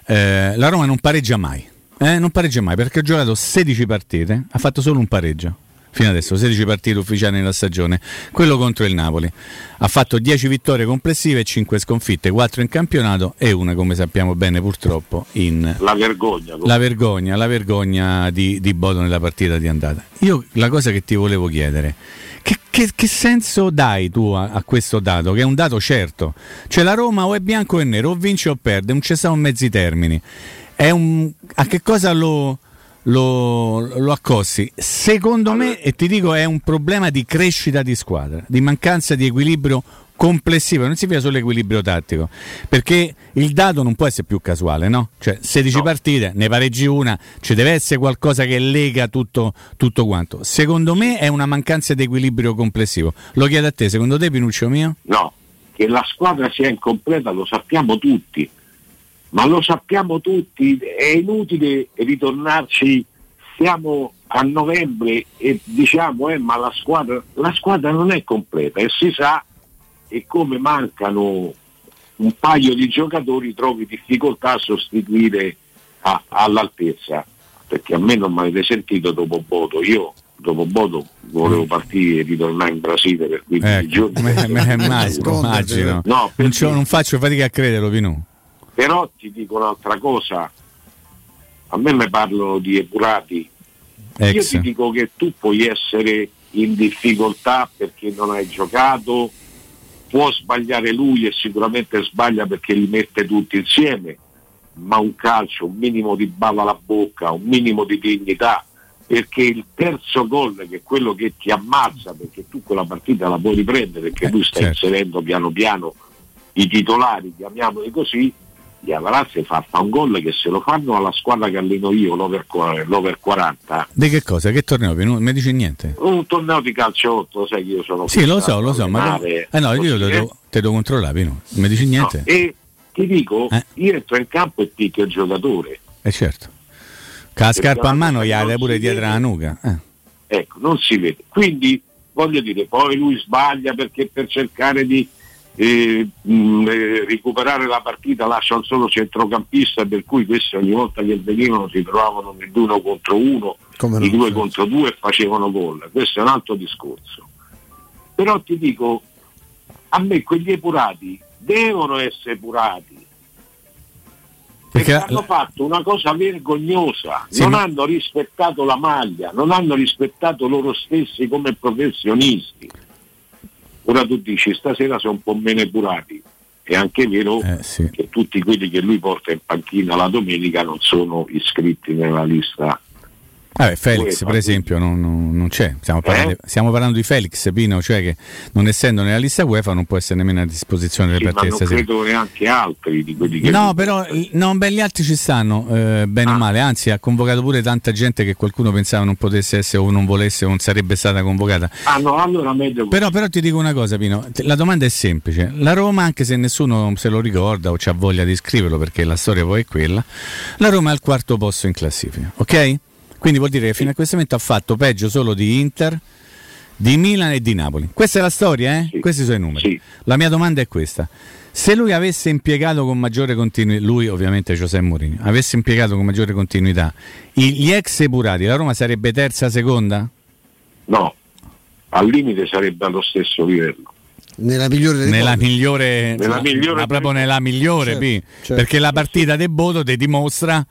Eh, la Roma non pareggia mai. Eh, non pareggia mai perché ha giocato 16 partite, ha fatto solo un pareggio. Fino adesso 16 partite ufficiali nella stagione, quello contro il Napoli. Ha fatto 10 vittorie complessive e 5 sconfitte, 4 in campionato e una, come sappiamo bene purtroppo, in La vergogna. la vergogna, la vergogna di, di Bodo nella partita di andata. Io la cosa che ti volevo chiedere, che, che- che senso dai tu a, a questo dato? Che è un dato certo. Cioè la Roma o è bianco o è nero, o vince o perde, non ci sono mezzi termini. È un, a che cosa lo, lo, lo accossi? Secondo me, e ti dico, è un problema di crescita di squadra, di mancanza di equilibrio complessivo, non si vede solo equilibrio tattico, perché il dato non può essere più casuale, no? Cioè 16 partite, ne pareggi una, ci deve essere qualcosa che lega tutto, tutto quanto. Secondo me è una mancanza di equilibrio complessivo. Lo chiedo a te, secondo te Pinuccio mio? No, che la squadra sia incompleta lo sappiamo tutti, ma lo sappiamo tutti, è inutile ritornarci, siamo a novembre e diciamo eh, ma la squadra, la squadra non è completa e si sa e come mancano un paio di giocatori trovi difficoltà a sostituire a- all'altezza, perché a me non mi avete sentito dopo Bodo, io dopo Bodo volevo partire e ritornare in Brasile per 15 Ecco, giorni. me- me- immagino, immagino. No, non, c'ho- non faccio fatica a crederlo, Pinu. Però ti dico un'altra cosa, a me mi parlano di epurati, io Ex. ti dico che tu puoi essere in difficoltà perché non hai giocato, può sbagliare lui e sicuramente sbaglia perché li mette tutti insieme, ma un calcio, un minimo di bava alla bocca, un minimo di dignità, perché il terzo gol che è quello che ti ammazza perché tu quella partita la puoi riprendere perché tu stai certo. inserendo piano piano i titolari, chiamiamoli così, gli Avarazzi fa, fa un gol che se lo fanno alla squadra che alleno io, l'over, l'over 40, Di che cosa? Che torneo? Non mi dici niente? un torneo di calciotto, sai che io sono Sì, lo so, lo so, ma eh no, io te eh. devo, te devo controllare. Non mi dici niente? E ti dico, Eh. io entro in campo e picchio il giocatore. Eh certo. Con la scarpa a mano gli che ha non pure dietro la nuca. Eh. Ecco, non si vede. Quindi voglio dire, poi lui sbaglia perché per cercare di eh, mh, eh, recuperare la partita lascia un solo centrocampista, per cui questi ogni volta che venivano si trovavano nell'uno contro uno, Come i due certo. contro due e facevano gol. Questo è un altro discorso. Però ti dico, a me quegli epurati devono essere epurati. Perché Perché hanno fatto una cosa vergognosa, Sì, non ma- hanno rispettato la maglia, non hanno rispettato loro stessi come professionisti. Ora tu dici stasera sono un po' meno epurati. È anche vero Eh, che tutti quelli che lui porta in panchina la domenica non sono iscritti nella lista. Vabbè, Felix, UEFA, per esempio, non, non- non c'è. Stiamo parlando, Eh? stiamo parlando di Felix Pino, cioè che non essendo nella lista UEFA non può essere nemmeno a disposizione Sì, delle ma partite non stasera. credo neanche altri di quelli che No, però no, beh, gli altri ci stanno, eh, bene Ah. o male, anzi ha convocato pure tanta gente che qualcuno pensava non potesse essere o non volesse o non sarebbe stata convocata. Ah no, allora meglio Però, però ti dico una cosa, Pino, la domanda è semplice. La Roma, anche se nessuno se lo ricorda o ha voglia di scriverlo perché la storia poi è quella, la Roma è al quarto posto in classifica, ok? Quindi vuol dire che fino a questo momento ha fatto peggio solo di Inter, di Milan e di Napoli. Questa è la storia, eh? Questi sono i numeri. La mia domanda è questa. Se lui avesse impiegato con maggiore continuità, lui ovviamente Giuseppe Mourinho, avesse impiegato con maggiore continuità gli ex epurati, la Roma sarebbe terza, seconda? No, al limite sarebbe allo stesso livello. Nella migliore delle nella migliore, Nella migliore ma proprio nella migliore Certo, certo. perché la partita del Bodo ti dimostra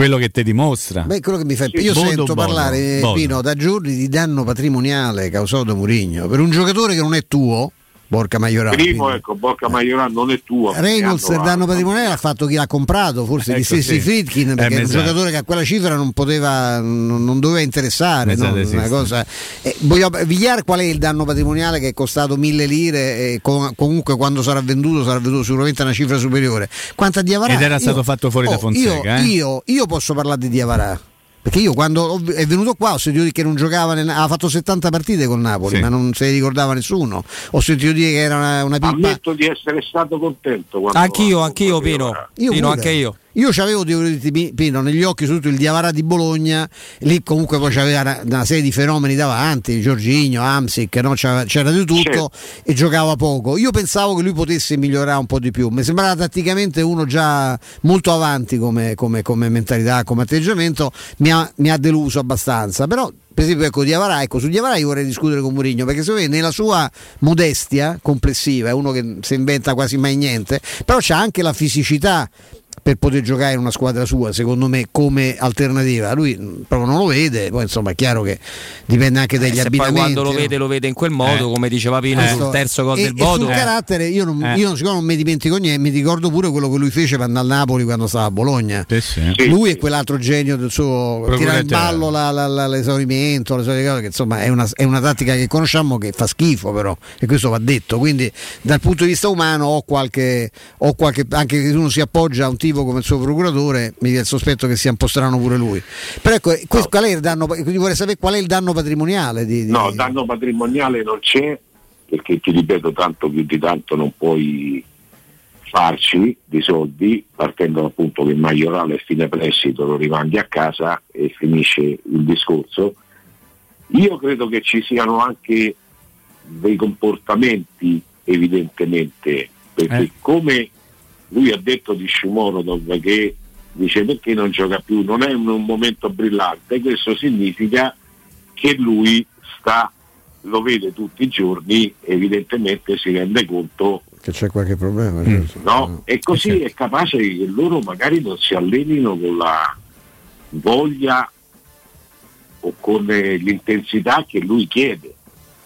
quello che ti dimostra. Beh, quello che mi fa io Bodo, sento Bodo, parlare Bodo. Pino da giorni di danno patrimoniale causato da Murigno per un giocatore che non è tuo Borca Maiorano Primo, ecco, Bocca Maioran non è tuo. Reynolds il danno patrimoniale l'ha fatto chi l'ha comprato, forse gli Ecco, stessi sì. Friedkin, perché Eh, è un esatto. giocatore che a quella cifra non poteva, non, non doveva interessare. No? Una cosa, eh, voglio- Villar qual è il danno patrimoniale che è costato mille lire e co- comunque quando sarà venduto sarà venduto sicuramente a una cifra superiore. Quanto a Diavarà? Ed era io- stato fatto fuori da oh, Fonseca, Io, eh? io- io posso parlare di Diavarà. Perché io quando è venuto qua ho sentito dire che non giocava, nel- ha fatto 70 partite con Napoli, Sì. ma non se ne ricordava nessuno. Ho sentito dire che era una, una pippa. Ammetto di essere stato contento. Quando Anch'io, anch'io Pino. Pino, anche io. Io di- Pino, negli occhi soprattutto il Diavara di Bologna, lì comunque poi c'aveva una, una serie di fenomeni davanti, Giorginio, Amsic, no? c'era, c'era di tutto e giocava poco. Io pensavo che lui potesse migliorare un po' di più, mi sembrava tatticamente uno già molto avanti come, come- come mentalità, come atteggiamento, mi ha, mi ha deluso abbastanza, però per esempio ecco Diavara, ecco, su Diavara io vorrei discutere con Mourinho perché secondo me nella sua modestia complessiva è uno che si inventa quasi mai niente, però c'ha anche la fisicità per poter giocare in una squadra sua, secondo me, come alternativa. Lui mh, proprio non lo vede, poi insomma è chiaro che dipende anche dagli Eh, Se poi abbinamenti. quando lo no? vede lo vede in quel modo, Eh. come diceva Pino Questo- sul terzo gol e, del e Bodo. sul carattere io non, Eh. io siccome non mi dimentico niente, mi ricordo pure quello che lui fece per andare al Napoli quando stava a Bologna. Lui è quell'altro genio del suo tirare in ballo la- la- la- l'esaurimento, le solite cose, che insomma è una, è una tattica che conosciamo che fa schifo però, e questo va detto. Quindi dal punto di vista umano ho qualche, ho qualche anche se uno si appoggia a un tipo come il suo procuratore, mi viene il sospetto che sia un po' strano pure lui. Però ecco, questo- qual è il danno? Quindi vorrei sapere qual è il danno patrimoniale di, di- No, danno patrimoniale non c'è, perché ti ripeto, tanto più di tanto non puoi farci di soldi, partendo dal punto che Maiorale a fine prestito lo rimandi a casa e finisce il discorso. Io credo che ci siano anche dei comportamenti evidentemente, perché Eh. come lui ha detto di Sciumorodov che dice perché non gioca più, non è un, momento brillante, questo significa che lui sta, lo vede tutti i giorni, evidentemente si rende conto, che c'è qualche problema. Mm. certo. no? E così è capace che loro magari non si allenino con la voglia o con eh, l'intensità che lui chiede.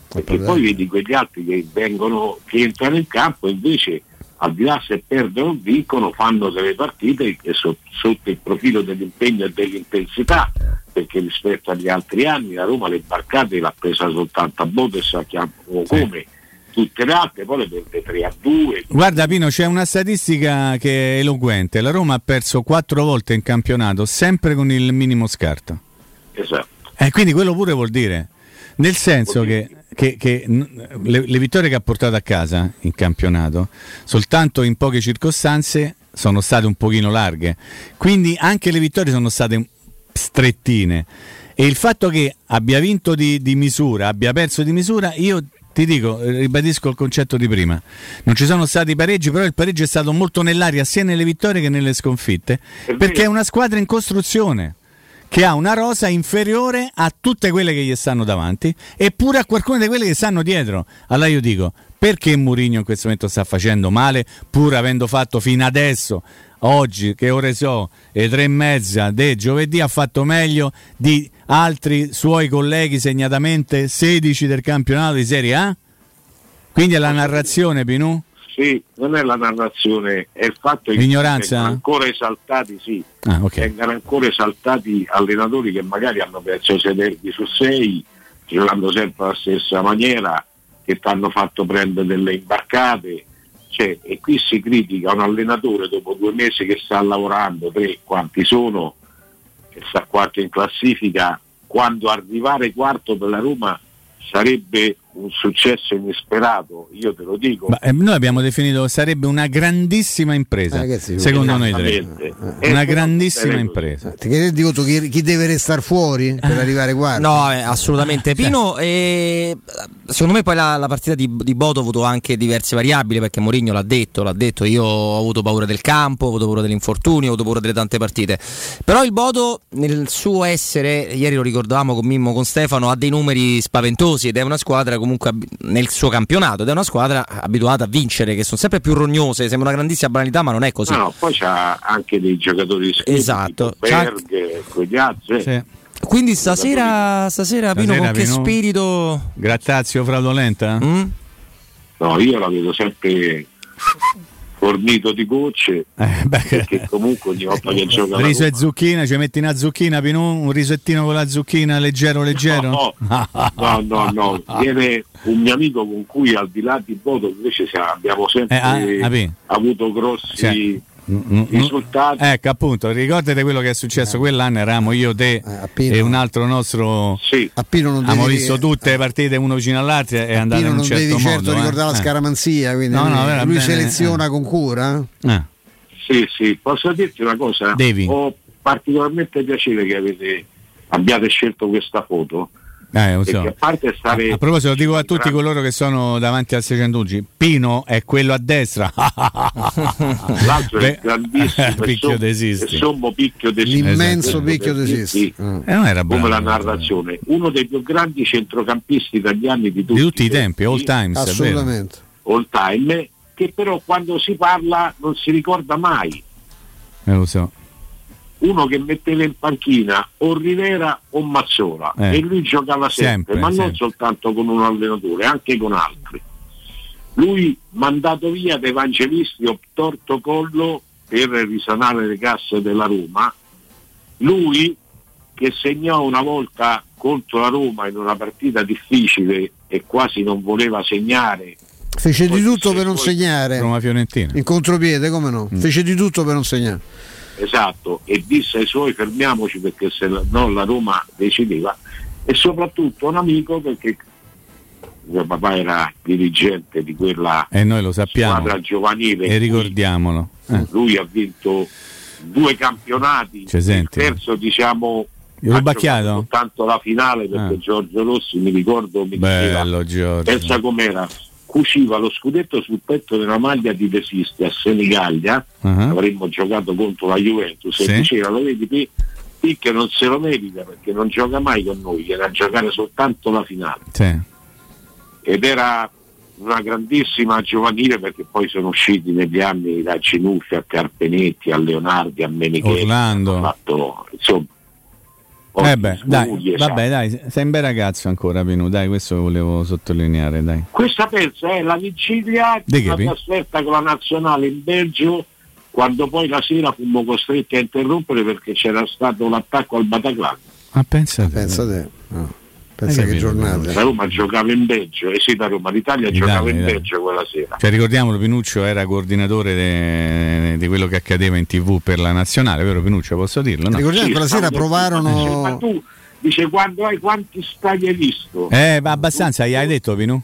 Perché poi vedi quegli altri che vengono, che entrano in campo invece al di là se perdono o vincono fanno delle partite che so- sotto il profilo dell'impegno e dell'intensità perché rispetto agli altri anni la Roma le barcate l'ha presa soltanto a botte e sappiamo come tutte le altre, poi le perde 3 a 2. Guarda Pino, c'è una statistica che è eloquente. La Roma ha perso quattro volte in campionato, sempre con il minimo scarto. Esatto. E quindi quello pure vuol dire, nel senso che, che- che, le, le vittorie che ha portato a casa in campionato, soltanto in poche circostanze, sono state un pochino larghe. Quindi anche le vittorie sono state strettine. E il fatto che abbia vinto di, di misura, abbia perso di misura, io ti dico, ribadisco il concetto di prima. Non ci sono stati pareggi, però il pareggio è stato molto nell'aria sia nelle vittorie che nelle sconfitte, perché è una squadra in costruzione che ha una rosa inferiore a tutte quelle che gli stanno davanti eppure a qualcuna di quelle che stanno dietro. Allora io dico, perché Mourinho in questo momento sta facendo male pur avendo fatto fino adesso, oggi che ore so, e tre e mezza di giovedì ha fatto meglio di altri suoi colleghi segnatamente 16 del campionato di Serie A? Quindi è la narrazione Pinù? Sì, non è la narrazione, è il fatto che vengano ancora esaltati, sì, Ah, ok. vengano ancora esaltati allenatori che magari hanno perso 6 derby su 6, giocando sempre alla stessa maniera, che ti hanno fatto prendere delle imbarcate. Cioè, e qui si critica un allenatore dopo due mesi che sta lavorando, tre quanti sono, che sta quarto in classifica, quando arrivare quarto per la Roma sarebbe un successo inesperato, io te lo dico. Ma, eh, noi abbiamo definito sarebbe una grandissima impresa, Eh, sì, secondo noi tre. Esattamente. Una Eh, grandissima impresa. Ti rendi conto chi, chi deve restare fuori per arrivare qua? No, eh, assolutamente. Pino, eh, secondo me poi la, la partita di, di Bodo ha avuto anche diverse variabili perché Mourinho l'ha detto, l'ha detto, io ho avuto paura del campo, ho avuto paura dell'infortunio, ho avuto paura delle tante partite. Però il Bodo nel suo essere, ieri lo ricordavamo con Mimmo, con Stefano, ha dei numeri spaventosi ed è una squadra comunque ab- nel suo campionato ed è una squadra abituata a vincere, che sono sempre più rognose, sembra una grandissima banalità ma non è così. No, no, poi c'ha anche dei giocatori iscritti, Esatto. Berg, Cogliazzo, eh. Quindi stasera, stasera Pino Stasera, con che Pino? spirito... Grattazio fraudolenta? Mm? No, io la vedo sempre fornito di gocce, perché comunque ogni volta che gioca Riso e zucchina, ci metti una zucchina, Pinù? Un risettino con la zucchina leggero leggero? No, no, no, no, viene un mio amico con cui al di là di Bodo invece abbiamo sempre Eh, ah, capì. avuto grossi Cioè, Mm, risultati. Ecco appunto, ricordate quello che è successo quell'anno, eravamo io, te e un altro nostro... Non Abbiamo devi- visto tutte le partite uno vicino all'altro e Pino in un non certo devi certo modo. eh. ricordare la Eh. scaramanzia, quindi No, no, lui, lui bene, seleziona con cura. Eh. Sì, sì, posso dirti una cosa? Devi. Ho particolarmente piacere che avete, abbiate scelto questa foto. Eh, lo so. Perché a parte stare A proposito, lo dico a tutti coloro che sono davanti al 611, Pino è quello a destra. L'altro è Beh, il grandissimo picchio e sommo picchio desisti. L'immenso Esatto. picchio desisti. dirti Eh, non era Come bravo. la narrazione, uno dei più grandi centrocampisti italiani di tutti, Di tutti i tempi, all times, è. Assolutamente. all time, che però quando si parla non si ricorda mai. Eh, lo so. Uno che metteva in panchina o Rivera o Mazzola Eh. e lui giocava sempre, Sempre, ma non sempre. soltanto con un allenatore, anche con altri. Lui mandato via da evangelisti obtorto collo per risanare le casse della Roma, lui che segnò una volta contro la Roma in una partita difficile e quasi non voleva segnare Fece di tutto per non segnare. Roma Fiorentina. In contropiede, come no? Mm. Fece di tutto per non segnare. Esatto e disse ai suoi fermiamoci perché se no la Roma decideva e soprattutto un amico perché mio papà era dirigente di quella E noi lo sappiamo. squadra giovanile E ricordiamolo. Eh. lui ha vinto due campionati senti? il terzo diciamo rubacchiato? giocato soltanto la finale perché Ah. Giorgio Rossi mi ricordo mi diceva Bello Giorgio. pensa com'era cuciva lo scudetto sul petto della maglia di De Sisti a Senigallia Ah. avremmo giocato contro la Juventus e Sì. diceva lo vedi Pi- Picchio non se lo merita perché non gioca mai con noi viene a giocare soltanto la finale Sì. ed era una grandissima giovanile perché poi sono usciti negli anni da Cinuffi a Carpenetti a Leonardi a Menichetti Orlando. fatto, insomma Eh beh, dai, vabbè, dai, sei un bel ragazzo ancora, Pinu, dai, questo volevo sottolineare, dai. Questa pensa è la vigilia Di una trasferta con la nazionale in Belgio quando poi la sera fummo costretti a interrompere perché c'era stato l'attacco al Bataclan. Ah, pensa Pensa te. No. Pensa che giornata. La Roma giocava in Belgio, e sì, da Roma l'Italia Italia, giocava in Italia. Belgio quella sera. Cioè, ricordiamolo, Pinuccio era coordinatore di quello che accadeva in tv per la nazionale, vero Pinuccio? Posso dirlo? No? Ricordiamo che quella sera Ma provarono. tu dice quando hai quanti stadi hai visto? Eh, ma abbastanza, gli hai detto Pinu?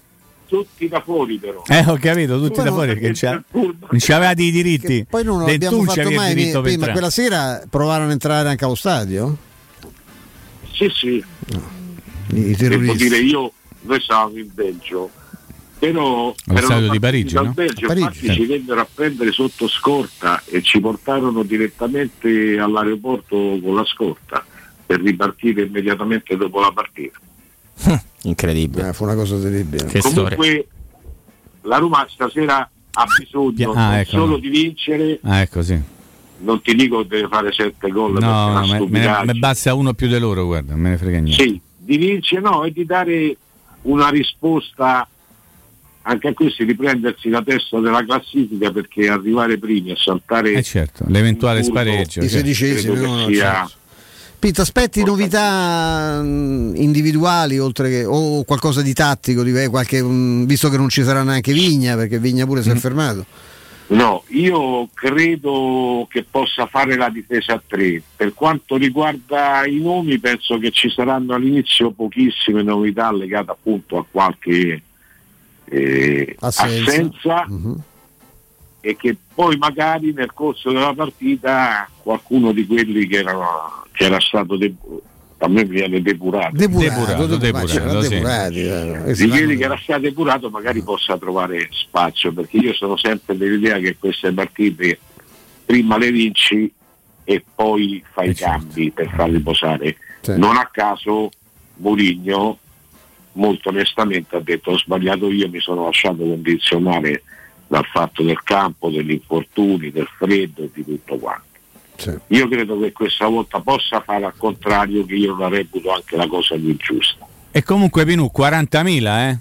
Tutti da fuori però. Eh, ho capito, tutti Poi da fuori perché c'ha- non c'avevate i diritti. Poi non abbiamo fatto mai. il diritto per prima, entrare. quella sera provarono a entrare anche allo stadio? Sì, sì. I Devo terroristi. dire io, noi stavamo in Belgio, però erano di Parigi, dal no? Belgio, Parigi, infatti sì. ci vennero a prendere sotto scorta e ci portarono direttamente all'aeroporto con la scorta per ripartire immediatamente dopo la partita. Incredibile. Eh, fu una cosa terribile. Che storia. Comunque la Roma stasera ha bisogno Ah, non ecco. solo di vincere, Ah, ecco sì. non ti dico che deve fare sette gol perché è No, no, me, me basta uno più di loro, guarda, non me ne frega niente. Sì, di vincere no, e di dare una risposta anche a questi, di prendersi la testa della classifica perché arrivare primi a saltare Eh certo, l'eventuale spareggio. I certo. sedicesimi, no, certo. Pete, aspetti novità mh, individuali oltre che o qualcosa di tattico, di- eh, qualche, mh, visto che non ci sarà neanche Vigna, perché Vigna pure Mm. si è fermato. No, io credo che possa fare la difesa a tre. Per quanto riguarda i nomi, penso che ci saranno all'inizio pochissime novità legate appunto a qualche eh, Assenza. assenza e che poi magari nel corso della partita qualcuno di quelli che, erano, che era stato de- a me viene depurato. Depurato, Depurato, depurato, depurato, sì. depurati, eh, di si quelli che era stato depurato magari possa trovare spazio perché io sono sempre dell'idea che queste partite prima le vinci e poi fai i cambi per farli posare. Non a caso Mourinho molto onestamente ha detto ho sbagliato io mi sono lasciato condizionare dal fatto del campo degli infortuni del freddo e di tutto quanto io credo che questa volta possa fare al contrario che io la reputo anche la cosa più giusta E comunque Pinu, 40.000, eh?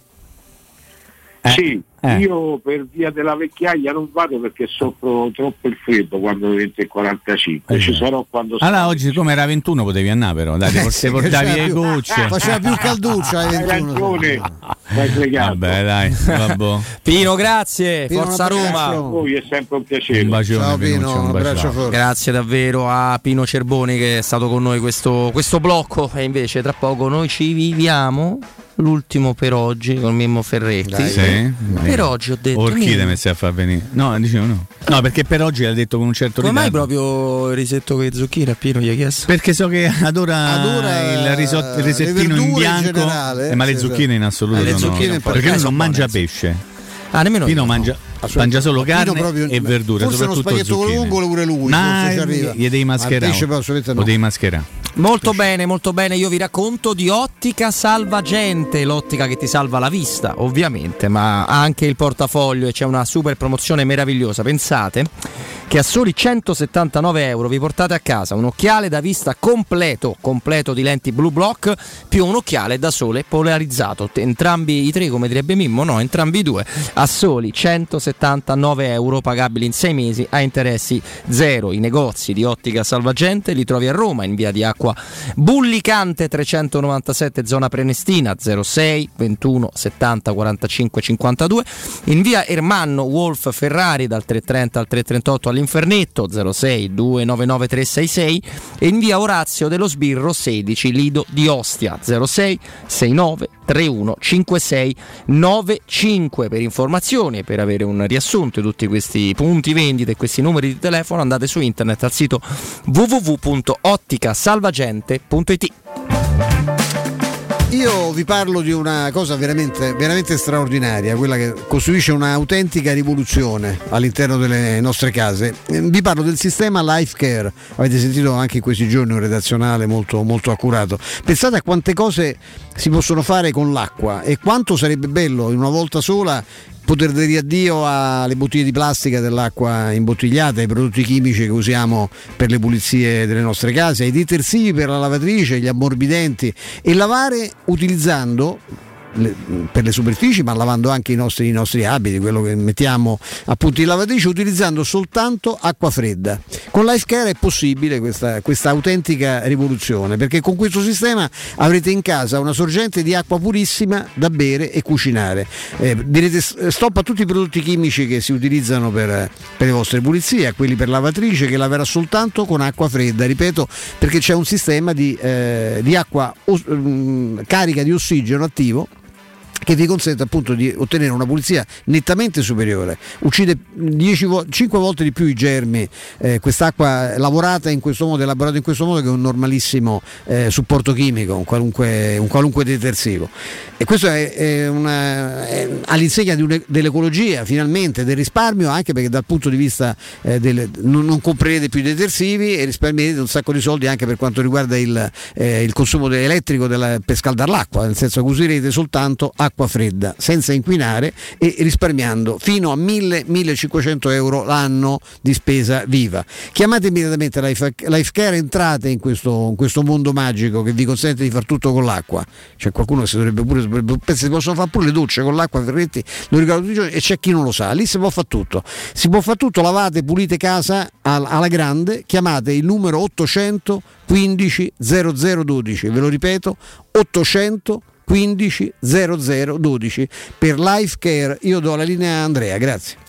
Sì, eh. io per via della vecchiaia non vado perché soffro troppo il freddo quando diventa il 45, ci sarò quando Allora oggi come era 21 potevi andare però, dai, Eh, sì, portavi le gocce. Faceva più calduccia ai Hai 21. ragione. Vabbè dai, vabbè. Pino, grazie. Pino, Forza. Roma. A voi è sempre un piacere. Un bacione, Ciao Pino, un abbraccio forte. Grazie davvero a Pino Cerboni che è stato con noi questo, questo blocco e invece tra poco noi ci viviamo l'ultimo per oggi con Mimmo Ferretti. Sì? Per oggi ho detto Orchide mi stai a far venire. No, dicevo no. No, perché per oggi l'ha detto con un certo come mai ritardo. proprio il risetto con i zucchine a Pino gli ha chiesto? Perché so che adora, Adora il, risotto, il le risettino in in bianco, generale, eh, ma le zucchine in assoluto Eh, le no. zucchine in perché non mangia pesce. Ah, nemmeno Pino io. mangia, Assolutamente. Mangia solo carne proprio- e verdure, forse uno spaghetto zucchine. lungo pure lui, Ma gli devi mascherare. no. Lo devi mascherare. Molto bene, molto bene. Io vi racconto di Ottica Salvagente, l'ottica che ti salva la vista, ovviamente, ma anche il portafoglio e c'è una super promozione meravigliosa. Pensate che a soli 179 euro vi portate a casa un occhiale da vista completo, completo di lenti Blue Block, più un occhiale da sole polarizzato. Entrambi i tre, come direbbe Mimmo, no, entrambi i due, a soli 179 euro pagabili in 6 mesi a interessi zero. I negozi di Ottica Salvagente li trovi a Roma in via di Acqua Bullicante 397 zona Prenestina 06 21 70 45 52 in via Ermanno Wolf Ferrari dal 330 al 338 all'Infernetto 06 299 366 e in via Orazio dello Sbirro 16 Lido di Ostia 06 69 31 56 95 per informazioni e per avere un riassunto di tutti questi punti vendita e questi numeri di telefono andate su internet al sito www.otticasalvagente.it Io vi parlo di una cosa veramente, veramente straordinaria, quella che costruisce un'autentica rivoluzione all'interno delle nostre case. Eh, Vi parlo del sistema Life Care. Avete sentito anche in questi giorni un redazionale molto, molto accurato. Pensate a quante cose si possono fare con l'acqua e quanto sarebbe bello in una volta sola poter dire addio alle bottiglie di plastica dell'acqua imbottigliata, ai prodotti chimici che usiamo per le pulizie delle nostre case, ai detersivi per la lavatrice, gli ammorbidenti e lavare utilizzando le- per le superfici, ma lavando anche i nostri, i nostri abiti, quello che mettiamo appunto in lavatrice, utilizzando soltanto acqua fredda. Con LifeCare è possibile questa, questa autentica rivoluzione, perché con questo sistema avrete in casa una sorgente di acqua purissima da bere e cucinare. Eh, direte stop a tutti i prodotti chimici che si utilizzano per, per le vostre pulizie, a quelli per lavatrice che laverà soltanto con acqua fredda, ripeto, perché c'è un sistema di, eh, di acqua os- mm, carica di ossigeno attivo che vi consente appunto di ottenere una pulizia nettamente superiore. Uccide 10 vo- 5 volte di più i germi eh, quest'acqua lavorata in questo modo, elaborata in questo modo che un normalissimo eh, supporto chimico, un qualunque, un qualunque detersivo. E questo è, è una- è all'insegna un- dell'ecologia, finalmente, del risparmio, anche perché dal punto di vista eh, del, non, non comprerete più i detersivi e risparmierete un sacco di soldi anche per quanto riguarda il, eh, il consumo elettrico della- per scaldare l'acqua, nel senso che userete soltanto acqua fredda, senza inquinare e risparmiando fino a 1000-1500 euro l'anno di spesa viva. Chiamate immediatamente Life, Lifecare, entrate in questo, in questo mondo magico che vi consente di far tutto con l'acqua. C'è qualcuno che si dovrebbe pure, si possono fare pure le docce con l'acqua, Ferretti, lo ricordo tutti i giorni, e c'è chi non lo sa, lì si può fare tutto. Si può fare tutto, lavate, pulite casa al- alla grande, chiamate il numero 800 15 0012, ve lo ripeto, 800 15 0012 per Life Care. Io do la linea a Andrea, grazie.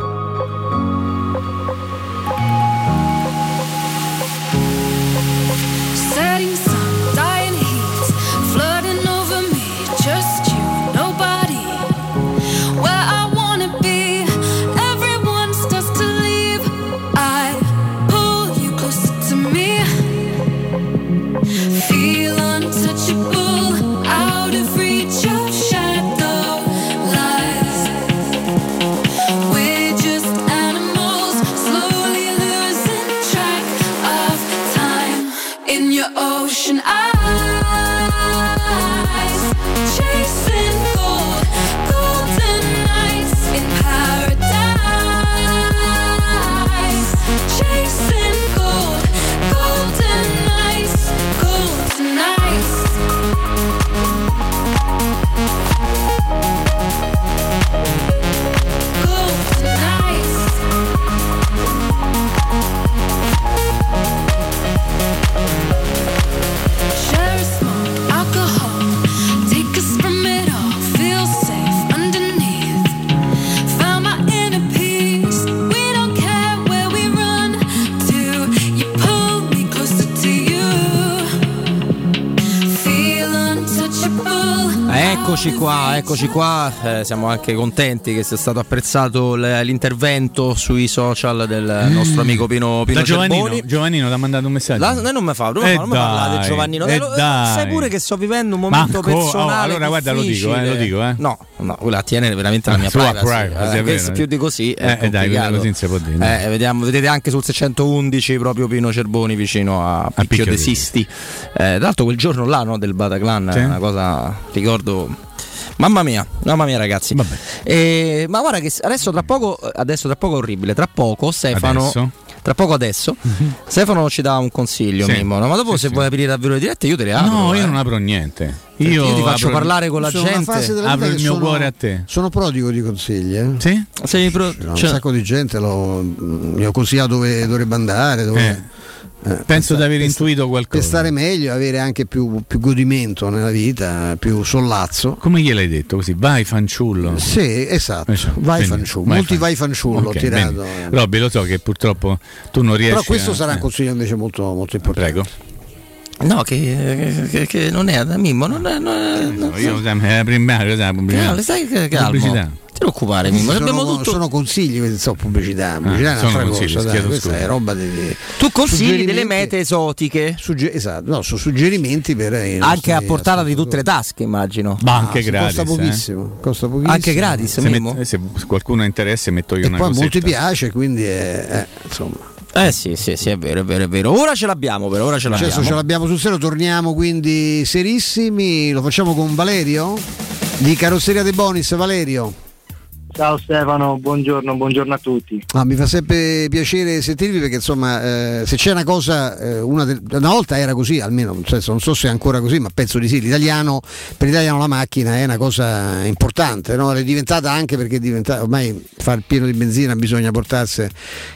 qua, eccoci qua, Eh, siamo anche contenti che sia stato apprezzato l'intervento sui social del nostro amico Pino, Pino Da Giovannino. Giovannino ti ha mandato un messaggio. La- lei non mi fa, non, Eh non mi parlate Giovannino. eh Eh, lo- dai. sai pure che sto vivendo un momento Marco, oh, personale. allora guarda, lo dico, eh, lo dico, eh. No, no, quella attiene veramente alla Ah, mia privacy. privacy, eh, vero. più di così è Eh, dai, così non si può dire. Eh, vediamo, vedete anche sul 611 proprio Pino Cerboni vicino a Picchio, Picchio de Sisti. Eh, tra l'altro quel giorno là no, del Bataclan Sì. è una cosa ricordo Mamma mia, mamma mia ragazzi. Eh, ma guarda che adesso tra poco, adesso tra poco è orribile, tra poco Stefano... Adesso? Tra poco adesso Stefano ci dà un consiglio, Sì. Mimmo, no? ma dopo Sì, se sì. vuoi aprire davvero le dirette io te le apro. No, io eh. non apro niente. Io, io ti faccio apro- parlare con la gente. Apro il mio sono- cuore a te. Sono prodigo di consigli. Eh? Sì? Sei pro- cioè- un sacco di gente lo, mi ho consigliato dove dovrebbe andare. Dove, eh, Penso per di aver intuito Per qualcosa. stare meglio, avere anche più, più godimento nella vita, più sollazzo. Come gliel'hai detto così? Vai fanciullo. Sì, esatto. Esatto. Vai Bene, fanciullo. vai Molti fan- vai fanciullo ho Ok, tirato. Robby, lo so che purtroppo tu non riesci Però questo a- sarà un eh, consiglio invece molto, molto importante. Prego. No, che, che- che non è da Mimmo, non è. Non è No, io sempre è la primaria, sai, la pubblicità. No, stai che- calmo. Pubblicità. Ti preoccupare, Mimmo. Sono, abbiamo tutto. sono consigli, questi sono pubblicità. Pubblicità è Ah, sono un'altra consigli, cosa. dai, questa scusa. è roba di. di- Tu consigli delle mete esotiche. sugge- esatto, no, sono suggerimenti per i Anche a portata di tutte le tasche, immagino. Ma anche Ah, gratis. costa eh. pochissimo, costa pochissimo. Anche gratis, Se, Mimmo? met- eh, se qualcuno ha interesse metto io E una poi cosetta. molti piace, quindi è, eh, insomma. Eh sì, sì, sì, è vero, è vero, è vero. Ora ce l'abbiamo, però, ora ce l'abbiamo. Adesso ce l'abbiamo sul serio, torniamo quindi serissimi. Lo facciamo con Valerio di Carrozzeria De Bonis. Valerio. Ciao Stefano, buongiorno, buongiorno a tutti. Ah, mi fa sempre piacere sentirvi perché insomma eh, se c'è una cosa, eh, una, de- una, volta era così, almeno non so se è ancora così, ma penso di sì, l'italiano, per l'italiano la macchina è una cosa importante, no? è diventata anche perché diventata, ormai fare il pieno di benzina bisogna portarsi,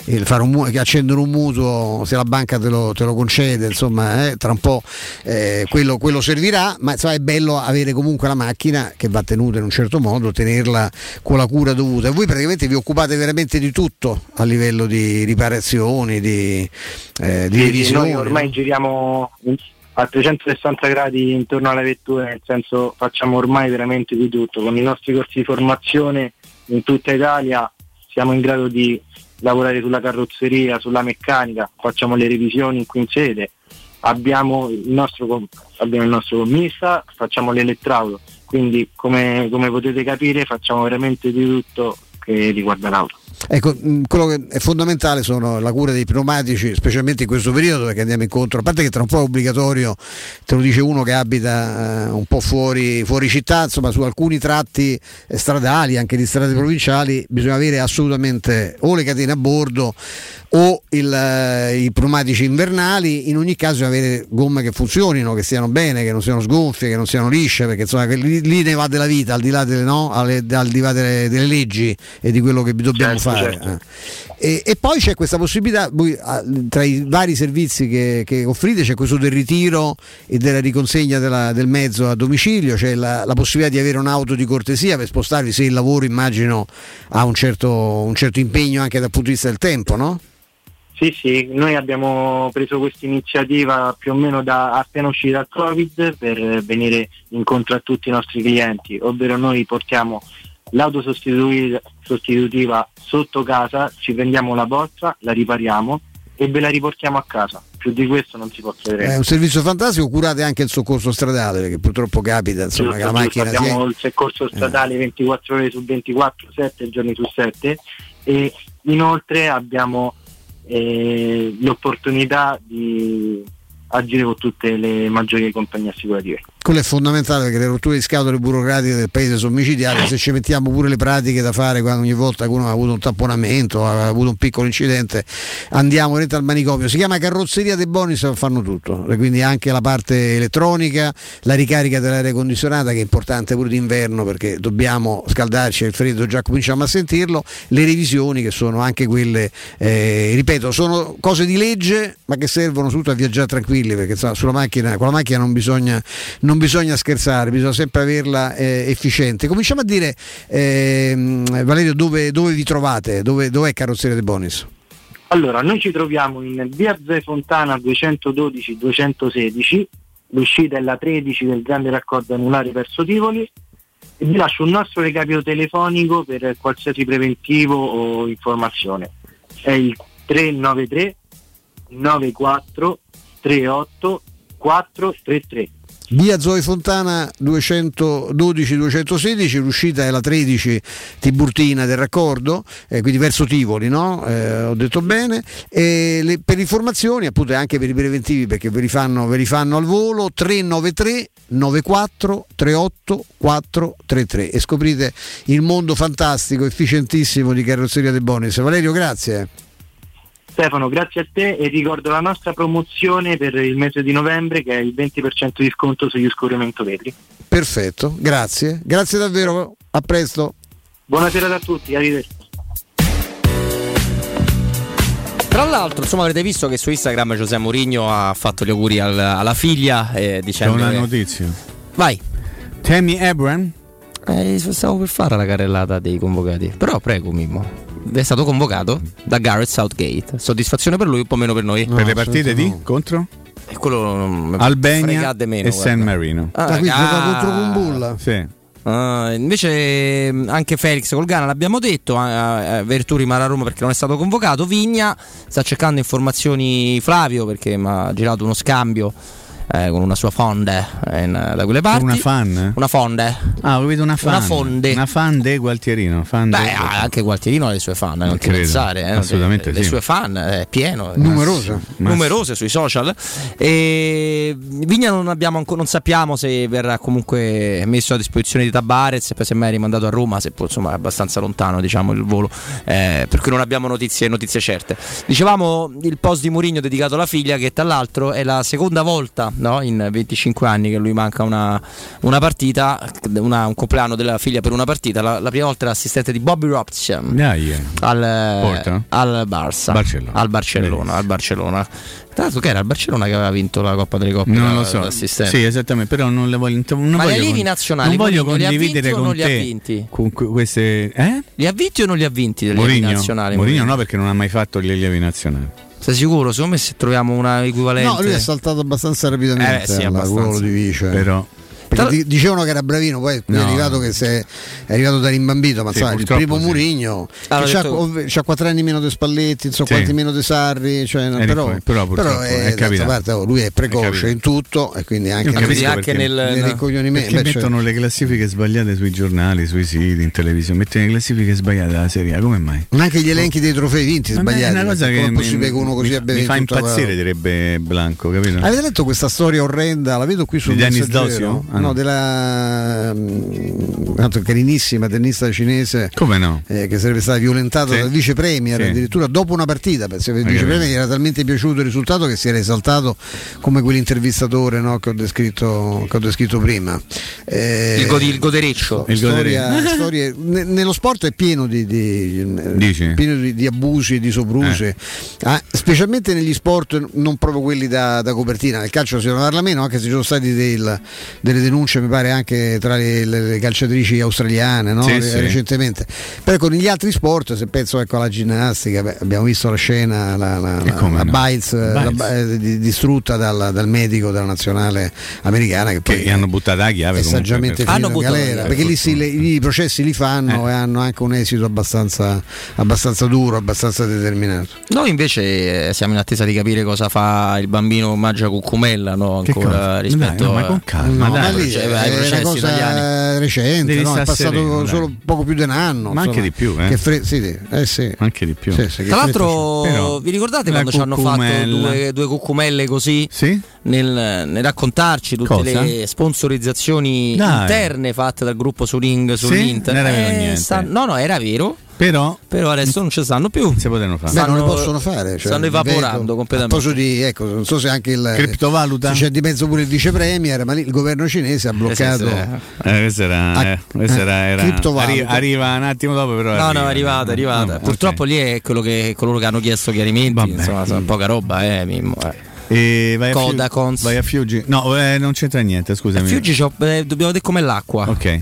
il, fare un, accendere un mutuo se la banca te lo, te lo concede, insomma eh, tra un po' eh, quello, quello, servirà, ma insomma, è bello avere comunque la macchina che va tenuta in un certo modo, tenerla con la cura cura dovuta. Voi praticamente vi occupate veramente di tutto a livello di riparazioni, di, eh, di revisioni. Noi ormai giriamo a 360 gradi intorno alle vetture, nel senso facciamo ormai veramente di tutto. Con i nostri corsi di formazione in tutta Italia siamo in grado di lavorare sulla carrozzeria, sulla meccanica, facciamo le revisioni qui in sede, abbiamo il nostro, abbiamo il nostro commista, facciamo l'elettraulo quindi come, come potete capire facciamo veramente di tutto che riguarda l'auto. Ecco, quello che è fondamentale sono la cura dei pneumatici, specialmente in questo periodo perché andiamo incontro, a parte che tra un po' è obbligatorio, te lo dice uno che abita eh, un po' fuori, fuori, città, insomma su alcuni tratti stradali, anche di strade provinciali, bisogna avere assolutamente o le catene a bordo o il, eh, i pneumatici invernali, in ogni caso avere gomme che funzionino, che stiano bene, che non siano sgonfie, che non siano lisce, perché insomma lì, lì ne va della vita, al di là delle, no? al di là delle, delle leggi e di quello che dobbiamo certo, fare. Certo. Eh. E, e, poi c'è questa possibilità, voi, tra i vari servizi che, che, offrite c'è questo del ritiro e della riconsegna della, del mezzo a domicilio, c'è la, la, possibilità di avere un'auto di cortesia per spostarvi se il lavoro immagino ha un certo, un certo impegno anche dal punto di vista del tempo, no? Sì, sì, noi abbiamo preso questa iniziativa più o meno da appena usciti dal Covid per venire incontro a tutti i nostri clienti, ovvero noi portiamo l'auto sostitutiva sotto casa, ci prendiamo la vostra, la ripariamo e ve la riportiamo a casa. Più di questo non si può credere. È un servizio fantastico, curate anche il soccorso stradale, perché purtroppo capita insomma, giusto, che la giusto, macchina. Abbiamo sia... il soccorso stradale eh. 24 ore su 24, 7 giorni su 7 e inoltre abbiamo eh, l'opportunità di agire con tutte le maggiori compagnie assicurative quello è fondamentale perché le rotture di scatole burocratiche del paese sono micidiali. Se ci mettiamo pure le pratiche da fare quando ogni volta che uno ha avuto un tamponamento ha avuto un piccolo incidente andiamo dentro al manicomio. Si chiama carrozzeria dei bonus fanno tutto. Quindi anche la parte elettronica la ricarica dell'aria condizionata che è importante pure d'inverno perché dobbiamo scaldarci il freddo già cominciamo a sentirlo. Le revisioni che sono anche quelle eh, ripeto sono cose di legge ma che servono soprattutto a viaggiare tranquilli perché insomma, sulla macchina con la macchina non bisogna non non bisogna scherzare, bisogna sempre averla eh, efficiente. Cominciamo a dire, eh, Valerio, dove, dove, vi trovate? Dove, dov'è Carrozzeria De Bonis? Allora, noi ci troviamo in via Zé Fontana 212-216, l'uscita è la 13 del grande raccordo anulare verso Tivoli e vi lascio un nostro recapito telefonico per qualsiasi preventivo o informazione. È il 393 94 38 433 Via Zoe Fontana 212-216, l'uscita è la 13 Tiburtina del raccordo, eh, quindi verso Tivoli, no? eh, ho detto bene. E le, per informazioni, appunto anche per i preventivi, perché ve li fanno, ve li fanno al volo, 393 94 38 433 e scoprite il mondo fantastico, efficientissimo di Carrozzeria De Bonis. Valerio, grazie. Stefano, grazie a te e ricordo la nostra promozione per il mese di novembre che è il 20% di sconto sugli scorrimento vetri. Perfetto, grazie. Grazie davvero, a presto. Buonasera a tutti, arrivederci. Tra l'altro, insomma, avrete visto che su Instagram Giuseppe Mourinho ha fatto gli auguri al, alla figlia eh, dicendo. C'è una che... notizia. Vai. Tammy Abram? Eh, stavo per fare la carrellata dei convocati. Però prego, Mimmo è stato convocato da Garrett Southgate. Soddisfazione per lui, un po' meno per noi. No, per le partite di no. contro? E quello Albania meno, e San Marino. Ah, ah quindi ah, contro Kumbulla. Sì. Uh, invece anche Felix col Ghana l'abbiamo detto, uh, uh, Vertù rimane a Roma perché non è stato convocato, Vigna sta cercando informazioni Flavio perché mi ha girato uno scambio eh, con una sua fonde eh, in- da quelle parti. Una fan? Una fonde. Ah, ho capito una fan. Una fonde. Una fan de Gualtierino. Fan de- Beh, ah, anche Gualtierino ha le sue fan, eh, non ti pensare. eh, Assolutamente le, le sì. sue fan è pieno. Numerose. Numerose sui social. E Vigna non, abbiamo non sappiamo se verrà comunque messo a disposizione di Tabarez, poi semmai è rimandato a Roma, se poi, insomma è abbastanza lontano diciamo, il volo, eh, per cui non abbiamo notizie, notizie certe. Dicevamo il post di Mourinho dedicato alla figlia, che tra l'altro è la seconda volta no, in 25 anni che lui manca una, una partita, una- un compleanno della figlia per una partita. La, la prima volta era assistente di Bobby Robson Dai, eh. al, al Barça, Barcellona. al Barcellona, al Barcellona. Tra l'altro che era il Barcellona che aveva vinto la Coppa delle Coppe Non lo so. Sì, esattamente, però non le voglio, non Ma gli voglio con- nazionali, Non voglio condividere con non li ha te vinti? con que- queste eh? Li ha vinti o non li ha vinti degli Mourinho? nazionali? Mourinho no perché non ha mai fatto gli allievi nazionali. Sei sicuro? Secondo me se troviamo una equivalente. No, lui è saltato abbastanza rapidamente Eh, sì, al abbastanza. ruolo di vice. Però Perché di- dicevano che era bravino, poi qui è No. arrivato che se- è arrivato da rimbambito, ma Sì, sai, il primo sì. Murigno l'ho c'ha, detto- c'ha 4 anni meno di Spalletti, insomma, Sì. quanti meno di Sarri, cioè, no, però, fuori, però purtroppo però è capitato. parte, oh, lui è È precoce capitato. in tutto e quindi anche, nel- capisco anche perché- nel- nei ricoglionimenti. Perché Beh, cioè- mettono le classifiche sbagliate sui giornali, sui siti, in televisione, mettono le classifiche sbagliate della Serie come mai? ma anche gli elenchi dei trofei vinti Ma sbagliati. è una cosa che mi, che uno così mi- fa impazzire, direbbe Blanco, capito? Avete letto questa storia orrenda? La vedo qui sul Messaggero? Dosio? Ah, no, della mm, tanto carinissima tennista cinese Come no? eh, che sarebbe stata violentata Sì. dal vice premier Sì. addirittura dopo una partita perché il vice premier gli era talmente piaciuto il risultato che si era esaltato come quell'intervistatore no, che, ho descritto, che ho descritto prima Eh, Il, godi- il godereccio. Il storia- godereccio. storie- ne- nello sport è pieno di, di- pieno di- di abusi e di soprusi Ah, specialmente negli sport non proprio quelli da, da copertina nel calcio si parla meno anche se ci sono stati del- delle denunce mi pare anche tra le, le- le calciatrici australiane no? Sì, Re- sì. recentemente però con gli altri sport se penso ecco, alla ginnastica beh, abbiamo visto la scena la, la, come la no? Biles, la- Biles. eh, di- distrutta dal, dal medico della nazionale americana che poi Che hanno buttato la chiave saggiamente Hanno in buttato galera perché lì si- le- i processi li fanno Eh. e hanno anche un esito abbastanza, abbastanza duro, abbastanza determinato. Noi invece eh, siamo in attesa di capire cosa fa il bambino Maggia Cuccumella no? Ancora rispetto Dai, no, ma a- con calma, No, dai. Cioè, è ai una processi cosa italiani. recente, no? è passato sereno, dai. solo poco più di un anno. Ma anche di più, eh. Che fre- sì, eh sì. Anche di più. Sì, sì, Tra l'altro, Però, vi ricordate quando ci hanno fatto due, due cuccumelle così Sì? nel, nel raccontarci tutte Cosa? le sponsorizzazioni Dai. interne fatte dal gruppo su Ring sull'Inter? Non era vero Eh, niente. sta- no, no, era vero, Però però adesso non ci stanno più. si potevano fare. Beh, non le stanno- possono fare. Cioè, stanno evaporando A completamente. di, ecco, non so se anche il Criptovaluta? c'è di mezzo pure il vice premier, ma lì il governo cinese ha bloccato. sì, sì. Eh, questa era, Ah, eh, questa era, era- criptovaluta. arri- arriva un attimo dopo, però. No, arriva. no, è arrivata, è arrivata. No, Purtroppo ok. lì è quello che coloro che hanno chiesto chiarimenti, Vabbè. insomma, sono poca roba, eh, Mimmo, eh. E vai a Coda, Fiuggi- Cons. Vai a Fiuggi. No, eh, non c'entra niente, scusami. Fiuggi c'ho- eh, dobbiamo vedere com'è l'acqua. Ok.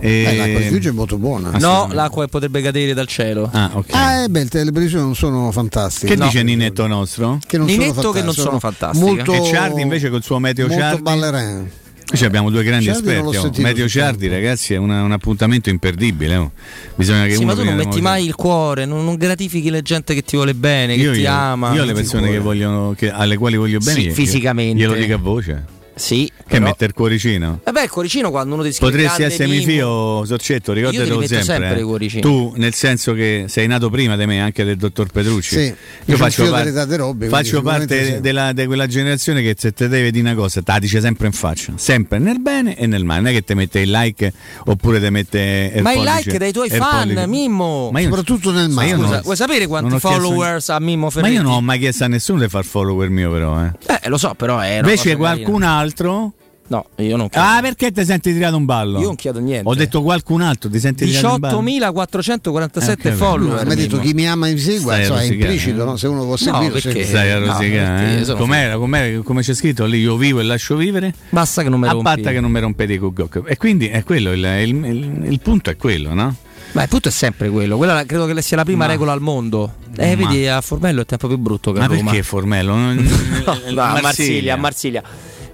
Eh, l'acqua di Fiuggi è molto buona. No, Assolutamente. l'acqua potrebbe cadere dal cielo. Ah, ok. Ah, eh, beh, le previsioni non sono fantastiche. che No. dice Ninetto nostro? Che non Ninetto sono che non sono fantastiche. Molto, E Ciardi invece col suo Meteo molto Ciardi? ballerin. Noi abbiamo due grandi Ciardi esperti. oh. Meteo Ciardi, ragazzi, è una- un appuntamento imperdibile. oh. Bisogna che Sì, uno ma tu non metti mai il cuore, non, non gratifichi la gente che ti vuole bene, che io, ti io- ama. io alle persone che vogliono, che- alle quali voglio bene, Sì, io- fisicamente. glielo dico a voce. Sì, Che però- mette il cuoricino? Vabbè, il cuoricino quando uno ti scrive Potresti essermi Mimmo- fio, Sorcetto, ricordatelo metto sempre. sempre eh. Tu, nel senso che sei nato prima di me, anche del dottor Petrucci. Sì, io faccio, par- quindi faccio parte di quella generazione che se te deve dire una cosa, te la dice sempre in faccia, sempre nel bene e nel male. Non è che ti mette il like oppure ti mette il Ma il pollice- like dai tuoi il fan, pollice. Mimmo. Ma io- Soprattutto nel ma male. non- Scusa, vuoi sapere non quanti followers ha Mimmo Ma Ferretti? io non ho mai chiesto a nessuno di far follower mio, però. Eh. Eh, lo so, però è Invece qualcun carina. Altro. No, io non chiedo. Ah, perché ti senti tirato un ballo? Io non chiedo niente. Ho detto qualcun altro, ti senti tirato un ballo? 18.447 Eh, follower. Mi ha detto chi mi ama mi segua, Stai a insomma, è implicito, eh? no? se uno può seguire. perché? segue. Stai a No, rosicare, perché eh? com'era, com'era- come c'è scritto lì? Io vivo e lascio vivere. Basta che non me A rompi. patta che non mi rompete i cucocchi. E quindi è quello, il, il- il- il punto è quello, no? Ma il punto è sempre quello. Quella credo che sia la prima Ma- regola al mondo. Eh, Ma- vedi, a Formello è il tempo più brutto che Ma a Roma. perché Formello? Non- No, a Marsiglia, a Marsiglia.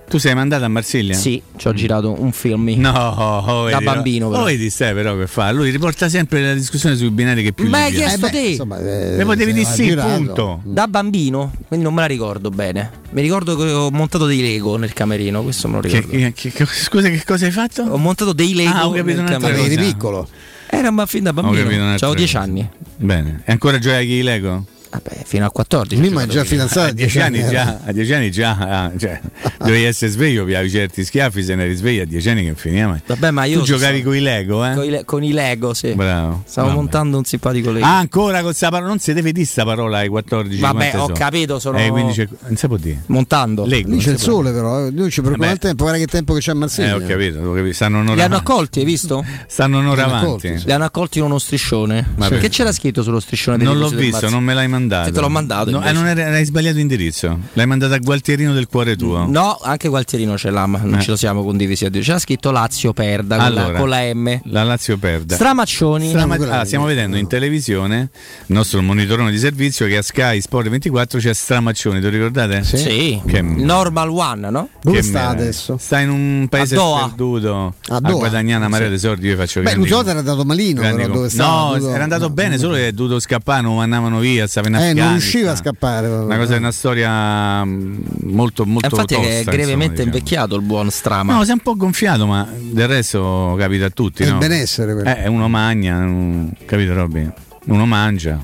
Tu sei mandato a Marsiglia? Sì, ci ho girato un film. No, oh, da vedi, bambino. Però. Oh, vedi stai però che fa? Lui riporta sempre la discussione sui binari che più Ma hai chiesto te? Insomma, eh, Me potevi dire sì, punto. Da bambino, quindi non me la ricordo bene. Mi ricordo che ho montato dei Lego nel camerino, questo me lo Che- ricordo. che- che- scusa, che cosa hai fatto? Ho montato dei Lego Ah, ho capito nel camerino. Eri piccolo. Era un fin da Ho bambino. Avevo 10 cosa. anni. Bene. E ancora giochi i Lego? Vabbè, fino a 14. Prima è già fidanzato A dieci anni già, a dieci anni già ah, cioè, dovevi essere sveglio, piavi certi schiaffi, se ne eri sveglio a dieci anni che finiva. ma- Vabbè, ma io tu giocavi con i Lego, eh? Con i, le- con i Lego, sì. Bravo. Stavo Vabbè. montando un simpatico Lego. Ah, ancora con sta parola, non si deve dire sta parola ai 14 Vabbè, ho sono? capito, sono- Eh, quindi c'è- non si può dire. Montando. Lego. Lì c'è il sole però, eh. noi ci preoccupiamo Vabbè. il tempo, guarda che tempo che c'è a Marsiglia. Eh, ho capito, ho capito. Stanno un'ora Li hanno accolti, hai visto? Stanno un'ora Li hanno avanti. accolti, Li hanno accolti in uno striscione. Che c'era scritto sullo striscione Non l'ho visto, non me l'hai mandato. Che te l'ho mandato, No, eh, non era- hai sbagliato indirizzo. L'hai mandato a Gualtierino del cuore tuo. No, anche Gualtierino ce l'ha, ma non Eh. ce lo siamo condivisi a. C'era scritto Lazio perda con, la, Allora, con la M. La Lazio perde. Stramaccioni. Strama- ah, stiamo vedendo in televisione il nostro monitorone di servizio che a Sky Sport 24 c'è Stramaccioni, te lo ricordate? Sì. Che, Normal One, no? Dove che sta meraviglia. adesso? Sta in un paese A Doha. sperduto A a, Doha. guadagnare una marea di soldi. Io faccio Beh, Luciota era andato malino, però com-? No, era andato no, bene, solo che è dovuto scappare, non andavano via, stava in Eh, non riusciva a scappare. Una cosa, una storia mm, molto, molto Infatti tosta, è insomma, gravemente diciamo. invecchiato il buon Strama. No, si è un po' gonfiato, ma del resto capita a tutti. È il no? benessere quello. Eh, uno magna, un- capito Robby? Uno mangia.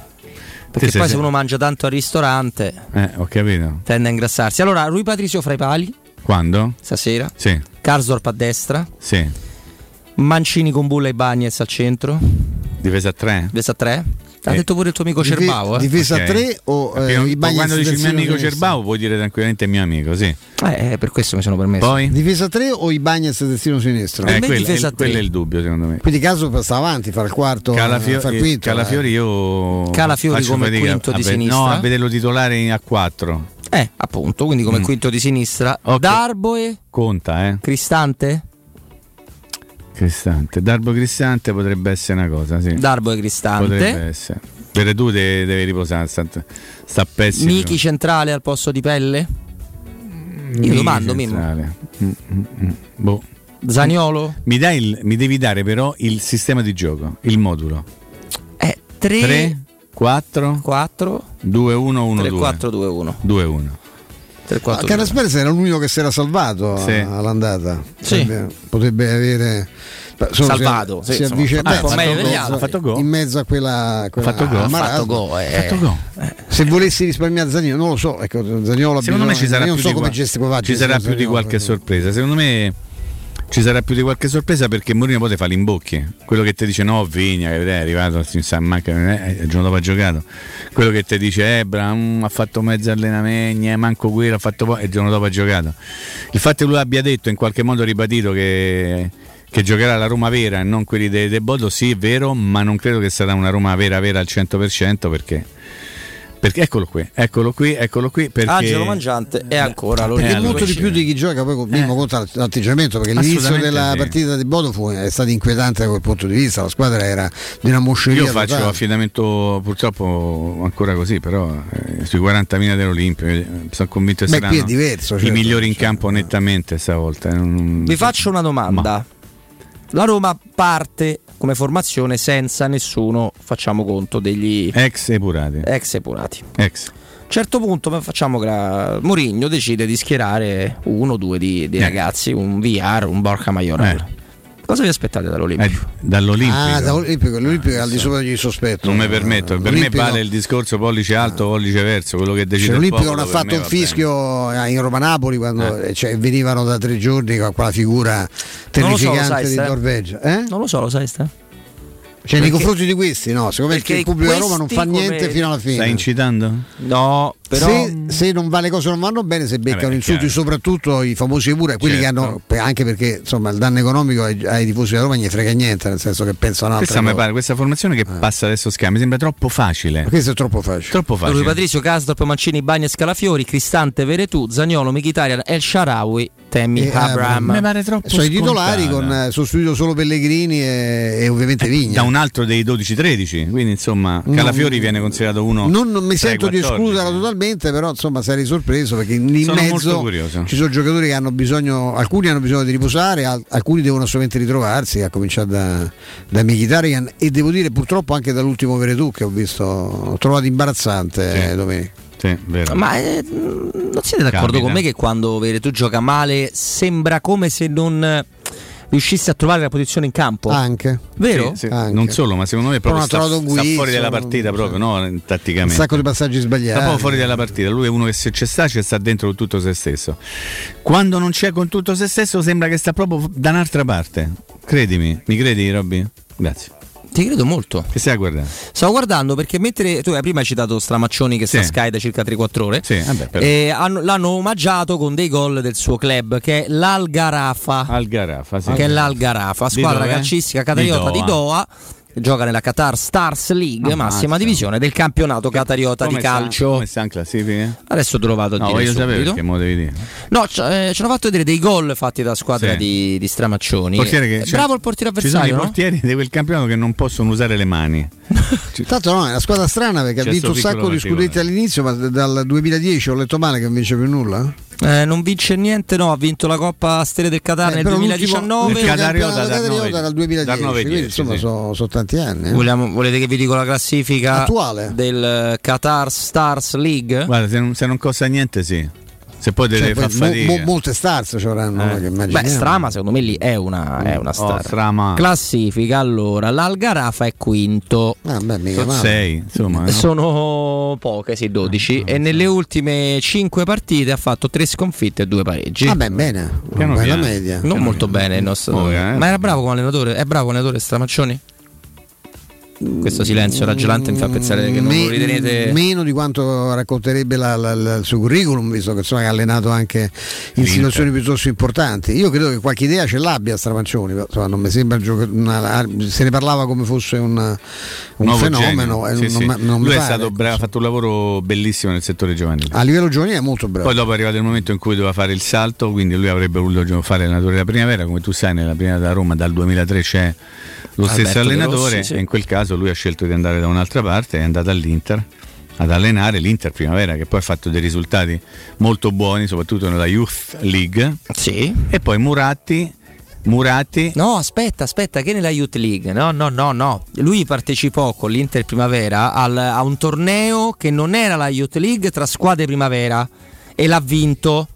perché Te poi sei- se uno mangia tanto al ristorante Eh, ho capito. tende a ingrassarsi. Allora, Rui Patricio fra i pali Quando? stasera. Sì, Karsdorp a destra. sì. Mancini con Bulla e Bagnez al centro. Difesa a 3? Difesa a 3. Ha Eh. detto pure il tuo amico Cervao. Eh. Difesa a 3 o eh, i quando dici il mio amico? Cerbao puoi dire tranquillamente mio amico, sì. Eh, per questo mi sono permesso. Poi? Difesa a 3 o i Bagnets terzino sinistro? Eh, quello, difesa è, quello è il dubbio secondo me. Quindi caso sta avanti, fa il quarto, Calafio- fa il quinto. Calafiori io Calafiori come fatica quinto di ve- sinistra. No, a vederlo titolare a 4. Eh, appunto, quindi come Mm. quinto di sinistra. Ok. Darboe, Conta, eh. Cristante? Cristante. Darbo Cristante potrebbe essere una cosa, sì. Darboe Cristante. Potrebbe essere. Per tu te- devi riposare, sta, sta pessimo. Michi centrale al posto di Pelle? Michi Io domando, Mimmo. centrale. Mm, mm, mm. Boh. Zaniolo? Mi, dai il- mi devi dare però il sistema di gioco, il modulo. Eh, 3, 3, 4, 4, 2, 1, 1, 3, 2. 4, 2, 1. 2, 1. 3, 4, Ah, Carasperes era l'unico che si era salvato Sì. all'andata. Sì. Potrebbe, potrebbe avere Salvato, si, sì, si avvice- ha fatto fatto in mezzo a quella, quella fatto gol. a Ha marasma. fatto gol, eh. Fatto gol. Se volessi risparmiare Zanino, non lo so. Ecco, Zaniolo Secondo me ci bisogno- sarà più so di come qua- gestiscono ci sarà più di qualche sorpresa. Secondo me ci sarà più di qualche sorpresa perché Mourinho poi te fa l'imbocchi. Quello che ti dice no, Vigna, che è arrivato, si sa, manca, eh, il giorno dopo ha giocato. Quello che ti dice Ebra mm, ha fatto mezzo allenamento, eh, manco quello, ha fatto poi, il giorno dopo ha giocato. Il fatto che lui abbia detto, in qualche modo ribadito che che giocherà la Roma vera e non quelli dei De Bodo, sì è vero, ma non credo che sarà una Roma vera vera al 100% perché, perché eccolo qui, eccolo qui, eccolo qui perché Angelo Mangiante e ancora lo Perché Eh, molto di più di chi gioca poi con Mimmo conta l'atteggiamento perché l'inizio della sì. partita di Bodo fu, è stato inquietante da quel punto di vista la squadra era di una mosceria Io faccio totale. affidamento purtroppo ancora così, però eh, sui 40.000 dell'Olimpio eh, sono convinto che Beh, saranno qui è diverso, i certo, migliori in campo nettamente stavolta. eh, non- Vi faccio una domanda. La Roma parte come formazione senza nessuno, facciamo conto, degli Ex epurati. ex epurati. Ex. A un certo punto facciamo che la- Mourinho decide di schierare uno o due di, di Eh. ragazzi, un VR, un Borca Maioral. Cosa vi aspettate dall'Olimpio? Eh, dall'Olimpico. Ah, da Olimpico, l'Olimpico è al di sopra di ogni sospetto. non mi permetto, per L'Olimpico- me vale il discorso pollice alto, pollice verso, quello che decide Cioè, il L'Olimpico popolo, non ha fatto un va bene. fischio eh, in Roma Napoli quando eh, cioè, venivano da tre giorni con quella figura lo so, terrificante sai, di? Norvegia. Eh? Non lo so, lo sai, Ste? Cioè, nei confronti di questi, no, secondo me perché il pubblico di Roma non fa niente fino alla fine. Stai incitando? No, però se, se non va le cose non vanno bene, se beccano Vabbè, insulti, chiaro. soprattutto i famosi pure, quelli Certo. che hanno, anche perché insomma il danno economico ai, ai tifosi della Roma non gli frega niente, nel senso che pensano a Questa, cosa. pare, questa formazione che passa adesso Sky mi sembra troppo facile. Ma questo è troppo facile. Troppo facile. Patrizio, Casdorp, Mancini, Bagnes, Calafiori, Cristante, Veretù, Zagnolo, Michitarian, El Sharawi Tammy E, Abraham. eh, Mi pare troppo sono i titolari con eh, sostituito solo Pellegrini e, e ovviamente Vigna. da un altro dei 12-13, quindi insomma No. Calafiori viene considerato uno. non, non mi sento di 14. escluderla totalmente, però insomma sarei sorpreso perché in Sono mezzo ci sono giocatori che hanno bisogno, alcuni hanno bisogno di riposare, al- alcuni devono assolutamente ritrovarsi, a cominciare da, da Mkhitaryan e devo dire purtroppo anche dall'ultimo Veretù che ho visto, ho trovato imbarazzante eh, domenica. Sì, vero. Ma eh, non siete d'accordo Capita. con me che quando Veretù gioca male sembra come se non riuscisse a trovare la posizione in campo? Anche. Vero? Sì, sì. Non solo, ma secondo me Però proprio non sta, sta fuori dalla non- partita proprio, no? Un Tatticamente. sacco di passaggi Sta sbagliati. proprio fuori dalla partita, lui è uno che se c'è sta, c'è sta dentro con tutto se stesso. Quando non c'è con tutto se stesso sembra che sta proprio da un'altra parte. Credimi, mi credi Robby? Grazie. Ti credo molto. Che stai a guardare? Stavo guardando perché mentre tu hai prima hai citato Stramaccioni che sta a Sky da circa 3-4 ore. Sì, vabbè, però. e hanno- l'hanno omaggiato con dei gol del suo club che è l'Algarafa. Algarafa, sì. Che è l'Algarafa, squadra calcistica catariota Di di Doha. Che Gioca nella Qatar Stars League, Ammazza. massima divisione del campionato catariota di Come sta- calcio. Come sta in classifica? Adesso te lo vado a No, dire voglio sapere perché mo devi dire. No, ci, eh, hanno fatto vedere dei gol fatti da squadra Sì. di, di Stramaccioni. Portiere che- È cioè, Bravo il portiere Ci sono i avversario, no? portieri di quel campionato che non possono usare le mani. Tanto no, è una squadra strana perché C'è ha vinto un sacco di scudetti particolare. all'inizio, ma dal 2010 ho letto male che non vince più nulla. Eh, non vince niente, no, ha vinto la Coppa Stelle del Qatar Eh, nel però 2019. l'ultimo- l'ultimo Catariota campionato dal Catariota nove- dal 2010, dal nove quindi dieci, insomma sì. sono, sono tanti anni. eh. Vogliamo- volete che vi dico la classifica Attuale. del eh, Qatar Stars League? Guarda, se non, se non costa niente, sì. Se poi deve Cioè, poi mo- mo- molte stars ci avranno, Eh. immaginiamo. Beh, Strama secondo me lì è una, è una Oh, star. Strama. Classifica allora, l'Algarafa è quinto. Ah, beh, Sono sei, insomma. no? Sono poche, sì, 12. e nelle ultime 5 partite ha fatto 3 sconfitte e 2 pareggi. Vabbè, bene, Piano bella piano. media. non molto bene il nostro. Oh, eh. Ma era bravo come allenatore? È bravo come allenatore Stramaccioni? Questo silenzio raggelante mi fa pensare che non Me- lo ritenete. meno di quanto racconterebbe la- la- la- il suo curriculum, visto che insomma, ha allenato anche in situazioni piuttosto importanti. Io credo che qualche idea ce l'abbia Stramancioni, però, insomma, non mi sembra una- se ne parlava come fosse un, un Nuovo fenomeno. Sì, non, sì. non- non mi Lui è pare. stato bravo, ha fatto un lavoro bellissimo nel settore giovanile. A livello giovanile è molto bravo. Poi dopo è arrivato il momento in cui doveva fare il salto, quindi lui avrebbe voluto fare allenatore della primavera, come tu sai nella primavera da Roma dal 2003 c'è lo Alberto stesso allenatore Rossi, sì. in quel caso lui ha scelto di andare da un'altra parte, è andato all'Inter ad allenare l'Inter primavera che poi ha fatto dei risultati molto buoni, soprattutto nella Youth League. Sì. E poi Muratti Muratti No, aspetta, aspetta, che nella Youth League, no, no, no, no. Lui partecipò con l'Inter Primavera al- a un torneo che non era la Youth League tra squadre primavera e l'ha vinto.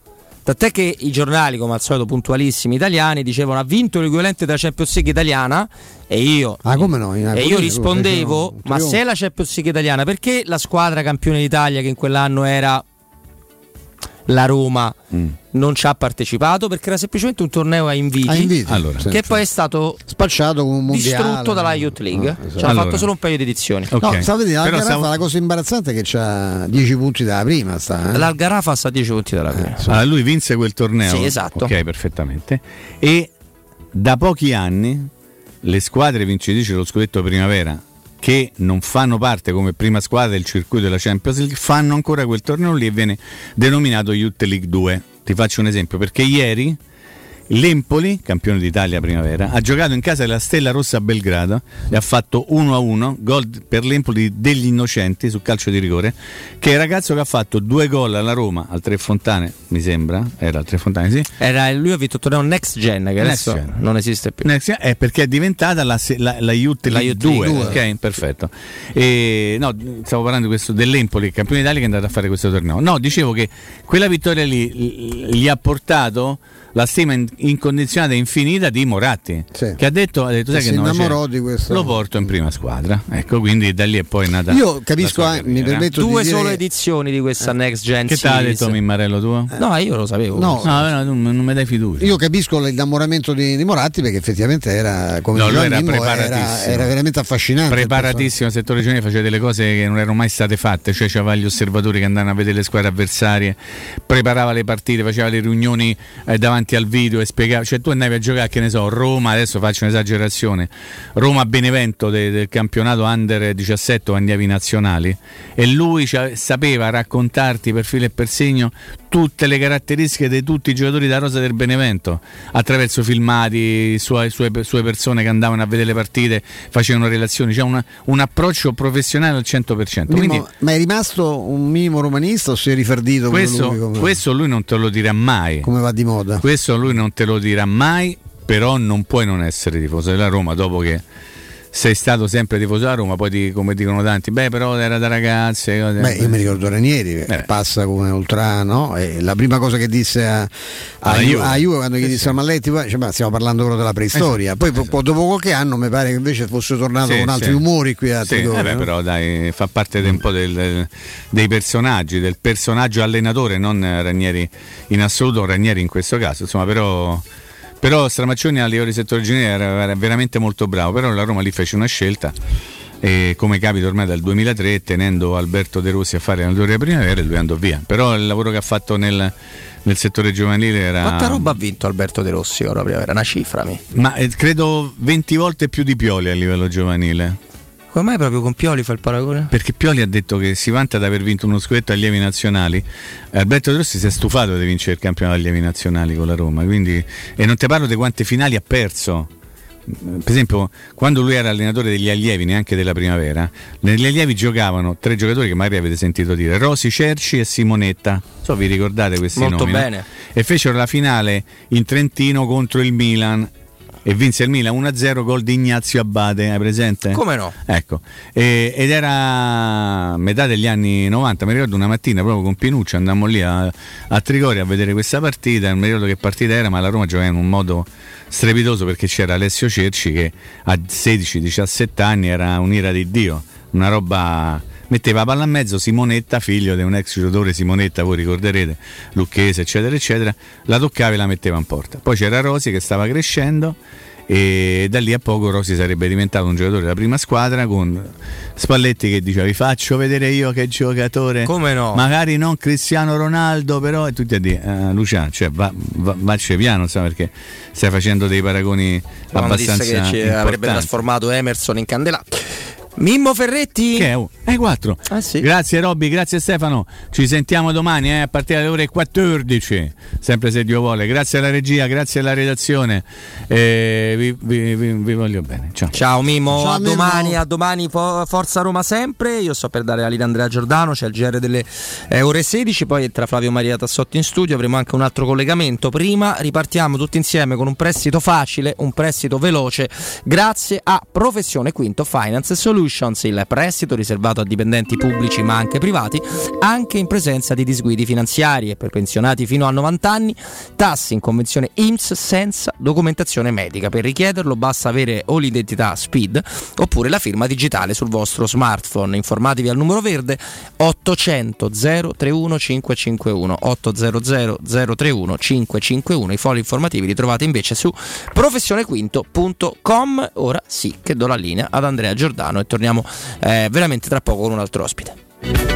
Tant'è che i giornali, come al solito puntualissimi italiani, dicevano ha vinto l'equivalente della Champions League italiana e io, Ah, come no? E io rispondevo, ma se è la Champions League italiana, perché la squadra campione d'Italia che in quell'anno era la Roma Mm. non ci ha partecipato? Perché era semplicemente un torneo a inviti, A inviti, Allora. che poi è stato spacciato come un mondiale. distrutto dalla Youth League. Ah, esatto. Ci hanno Allora. fatto solo un paio di edizioni. Ok. No, stavo vedendo, la Però cosa imbarazzante è che c'ha 10 punti dalla prima. Sta, eh? L'Algarafa sta a 10 punti dalla prima. Allora, lui vinse quel torneo. Sì, esatto. Ok, perfettamente. E da pochi anni le squadre vincitrici dello scudetto primavera che non fanno parte come prima squadra del circuito della Champions League fanno ancora quel torneo lì e viene denominato Youth League 2. Ti faccio un esempio perché ieri L'Empoli, campione d'Italia primavera, ha giocato in casa della Stella Rossa a Belgrado e ha fatto 1-1, gol per l'Empoli degli innocenti su calcio di rigore, che è il ragazzo che ha fatto due gol alla Roma, al Tre Fontane, mi sembra, era al Tre Fontane, sì. Era, lui ha vinto il torneo Next Gen, che Next adesso Gen. non esiste più. Next Year È perché è diventata la, la, la Youth League Youth 2, League ok, perfetto. E, no, stavo parlando di questo dell'Empoli, campione d'Italia che è andato a fare questo torneo. No, dicevo che quella vittoria lì gli ha portato la stima in- incondizionata e infinita di Moratti, Sì. che ha detto, ha detto sai che no, innamorò cioè, di questo. lo porto in prima squadra. Ecco, quindi da lì è poi nata Io capisco, la sua eh, mi carriera. permetto Due di dire sole che- edizioni di questa Next Gen Che te l'ha Series. detto Mimmarello tuo? No, io lo sapevo. No, No, no, tu non mi dai fiducia. Io capisco l'innamoramento di, di Moratti perché effettivamente era come No, era Mimmo, era, preparatissimo. era veramente affascinante. preparatissimo al settore giovanile faceva delle cose che non erano mai state fatte cioè c'aveva gli osservatori che andavano a vedere le squadre avversarie preparava le partite faceva le riunioni eh, davanti al video spiegavi, cioè tu andavi a giocare, che ne so, Roma, adesso faccio un'esagerazione, Roma-Benevento de- del campionato Under 17 o andiavi nazionali e lui cioè, sapeva raccontarti per filo e per segno tutte le caratteristiche di tutti i giocatori da rosa del Benevento attraverso filmati, sue, sue, sue persone che andavano a vedere le partite, facevano relazioni, c'è una- un approccio professionale al 100%. Mimmo, Quindi, ma è rimasto un minimo romanista o si è riferdito come questo, lui, come, questo lui non te lo dirà mai. come va di moda? Questo lui non te lo dirà mai, però non puoi non essere tifoso della Roma dopo che sei stato sempre tifoso della Roma, poi ti- come dicono tanti, beh però era da ragazze. cose- Beh, io mi ricordo Ranieri che passa come ultra, no? E la prima cosa che disse a, a, Juve. a Juve quando gli disse a Malletti, poi, dice, ma stiamo parlando proprio della preistoria. Esatto, Poi po- dopo qualche anno mi pare che invece fosse tornato Sì, con altri sì. umori qui a Sì, Trigoria, eh beh, no? però dai, fa parte un po' del- dei personaggi, del personaggio allenatore, non Ranieri in assoluto, Ranieri in questo caso, insomma, però, però Stramaccioni a livello di settore generale era, era veramente molto bravo, però la Roma lì fece una scelta e come capita ormai dal 2003 tenendo Alberto De Rossi a fare l'allenatore della primavera e lui andò via, però il lavoro che ha fatto nel, nel settore giovanile era... Quanta roba ha vinto Alberto De Rossi ora primavera? Una cifra mi. Ma eh, credo 20 volte più di Pioli a livello giovanile. Come mai proprio con Pioli fa il paragone? Perché Pioli ha detto che si vanta di aver vinto uno scudetto agli allievi nazionali. Alberto De Rossi si è stufato di vincere il campionato agli allievi nazionali con la Roma. Quindi, e non ti parlo di quante finali ha perso. Per esempio, quando lui era allenatore degli allievi, neanche della primavera, negli allievi giocavano tre giocatori che magari avete sentito dire: Rosi, Cerci e Simonetta. So, vi ricordate questi Molto nomi? no? bene. E fecero la finale in Trentino contro il Milan. E vinse il Milan 1-0 gol di Ignazio Abate, hai presente? Come no? Ecco, E- ed era metà degli anni 90, mi ricordo una mattina proprio con Pinuccio andammo lì a, a Trigoria a vedere questa partita, non mi ricordo che partita era, ma la Roma giocava in un modo strepitoso perché c'era Alessio Cerci che a 16-17 anni era un'ira di Dio, una roba... Metteva palla a mezzo Simonetta, figlio di un ex giocatore Simonetta, voi ricorderete, Lucchese, eccetera, eccetera, la toccava e la metteva in porta. Poi c'era Rosi che stava crescendo e da lì a poco Rossi sarebbe diventato un giocatore della prima squadra con Spalletti che diceva vi faccio vedere io che giocatore Come no? magari non Cristiano Ronaldo però e tutti a dire eh, Luciano cioè va, va, vacci piano sa perché stai facendo dei paragoni disse abbastanza che ci avrebbe trasformato Emerson in candela. Mimmo Ferretti. Che è? Oh, È 4. Grazie Robby, grazie Stefano. Ci sentiamo domani eh, a partire dalle ore 14. Sempre se Dio vuole. Grazie alla regia, grazie alla redazione. Eh, vi, vi- vi- vi voglio bene. Ciao. Ciao Mimo, Ciao, a Mimmo. domani, a domani fo- Forza Roma sempre. Io sto per dare la linea a Andrea Giordano, c'è il GR delle eh, ore 16, poi entra Flavio Maria Tassotti in studio, avremo anche un altro collegamento. Prima ripartiamo tutti insieme con un prestito facile, un prestito veloce, grazie a Professione Quinto Finance Solutions, il prestito riservato a dipendenti pubblici ma anche privati, anche in presenza di disguidi finanziari e per pensionati fino a 90 anni, tassi in convenzione IMSS senza documentazione medica. Per richiederlo basta avere o l'identità SPID oppure la firma digitale sul vostro smartphone. Informatevi al numero verde 800 031 551 800 031 551. I fogli informativi li trovate invece su professionequinto.com. Ora sì che do la linea ad Andrea Giordano e torniamo eh, veramente tra poco con un altro ospite.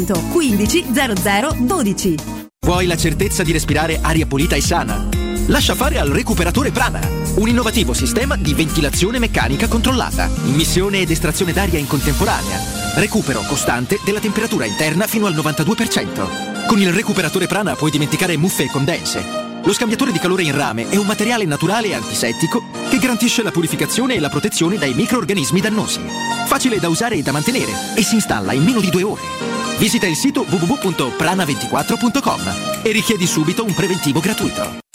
15 0012. Vuoi la certezza di respirare aria pulita e sana? Lascia fare al recuperatore Prana, un innovativo sistema di ventilazione meccanica controllata, immissione ed estrazione d'aria in contemporanea, recupero costante della temperatura interna fino al 92%. Con il recuperatore Prana puoi dimenticare muffe e condense. Lo scambiatore di calore in rame è un materiale naturale e antisettico che garantisce la purificazione e la protezione dai microorganismi dannosi. Facile da usare e da mantenere e si installa in meno di due ore. Visita il sito www.prana24.com e richiedi subito un preventivo gratuito.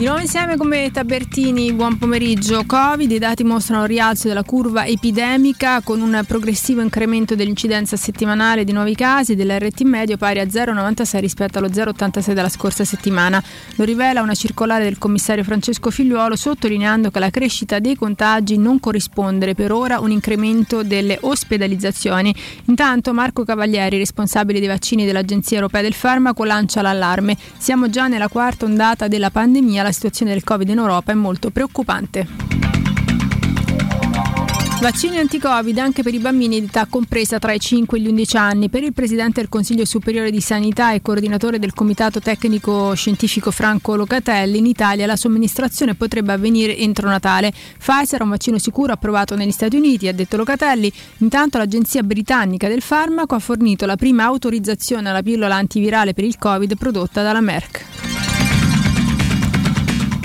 Di nuovo insieme come Tabertini, buon pomeriggio. Covid, i dati mostrano il rialzo della curva epidemica con un progressivo incremento dell'incidenza settimanale di nuovi casi dell'RT medio pari a 0,96 rispetto allo 0,86 della scorsa settimana. Lo rivela una circolare del commissario Francesco Figliuolo sottolineando che la crescita dei contagi non corrisponde per ora a un incremento delle ospedalizzazioni. Intanto Marco Cavalieri, responsabile dei vaccini dell'Agenzia Europea del Farmaco, lancia l'allarme. Siamo già nella quarta ondata della pandemia, la situazione del Covid in Europa è molto preoccupante. Vaccini anti-Covid anche per i bambini di età compresa tra i 5 e gli 11 anni. Per il Presidente del Consiglio Superiore di Sanità e coordinatore del Comitato Tecnico Scientifico Franco Locatelli, in Italia la somministrazione potrebbe avvenire entro Natale. Pfizer è un vaccino sicuro approvato negli Stati Uniti, ha detto Locatelli. Intanto l'Agenzia Britannica del Farmaco ha fornito la prima autorizzazione alla pillola antivirale per il Covid prodotta dalla Merck.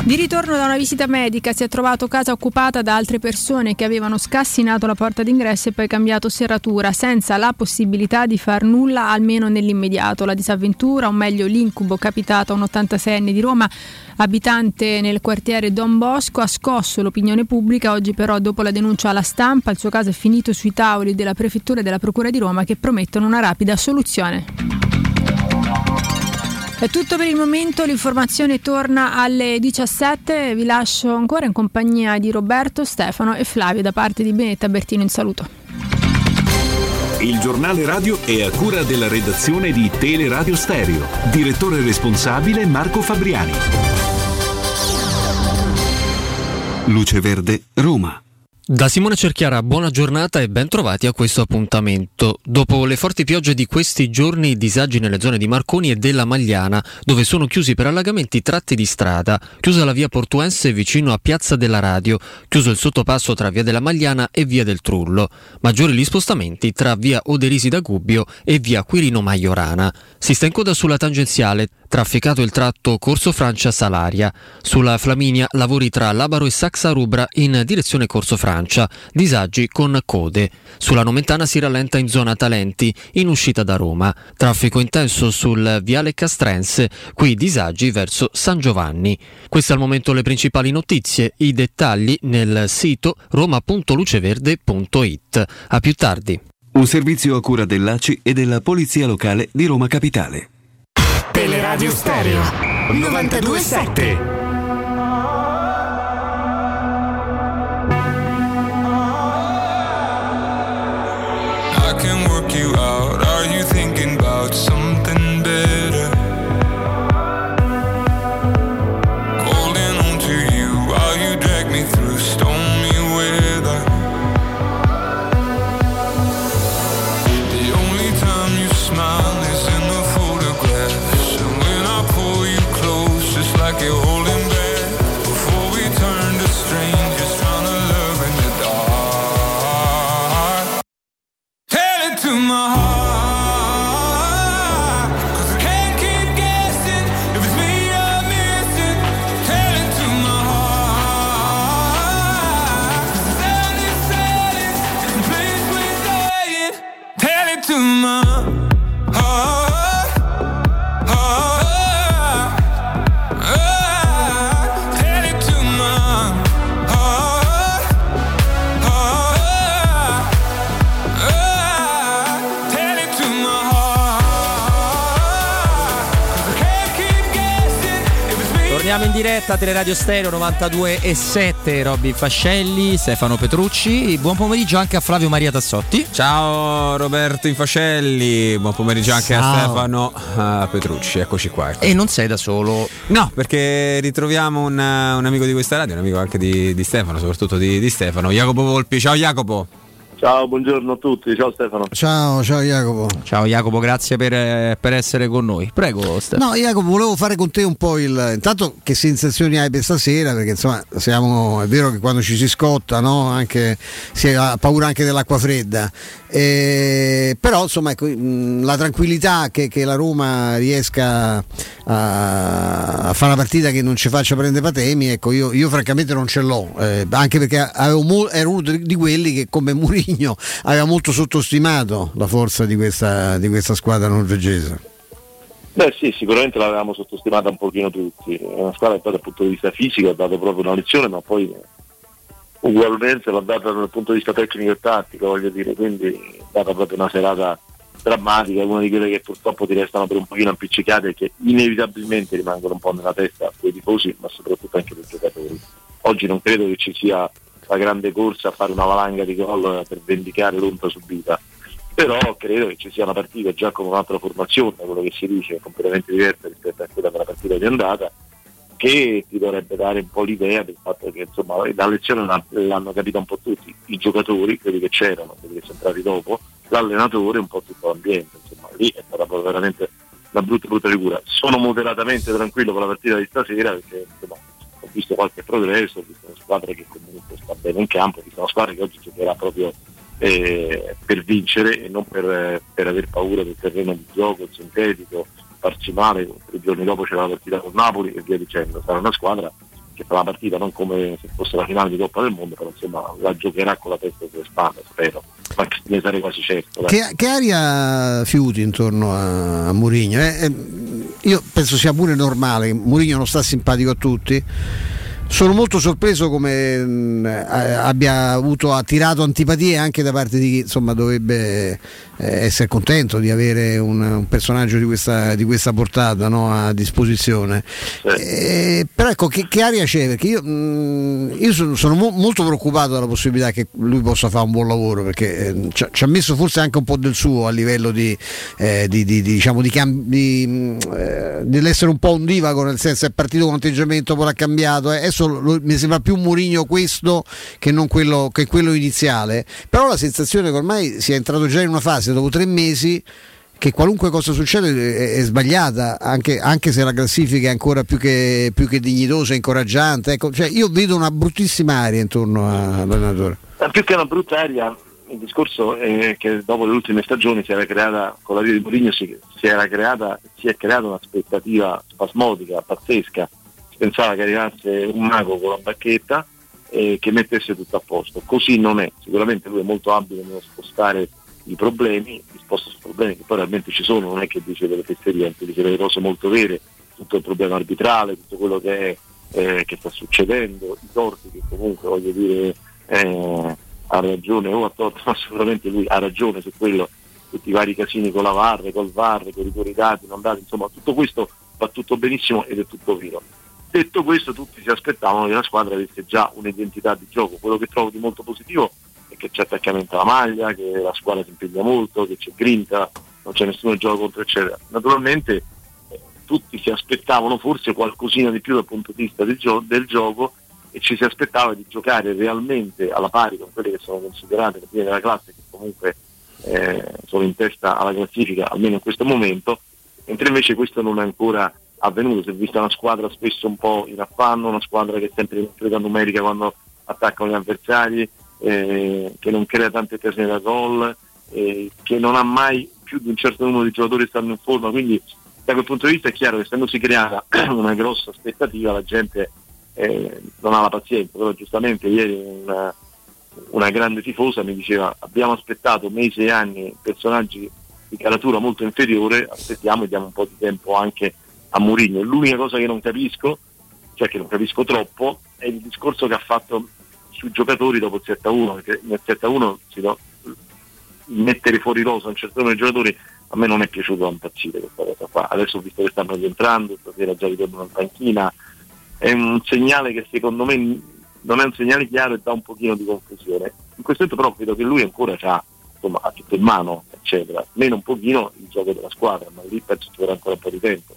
Di ritorno da una visita medica si è trovato casa occupata da altre persone che avevano scassinato la porta d'ingresso e poi cambiato serratura senza la possibilità di far nulla almeno nell'immediato. La disavventura, o meglio l'incubo capitato a un 86enne di Roma, abitante nel quartiere Don Bosco, ha scosso l'opinione pubblica. Oggi però dopo la denuncia alla stampa il suo caso è finito sui tavoli della Prefettura e della Procura di Roma che promettono una rapida soluzione. È tutto per il momento, l'informazione torna alle 17, vi lascio ancora in compagnia di Roberto, Stefano e Flavio da parte di Benetta Bertino in saluto. Il giornale radio è a cura della redazione di Teleradio Stereo. Direttore responsabile Marco Fabriani. Luce Verde, Roma. Da Simone Cerchiara, buona giornata e ben trovati a questo appuntamento. Dopo le forti piogge di questi giorni, disagi nelle zone di Marconi e della Magliana, dove sono chiusi per allagamenti tratti di strada, chiusa la via Portuense vicino a Piazza della Radio, chiuso il sottopasso tra via della Magliana e via del Trullo. Maggiori gli spostamenti tra via Oderisi da Gubbio e via Quirino Maiorana. Si sta in coda sulla tangenziale, trafficato il tratto Corso Francia Salaria. Sulla Flaminia lavori tra Labaro e Saxa Rubra in direzione Corso Francia, disagi con code. Sulla Nomentana si rallenta in zona Talenti, in uscita da Roma. Traffico intenso sul Viale Castrense, qui disagi verso San Giovanni. Queste al momento le principali notizie, i dettagli nel sito roma.luceverde.it. A più tardi. Un servizio a cura dell'ACI e della Polizia Locale di Roma Capitale. Teleradio Stereo 927. Diretta a Teleradio Stereo 92 e 7, Robby Fascelli, Stefano Petrucci. Buon pomeriggio anche a Flavio Maria Tassotti. Ciao Roberto Infascelli, buon pomeriggio anche a Ciao. Stefano ah, Petrucci, eccoci qua. ecco. E non sei da solo. No, perché ritroviamo un, un amico di questa radio, un amico anche di, di Stefano, soprattutto di, di Stefano, Jacopo Volpi. Ciao Jacopo. Ciao, buongiorno a tutti, ciao Stefano. Ciao, ciao Jacopo. Ciao Jacopo, grazie per, eh, per essere con noi. Prego Stefano. No, Jacopo, volevo fare con te un po' il. Intanto, che sensazioni hai per stasera? Perché insomma, siamo. È vero che quando ci si scotta, no? Anche, si ha paura anche dell'acqua fredda. Eh, però, insomma, ecco, la tranquillità che, che la Roma riesca a, a fare una partita che non ci faccia prendere patemi, ecco, io, io francamente non ce l'ho. eh, anche perché avevo mo- ero uno di quelli che, come Murigno, aveva molto sottostimato la forza di questa, di questa squadra norvegese. Beh sì, sicuramente l'avevamo sottostimata un pochino tutti. È una squadra che poi dal punto di vista fisico ha dato proprio una lezione, ma poi ugualmente l'ha data dal punto di vista tecnico e tattico, voglio dire, quindi è stata proprio una serata drammatica, una di quelle che purtroppo ti restano per un pochino appiccicate e che inevitabilmente rimangono un po' nella testa dei tifosi, ma soprattutto anche dei giocatori. Oggi non credo che ci sia la grande corsa a fare una valanga di gol per vendicare l'onta subita. Però credo che ci sia una partita già con un'altra formazione, quello che si dice, completamente diversa rispetto a quella della partita di andata, che ti dovrebbe dare un po' l'idea del fatto che insomma la lezione l'ha- l'hanno capita un po' tutti, i giocatori, quelli che c'erano, quelli che sono entrati dopo, l'allenatore un po' tutto l'ambiente, insomma lì è stata veramente una brutta brutta figura. Sono moderatamente tranquillo con la partita di stasera perché insomma, visto qualche progresso, visto una squadra che comunque sta bene in campo, visto una squadra che oggi giocherà proprio eh, per vincere e non per, per aver paura del terreno di gioco, sintetico, farci male, tre giorni dopo c'era la partita con Napoli e via dicendo, sarà una squadra che fa la partita non come se fosse la finale di Coppa del Mondo, però insomma la giocherà con la testa sulle spalle, spero, ma ne sarei quasi certo. Che, che aria fiuti intorno a, a Murigno? io penso sia pure normale, Murigno non sta simpatico a tutti. Sono molto sorpreso come mh, a- abbia avuto attirato antipatie anche da parte di chi insomma, dovrebbe eh, essere contento di avere un, un personaggio di questa, di questa portata no, a disposizione. Eh, però ecco, che, che aria c'è? Perché io, mh, io sono, sono mo- molto preoccupato dalla possibilità che lui possa fare un buon lavoro perché eh, ci ha- ci ha messo forse anche un po' del suo a livello di, eh, di, di- di, diciamo, di cam- di, mh, eh, dell'essere un po' un divago, nel senso è partito con atteggiamento, poi l'ha cambiato. eh. È adesso lo- mi sembra più Mourinho questo che non quello, che quello iniziale, però la sensazione che ormai sia entrato già in una fase dopo tre mesi che qualunque cosa succede è, è sbagliata, anche, anche se la classifica è ancora più che, più che dignitosa e incoraggiante. Ecco, cioè, io vedo una bruttissima aria intorno all'allenatore. Ma più che una brutta aria, il discorso è che dopo le ultime stagioni si era creata, con la via di Mourinho si, si era creata, si è creata un'aspettativa spasmodica, pazzesca. Si pensava che arrivasse un mago con la bacchetta e che mettesse tutto a posto. Così non è. Sicuramente lui è molto abile nello spostare i problemi, li sposta su problemi che poi realmente ci sono, non è che dice delle fesserie, dice delle cose molto vere, tutto il problema arbitrale, tutto quello che, è, eh, che sta succedendo, i torti che comunque voglio dire eh, ha ragione o ha torto, ma sicuramente lui ha ragione su quello, tutti i vari casini con la VAR, col VAR, con i rigori dati, non dati, insomma tutto questo va tutto benissimo ed è tutto vero. Detto questo tutti si aspettavano che la squadra avesse già un'identità di gioco, quello che trovo di molto positivo che c'è attaccamento alla maglia, che la squadra si impegna molto, che c'è grinta, non c'è nessuno gioco contro eccetera. Naturalmente eh, tutti si aspettavano forse qualcosina di più dal punto di vista del, gio- del gioco e ci si aspettava di giocare realmente alla pari con quelle che sono considerate le prime della classe che comunque eh, sono in testa alla classifica almeno in questo momento mentre invece questo non è ancora avvenuto si è vista una squadra spesso un po' in affanno una squadra che è sempre in preda numerica quando attaccano gli avversari eh, che non crea tante occasioni da gol eh, che non ha mai più di un certo numero di giocatori che stanno in forma quindi da quel punto di vista è chiaro che essendosi creata una grossa aspettativa la gente eh, non ha la pazienza, però giustamente ieri una, una grande tifosa mi diceva abbiamo aspettato mesi e anni personaggi di caratura molto inferiore, aspettiamo e diamo un po' di tempo anche a Mourinho. L'unica cosa che non capisco, cioè che non capisco troppo, è il discorso che ha fatto sui giocatori dopo il 7-1, perché nel 7-1 si do- mettere fuori rosa un certo numero di giocatori a me non è piaciuto da impazzire questa cosa qua. Adesso ho visto che stanno rientrando, stasera già ritornano in panchina, è un segnale che secondo me non è un segnale chiaro e dà un pochino di confusione. In questo momento però vedo che lui ancora ha, ha tutto in mano, eccetera. Meno un pochino il gioco della squadra, ma lì penso ci vorrà ancora un po' di tempo.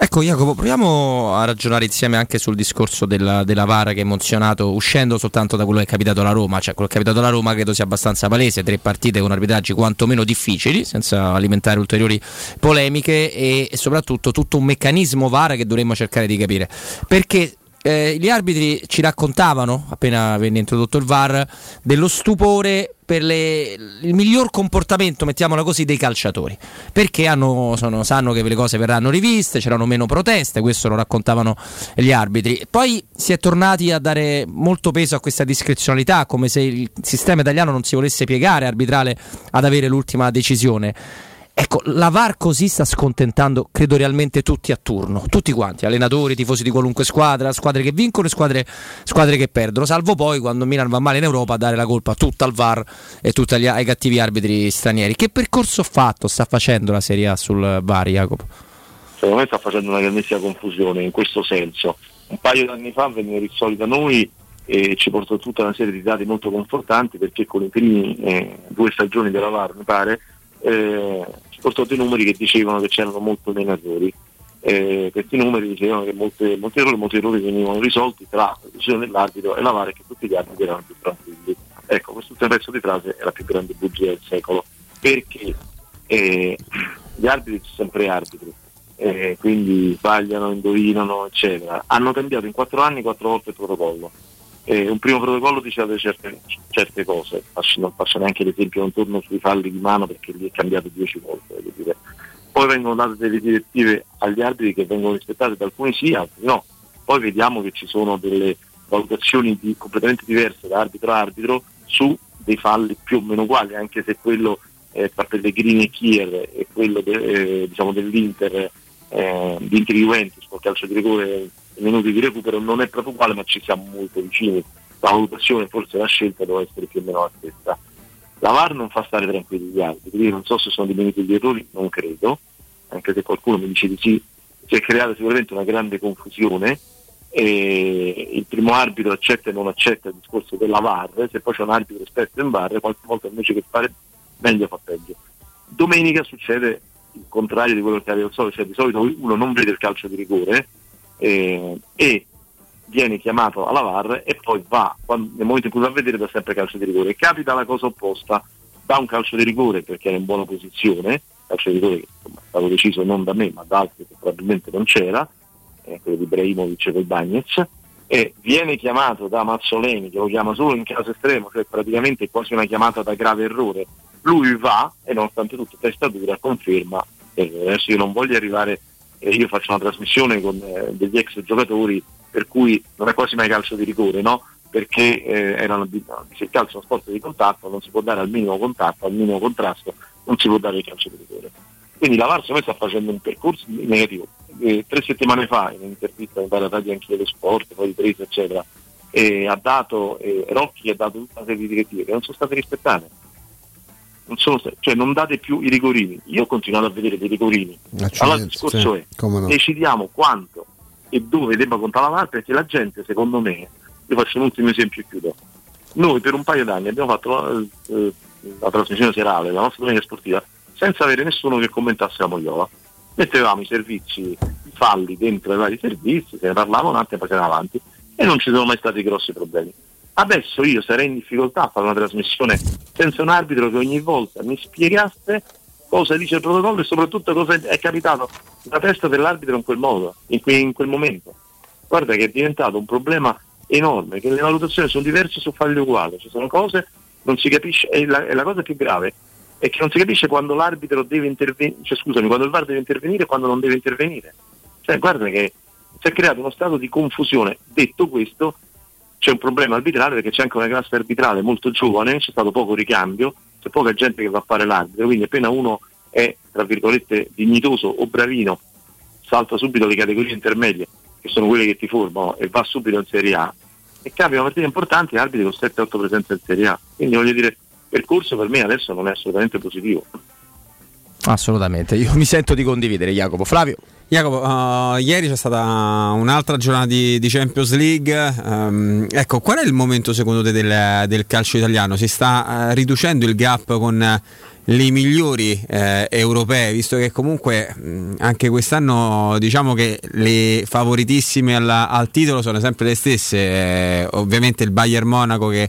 Ecco Jacopo, proviamo a ragionare insieme anche sul discorso della, della VAR che hai menzionato, uscendo soltanto da quello che è capitato alla Roma, cioè quello che è capitato alla Roma credo sia abbastanza palese, tre partite con arbitraggi quantomeno difficili, senza alimentare ulteriori polemiche e, e soprattutto tutto un meccanismo VAR che dovremmo cercare di capire. Perché eh, gli arbitri ci raccontavano, appena venne introdotto il VAR, dello stupore per le- il miglior comportamento, mettiamola così, dei calciatori. Perché hanno- sono- sanno che le cose verranno riviste, c'erano meno proteste, questo lo raccontavano gli arbitri. Poi si è tornati a dare molto peso a questa discrezionalità, come se il sistema italiano non si volesse piegare arbitrale ad avere l'ultima decisione. Ecco, la VAR così sta scontentando, credo realmente tutti a turno, tutti quanti, allenatori, tifosi di qualunque squadra, squadre che vincono e squadre, squadre che perdono, salvo poi quando Milan va male in Europa a dare la colpa tutta al VAR e tutti ai cattivi arbitri stranieri. Che percorso fatto sta facendo la Serie A sul VAR, Jacopo? Secondo me sta facendo una grandissima confusione in questo senso. Un paio di anni fa venne risolta noi e ci portò tutta una serie di dati molto confortanti perché con i primi eh, due stagioni della VAR, mi pare, eh, portò dei numeri che dicevano che c'erano molto meno errori. Eh, questi numeri dicevano che molte- molti errori, molti errori venivano risolti tra la decisione dell'arbitro e la VAR che tutti gli arbitri erano più tranquilli. Ecco, quest'ultimo pezzo di frase è la più grande bugia del secolo, perché eh, gli arbitri sono sempre arbitri, eh, quindi sbagliano, indovinano, eccetera. Hanno cambiato in quattro anni quattro volte il protocollo. Eh, un primo protocollo diceva certe, certe cose, faccio, non faccio neanche l'esempio, non torno sui falli di mano perché lì è cambiato dieci volte. Poi vengono date delle direttive agli arbitri che vengono rispettate da alcuni sì, altri no. Poi vediamo che ci sono delle valutazioni di- completamente diverse da arbitro a arbitro su dei falli più o meno uguali, anche se quello eh, tra Pellegrini e Kier e quello de- eh, diciamo dell'Inter eh, di Inter Juventus col calcio di rigore minuti di recupero non è proprio uguale ma ci siamo molto vicini. La valutazione forse la scelta deve essere più o meno la stessa. La VAR non fa stare tranquilli gli altri. Quindi non so se sono diminuiti gli errori non credo. Anche se qualcuno mi dice di sì si è creata sicuramente una grande confusione e il primo arbitro accetta e non accetta il discorso della VAR. Se poi c'è un arbitro esperto in VAR qualche volta invece che fare meglio fa peggio. Domenica succede il contrario di quello che accade al solito, cioè di solito uno non vede il calcio di rigore eh, e viene chiamato alla VAR e poi va, quando- nel momento in cui va a vedere, dà sempre calcio di rigore. Capita la cosa opposta, dà un calcio di rigore perché era in buona posizione, calcio di rigore che insomma, è stato deciso non da me ma da altri che probabilmente non c'era, eh, quello di Ibrahimovic col Bagnez, e viene chiamato da Mazzoleni, che lo chiama solo in caso estremo, cioè praticamente è quasi una chiamata da grave errore. Lui va e nonostante tutto testa dura conferma. E adesso io non voglio arrivare, eh, io faccio una trasmissione con eh, degli ex giocatori per cui non è quasi mai calcio di rigore, no? Perché eh, erano se il calcio è uno sport di contatto, non si può dare al minimo contatto, al minimo contrasto, non si può dare il calcio di rigore. Quindi la VAR sta facendo un percorso negativo. Eh, tre settimane fa, in un'intervista mi pare a anche dello sport, poi di Tresa, eccetera, eh, ha dato, eh, Rocchi ha dato tutta una serie di direttive che non sono state rispettate. Non, sono cioè non date più i rigorini. Io ho continuato a vedere dei rigorini. Allora il discorso sì, è no. decidiamo quanto e dove debba contare la VAR perché la gente, secondo me, io faccio un ultimo esempio e chiudo. Noi per un paio d'anni abbiamo fatto eh, la trasmissione serale, la nostra domenica sportiva, senza avere nessuno che commentasse la Mogliola. Mettevamo i servizi, i falli dentro i vari servizi, se ne parlavano un attimo e ne avanti e non ci sono mai stati grossi problemi. Adesso io sarei in difficoltà a fare una trasmissione senza un arbitro che ogni volta mi spiegasse cosa dice il protocollo e soprattutto cosa è capitato nella testa dell'arbitro in quel modo, in, que- in quel momento. Guarda che è diventato un problema enorme, che le valutazioni sono diverse su falli uguali, ci sono cose, non si capisce, e la, e la cosa più grave è che non si capisce quando l'arbitro deve intervenire, cioè scusami, quando il VAR deve intervenire e quando non deve intervenire. Cioè guarda che si è creato uno stato di confusione. Detto questo, c'è un problema arbitrale perché c'è anche una classe arbitrale molto giovane, c'è stato poco ricambio, c'è poca gente che va a fare l'arbitro, quindi appena uno è, tra virgolette, dignitoso o bravino, salta subito le categorie intermedie, che sono quelle che ti formano, e va subito in Serie A, e capita partite importanti e arbitri con 7-8 presenze in Serie A. Quindi voglio dire, il percorso per me adesso non è assolutamente positivo. Assolutamente, io mi sento di condividere Jacopo. Flavio. Jacopo, uh, ieri c'è stata un'altra giornata di, di Champions League. Ehm, ecco, qual è il momento secondo te del, del calcio italiano? Si sta eh, riducendo il gap con eh, le migliori eh, europee, visto che comunque mh, anche quest'anno diciamo che le favoritissime alla- al titolo sono sempre le stesse. eh, ovviamente il Bayern Monaco che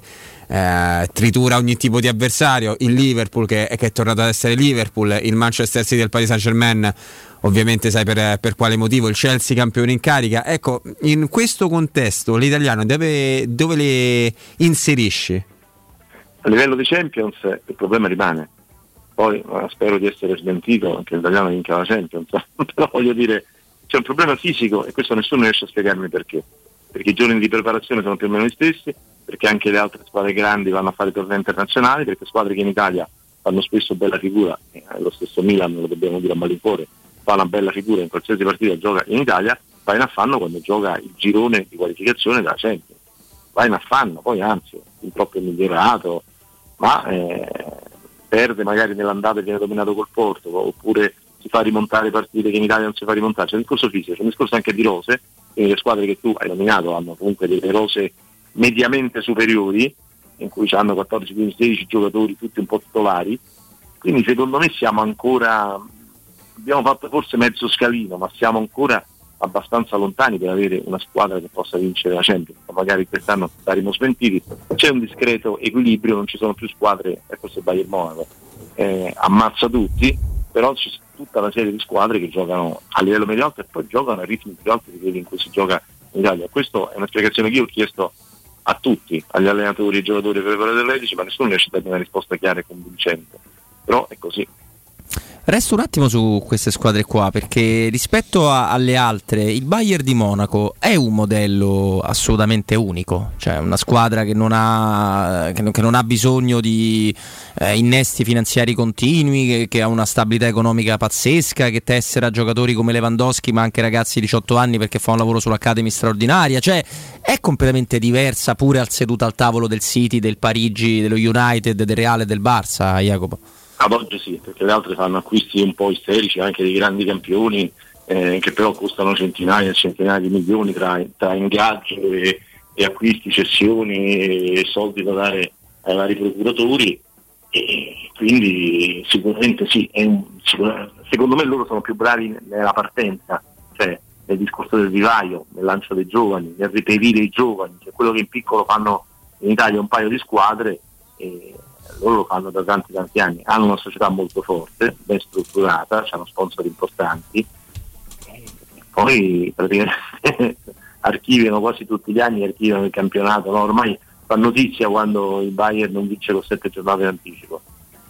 eh, tritura ogni tipo di avversario, il Liverpool che, che è tornato ad essere Liverpool, il Manchester City del Paris Saint Germain, ovviamente sai per, per quale motivo, il Chelsea campione in carica. Ecco, in questo contesto l'italiano deve, dove le inserisci? A livello di Champions il problema rimane. Poi eh, spero di essere smentito anche l'italiano vinca la Champions, però voglio dire c'è un problema fisico e questo nessuno riesce a spiegarmi perché. Perché i giorni di preparazione sono più o meno gli stessi, perché anche le altre squadre grandi vanno a fare tornei internazionali, perché squadre che in Italia fanno spesso bella figura, eh, lo stesso Milan, lo dobbiamo dire a malincuore, fa una bella figura in qualsiasi partita gioca in Italia, va in affanno quando gioca il girone di qualificazione della Champions. Va in affanno, poi anzi, proprio è migliorato, ma eh, perde magari nell'andata e viene dominato col Porto, oppure si fa rimontare partite che in Italia non si fa rimontare. C'è un discorso fisico, c'è un discorso anche di rose, quindi le squadre che tu hai nominato hanno comunque delle rose mediamente superiori, in cui hanno 14, 15, 16 giocatori tutti un po' titolari, quindi secondo me siamo ancora, abbiamo fatto forse mezzo scalino, ma siamo ancora abbastanza lontani per avere una squadra che possa vincere la Champions, magari quest'anno saremo smentiti, c'è un discreto equilibrio, non ci sono più squadre, e è Bayern Monaco, eh, ammazza tutti, però c'è tutta una serie di squadre che giocano a livello medio alto e poi giocano a ritmi più alti di quelli in cui si gioca in Italia. Questa è una spiegazione che io ho chiesto a tutti, agli allenatori, ai giocatori, ai preparatori atletici, ma nessuno riesce a darmi una risposta chiara e convincente. Però è così. Resto un attimo su queste squadre qua perché rispetto a- alle altre il Bayern di Monaco è un modello assolutamente unico, cioè una squadra che non ha, che non, che non ha bisogno di eh, innesti finanziari continui, che, che ha una stabilità economica pazzesca, che tessera giocatori come Lewandowski ma anche ragazzi di 18 anni perché fa un lavoro sull'Academy straordinaria, cioè è completamente diversa pure al seduta al tavolo del City, del Parigi, dello United, del Reale e del Barça, Jacopo. Ad oggi sì, perché le altre fanno acquisti un po' isterici anche di grandi campioni eh, che però costano centinaia e centinaia di milioni tra, tra ingaggio e, e acquisti, cessioni e soldi da dare ai vari procuratori. E quindi sicuramente sì, un- sicur- secondo me loro sono più bravi nella partenza, cioè nel discorso del vivaio, nel lancio dei giovani, nel reperire i giovani, cioè quello che in piccolo fanno in Italia un paio di squadre, loro lo fanno da tanti tanti anni, hanno una società molto forte, ben strutturata, hanno sponsor importanti, e poi praticamente archiviano quasi tutti gli anni, archiviano il campionato, no? ormai fa notizia quando il Bayern non vince con sette giornate in anticipo,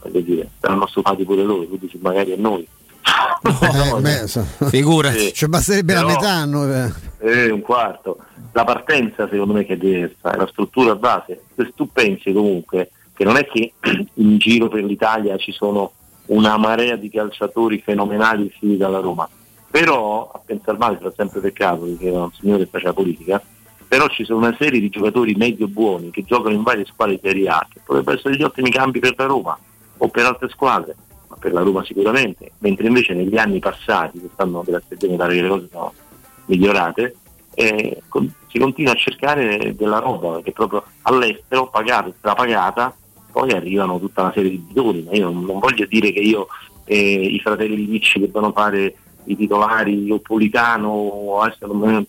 voglio dire, saranno stufati pure loro, quindi magari a noi. Eh, beh, so- Figurati. Ci basterebbe la Però- metà a noi, eh. Eh, un quarto. La partenza secondo me che è diversa, è la struttura base. Se tu pensi comunque che non è che in giro per l'Italia ci sono una marea di calciatori fenomenali usciti dalla Roma, però a pensare male fa sempre peccato perché era un signore che faceva politica, però ci sono una serie di giocatori medio buoni che giocano in varie squadre di Serie A, che potrebbero essere degli ottimi campi per la Roma o per altre squadre, ma per la Roma sicuramente, mentre invece negli anni passati, quest'anno grazie a Dio mi pare che le cose sono migliorate, eh, con- si continua a cercare della roba perché proprio all'estero, pagata, strapagata, poi arrivano tutta una serie di bidoni, ma io non, voglio dire che io eh, i fratelli Ricci debbano fare i titolari o Politano,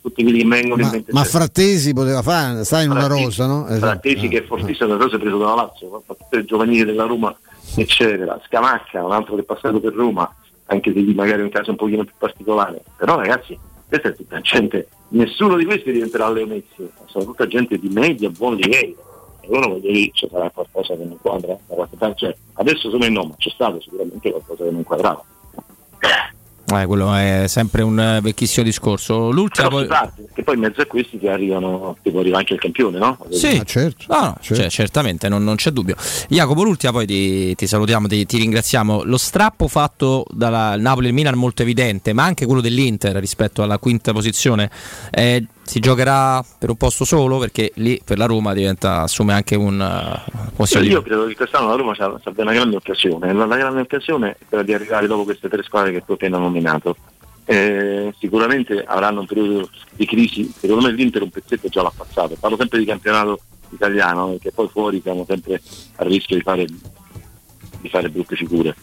tutti quelli che vengono in Ma, mente ma Frattesi poteva fare, sta in una rosa, no? Esatto. Frattesi che è fortissimo, però si è preso dalla Lazio, fatto tutte le giovanili della Roma, eccetera. Scamacca, un altro che è passato per Roma, anche se lì magari è un caso un pochino più particolare. Però ragazzi, questa è tutta gente, nessuno di questi diventerà Leo Messi, sono tutta gente di media, buon livello. Allora voglio dire, ci sarà qualcosa che non quadra da qualche parte. Cioè, adesso secondo me no, ma c'è stato sicuramente qualcosa che non quadrava. Eh, quello è sempre un eh, vecchissimo discorso. L'ultima poi... parte, perché poi in mezzo a questi che arrivano, tipo arriva anche il campione, no? Sì, certo. No, no, cioè, certamente, non, non c'è dubbio. Jacopo, l'ultima, poi ti, ti salutiamo, ti, ti ringraziamo. Lo strappo fatto dal Napoli e il Milan è molto evidente, ma anche quello dell'Inter rispetto alla quinta posizione. Eh, si giocherà per un posto solo perché lì per la Roma diventa, assume anche un possiamo Io dire- credo che quest'anno la Roma abbia una grande occasione. La, la grande occasione è quella di arrivare dopo queste tre squadre che tu appena nominato. Eh, sicuramente avranno un periodo di crisi, secondo me l'Inter un pezzetto già l'ha passato. Parlo sempre di campionato italiano, perché poi fuori siamo sempre a rischio di fare, di fare brutte figure.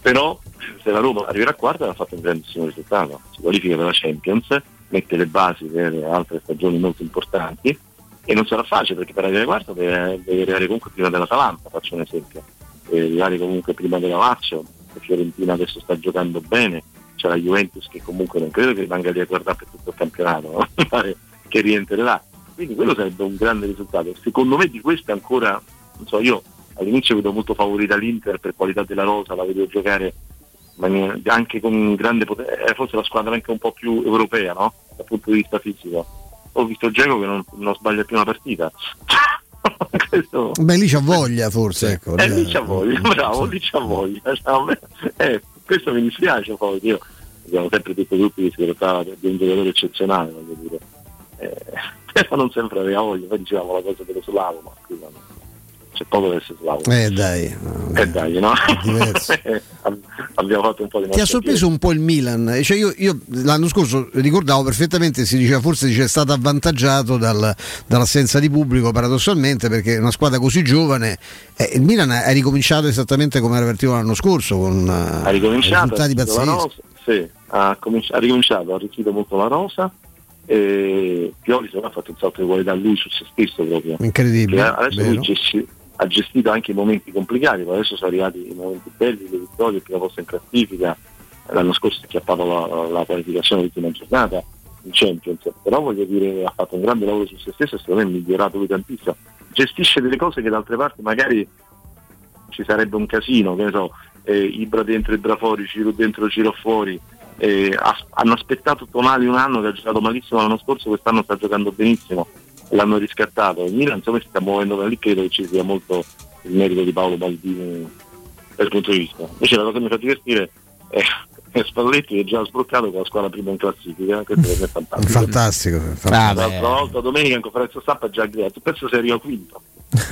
Però se la Roma arriverà quarta ha fatto un grandissimo risultato, si qualifica per la Champions, mette le basi per altre stagioni molto importanti e non sarà facile perché per arrivare quarto deve, deve arrivare comunque prima dell'Atalanta, faccio un esempio, deve arrivare comunque prima della Lazio, la Fiorentina adesso sta giocando bene, c'è la Juventus che comunque non credo che rimanga lì a guardare per tutto il campionato, pare che rientrerà. Quindi quello sarebbe un grande risultato. Secondo me di questo ancora, non so, io all'inizio vedo molto favorita l'Inter per qualità della rosa, la vedo giocare anche con grande potenza, è forse la squadra anche un po' più europea, no? Dal punto di vista fisico. Ho visto Geco che non, non sbaglia più una partita. Questo- Beh, lì c'ha voglia forse, ecco. eh, lì c'ha voglia, bravo, lì c'ha voglia. Eh, questo mi dispiace poi, io abbiamo sempre detto tutti che si trattava di un giocatore eccezionale, voglio dire. Eh, però non sempre aveva voglia, poi dicevamo la cosa dello slavo, ma non- c'è poco da essere slavo. Eh dai, Eh dai, no? diverso. Ab- Abbiamo fatto un po' di Ti ha sorpreso un po' il Milan? Cioè io, io l'anno scorso ricordavo perfettamente, si diceva forse dice, è stato avvantaggiato dal- dall'assenza di pubblico paradossalmente perché una squadra così giovane. eh, il Milan ha ricominciato esattamente come era partito l'anno scorso con eh, ha ricominciato, ha risultati pazzeschi. sì, ha, cominci- ha ricominciato, ha arricchito molto la rosa e Pioli secondo me, ha fatto un salto di qualità lui su se stesso proprio. Incredibile, Che adesso lui gesti- ha gestito anche i momenti complicati, poi adesso sono arrivati i momenti belli, le vittorie, il primo posto in classifica, l'anno scorso ha chiappato la, la qualificazione l'ultima giornata in Champions, però voglio dire ha fatto un grande lavoro su se stesso e secondo me è migliorato lui tantissimo. Gestisce delle cose che da altre parti magari ci sarebbe un casino, che ne so, eh, Ibra dentro, Ibra fuori, Ciro dentro, Ciro fuori. eh, hanno aspettato Tonali un anno che ha giocato malissimo l'anno scorso, quest'anno sta giocando benissimo l'hanno riscattato. Il Milan insomma si sta muovendo da lì, credo che ci sia molto il merito di Paolo Maldini dal punto di vista. Invece la cosa che mi fa divertire è, è Spalletti che è già sbloccato con la squadra prima in classifica, questo per me è fantastico. Fantastico. Ah, fantastico. L'altra volta domenica in conferenza stampa ha già gridato, penso sia arriva quinto.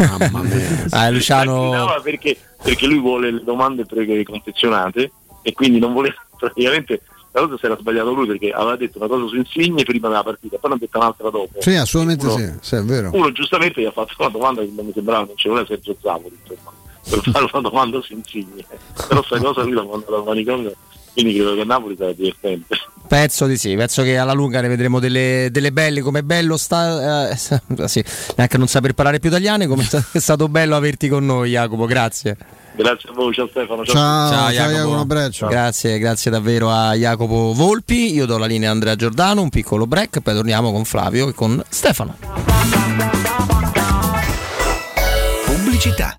Ah, Luciano. Perché, perché lui vuole le domande preconfezionate e quindi non voleva praticamente la cosa si era sbagliato lui perché aveva detto una cosa su Insigne prima della partita, poi ne ha detto un'altra dopo. Sì, assolutamente Uno- sì, sì, è vero. Uno giustamente gli ha fatto una domanda che non mi sembrava, non ci voleva Sergio Zavoli, insomma, per fare una domanda su Insigne. Però sta cosa lui l'ha mandata al manicomio, quindi credo che a Napoli sarà divertente. Penso di sì, penso che alla lunga ne vedremo delle, delle belle come bello sta, eh, sì, neanche non saper parlare più italiano, come è stato bello averti con noi Jacopo, grazie. Grazie a voi, ciao Stefano. Ciao, ciao, ciao Jacopo, un abbraccio. Grazie, grazie davvero a Jacopo Volpi. Io do la linea a Andrea Giordano, un piccolo break, poi torniamo con Flavio e con Stefano. Pubblicità.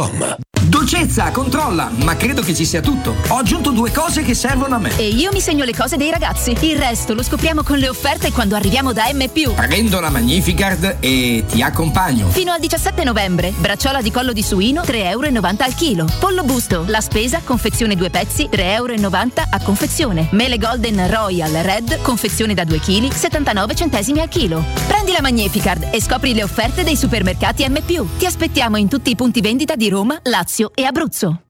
www.radioticino.com Dolcezza, controlla, ma credo che ci sia tutto. Ho aggiunto due cose che servono a me. E io mi segno le cose dei ragazzi. Il resto lo scopriamo con le offerte quando arriviamo da M. Prendo la Magnificard e ti accompagno. Fino al 17 novembre. Bracciola di collo di suino, 3,90 euro al chilo. Pollo busto, la spesa, confezione due pezzi, 3,90 euro a confezione. Mele Golden Royal Red, confezione da 2 kg, 79 centesimi al chilo. Prendi la Magnificard e scopri le offerte dei supermercati M. Ti aspettiamo in tutti i punti vendita di Roma, Lazio e Abruzzo.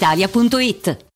brispalitalia.it.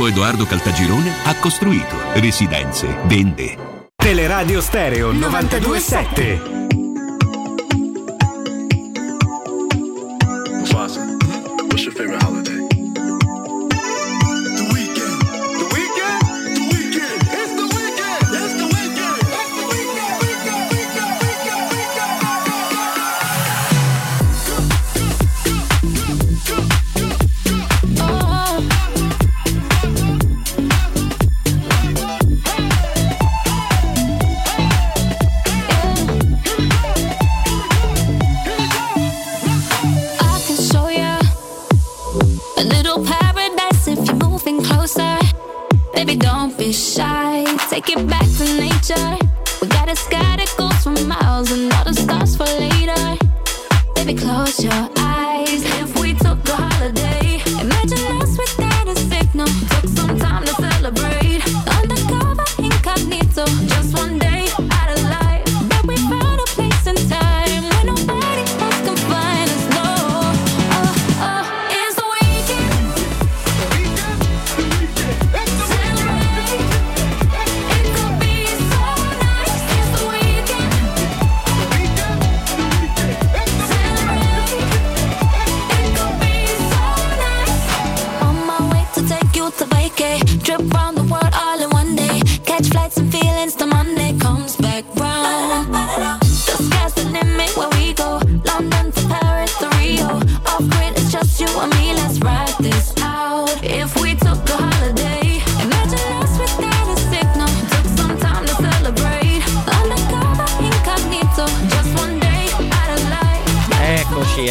Edoardo Caltagirone ha costruito residenze, vende. Teleradio Stereo 927. What's your favorite holiday? Be shy. Take it back to nature. We got a sky that goes for miles and all the stars for later. Baby, close your eyes.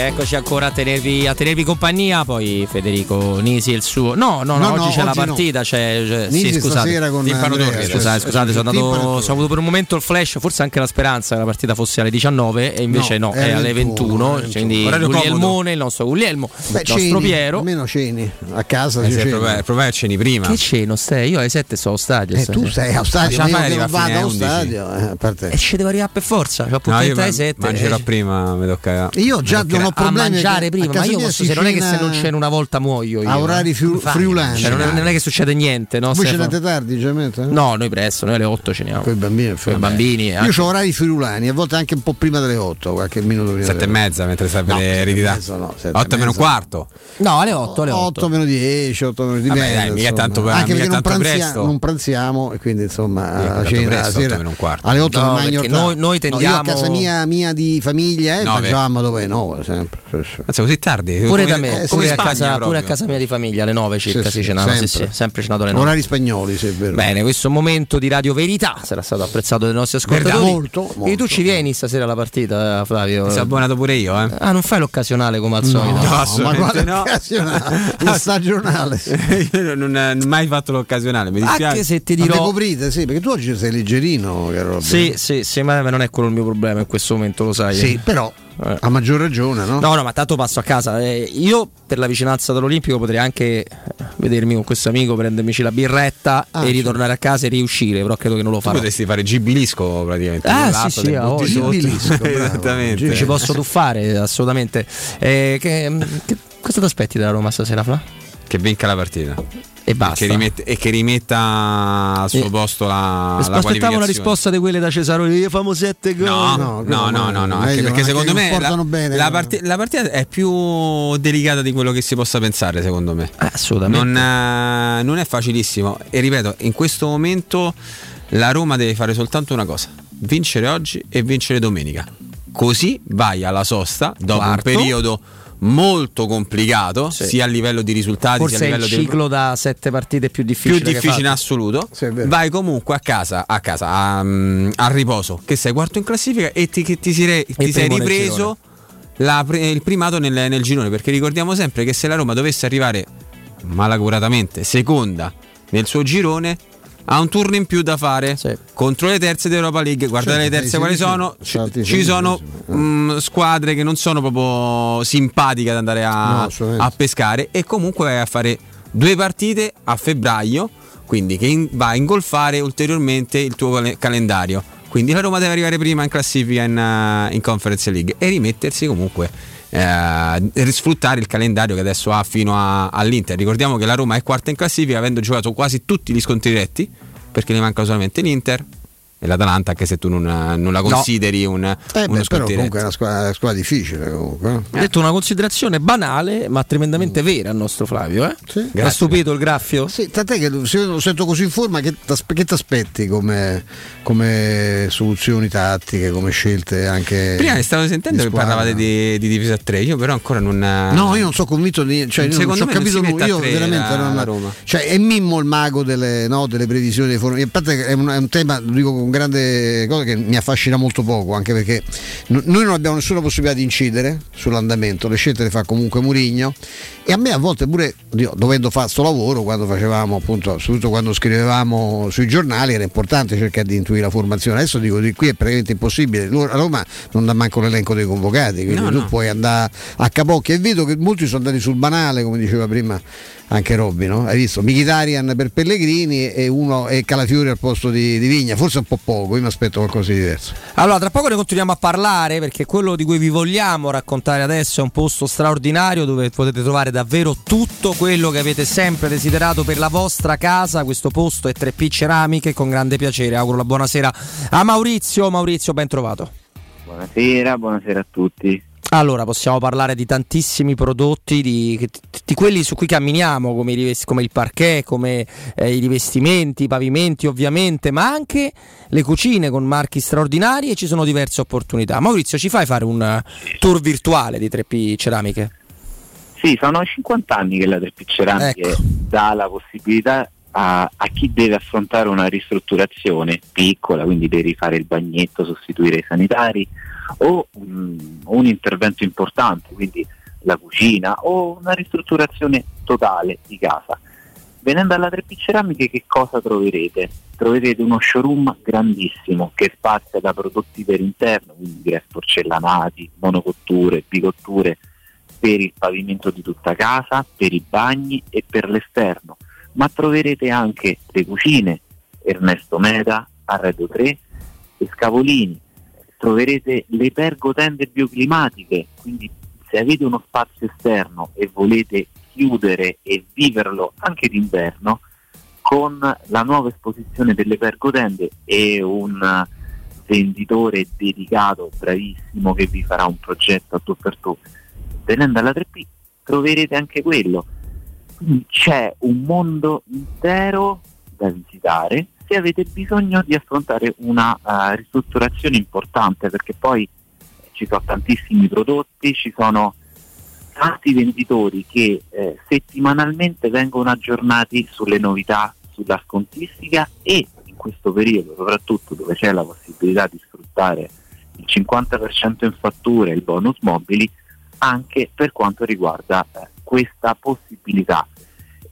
Eccoci, ancora a tenervi, a tenervi compagnia. Poi Federico Nisi e il suo. No, no, no, No, oggi no, c'è la oggi no. partita. C'è, c'è- Nisi sì, scusate. con Timpano Torre, Scusate, scusate, sono, andato, sono avuto per un momento il flash, forse anche la speranza che la partita fosse alle 19 e invece no, No, è è alle 21. 21, Quindi Orario Guglielmone, il nostro Guglielmo, Beh, il nostro ceni, Piero. Almeno ceni a casa. Eh problema è che ceni prima. Che ceno stai? Io alle 7 sto allo stadio. Eh, tu sei allo stadio, Ma la io non vado allo alle 11? stadio. eh, a E ci devo arrivare per forza. No, io appuntamento alle man- 7. mangerò prima, mi tocca. Io già non ho a problemi mangiare a prima, ma casa io posso, se non è che se non ceno una volta muoio io. a orari friu- Infatti, friulani. cioè, non, è, non è che succede niente, no? Voi Stefano? cenate tardi, già No, noi presto, noi alle 8 ceniamo. Con i bambini, Con i bambini. Io anche- ho orari friulani, a volte anche un po' prima delle 8, qualche minuto prima. Sette e delle mezza mentre serve No, e eredità. mezza no, sette e 8 meno quarto. No, alle 8, alle 8. 8 meno 10, 8 meno 10 Vabbè, mica tanto- anche perché non, tanto pranzia- presto. non pranziamo e quindi insomma tanto cena sera meno un quarto. alle 8 No, noi- noi No, io a tendiamo- casa mia, mia di famiglia eh, Nove. mangiavamo dove 9 sempre. sì, sì. Anzi, così tardi. Pure da me, pure, a casa, pure a casa mia di famiglia alle 9 circa Sì, si cenava, sempre. sì, sempre cenato alle 9. Orari spagnoli, se è vero. Bene, questo momento di Radio Verità sarà stato apprezzato dai nostri ascoltatori. Verità. Molto, E tu molto. ci vieni stasera alla partita, Flavio? Mi sono abbonato pure io, eh. Ah, non fai l'occasionale come al No, solito? ma assolutamente quale no. occasionale? La stagionale. Io non ho mai fatto l'occasionale, mi dispiace. Anche se ti Ma dirò. coprite, sì, perché tu oggi sei leggerino, caro. Sì, sì, sì, ma non è quello il mio problema in questo momento, lo sai. Sì, però Eh. a maggior ragione, no? No, no, ma tanto passo a casa. Eh, io per la vicinanza dell'Olimpico potrei anche vedermi con questo amico, prendermici la birretta Ah, e ritornare a casa e riuscire, però credo che non lo Tu farò. potresti fare gibilisco praticamente. Ah, sì, sì, sotto. Gibilisco. Esattamente. Ci posso tuffare, assolutamente. Eh, che, che- cosa ti aspetti dalla Roma stasera, Fla? Che vinca la partita. E basta. Che rimette- e che rimetta al suo Eh, posto la, la Aspettavo una risposta di quelle da Cesaroni, io famo sette gol. No, No, no, no, no, no, anche meglio, perché secondo me la, bene, la no. parti- la partita è più delicata di quello che si possa pensare, secondo me. Ah, Assolutamente. Non, eh, non è facilissimo. E ripeto, in questo momento la Roma deve fare soltanto una cosa: vincere oggi e vincere domenica. Così vai alla sosta dopo Quarto. un periodo molto complicato, Sì. sia a livello di risultati, sia Forse a è il livello di ciclo da sette partite più difficile. più difficile in assoluto. Sì, vai comunque a casa, a casa a, mm, al riposo, che sei quarto in classifica e ti, che ti, si re- ti sei ripreso la il primato nel, nel girone. Perché ricordiamo sempre che se la Roma dovesse arrivare malacuratamente seconda nel suo girone. Ha un turno in più da fare Sì. contro le terze d'Europa League. Guardate Certo, le terze quali sono. Ci, ci sono sedicesimo. mm, squadre che non sono proprio simpatiche ad andare No, a, assolutamente. a pescare. E comunque vai a fare due partite a febbraio quindi che in- va a ingolfare ulteriormente il tuo cal- calendario. Quindi la Roma deve arrivare prima in classifica in, eh, in Conference League e rimettersi comunque eh, sfruttare il calendario che adesso ha fino a- all'Inter. Ricordiamo che la Roma è quarta in classifica avendo giocato quasi tutti gli scontri diretti perché ne manca solamente l'Inter e l'Atalanta anche se tu non, non la consideri un, Eh uno beh, però comunque è una squadra, una squadra difficile comunque. eh. Ho detto una considerazione banale, ma tremendamente vera al nostro Flavio. Eh? Sì. Ha stupito il graffio? Sì, tant'è che se lo sento così in forma, che ti aspetti come, come soluzioni tattiche, come scelte anche. Prima mi stavo sentendo che parlavate di, di difesa a 3, io però ancora non... No, io non sono convinto di. Cioè, io non Secondo ci ho me non capito a Io veramente la- non. la Roma. Cioè, è Mimmo il mago delle, no, delle previsioni dei forni. A parte che è un, è un tema, lo dico con grande cosa che mi affascina molto poco, anche perché n- noi non abbiamo nessuna possibilità di incidere sull'andamento, le scelte le fa comunque Murigno e a me a volte pure, oddio, dovendo fare sto lavoro, quando facevamo appunto, soprattutto quando scrivevamo sui giornali, era importante cercare di intuire la formazione. Adesso dico di qui è praticamente impossibile. A Roma non dà manco l'elenco dei convocati, quindi No, tu no. puoi andare a capocchia e vedo che molti sono andati sul banale, come diceva prima anche Robby, no? Hai visto? Michitarian per Pellegrini e uno e Calafiori al posto di, di Vigna, forse un po' poco, io mi aspetto qualcosa di diverso. Allora, tra poco ne continuiamo a parlare perché quello di cui vi vogliamo raccontare adesso è un posto straordinario dove potete trovare davvero tutto quello che avete sempre desiderato per la vostra casa. Questo posto è 3P Ceramiche con grande piacere. Auguro la buonasera a Maurizio. Maurizio, ben trovato. Buonasera, buonasera a tutti. Allora, possiamo parlare di tantissimi prodotti, di, di quelli su cui camminiamo, come, rivest- come il parquet, come eh, i rivestimenti, i pavimenti ovviamente, ma anche le cucine con marchi straordinari e ci sono diverse opportunità. Maurizio, ci fai fare un tour virtuale di 3P Ceramiche? Sì, sono 50 anni che la 3P Ceramiche dà la possibilità a, a chi deve affrontare una ristrutturazione piccola, quindi deve rifare il bagnetto, sostituire i sanitari, o mm, un intervento importante, quindi la cucina, o una ristrutturazione totale di casa. Venendo alla 3P Ceramiche che cosa troverete? Troverete uno showroom grandissimo che spazia da prodotti per interno, quindi direi porcellanati, monocotture, bicotture, per il pavimento di tutta casa, per i bagni e per l'esterno, ma troverete anche le cucine, Ernesto Meda, Arredo 3 e Scavolini, troverete le pergotende bioclimatiche, quindi se avete uno spazio esterno e volete chiudere e viverlo anche d'inverno, con la nuova esposizione delle pergotende e un venditore dedicato, bravissimo, che vi farà un progetto a tu per tu. Venendo alla 3P troverete anche quello. Quindi c'è un mondo intero da visitare se avete bisogno di affrontare una eh, ristrutturazione importante perché poi ci sono tantissimi prodotti, ci sono tanti venditori che eh, settimanalmente vengono aggiornati sulle novità, sulla scontistica e in questo periodo soprattutto dove c'è la possibilità di sfruttare il 50% in fatture e il bonus mobili anche per quanto riguarda eh, questa possibilità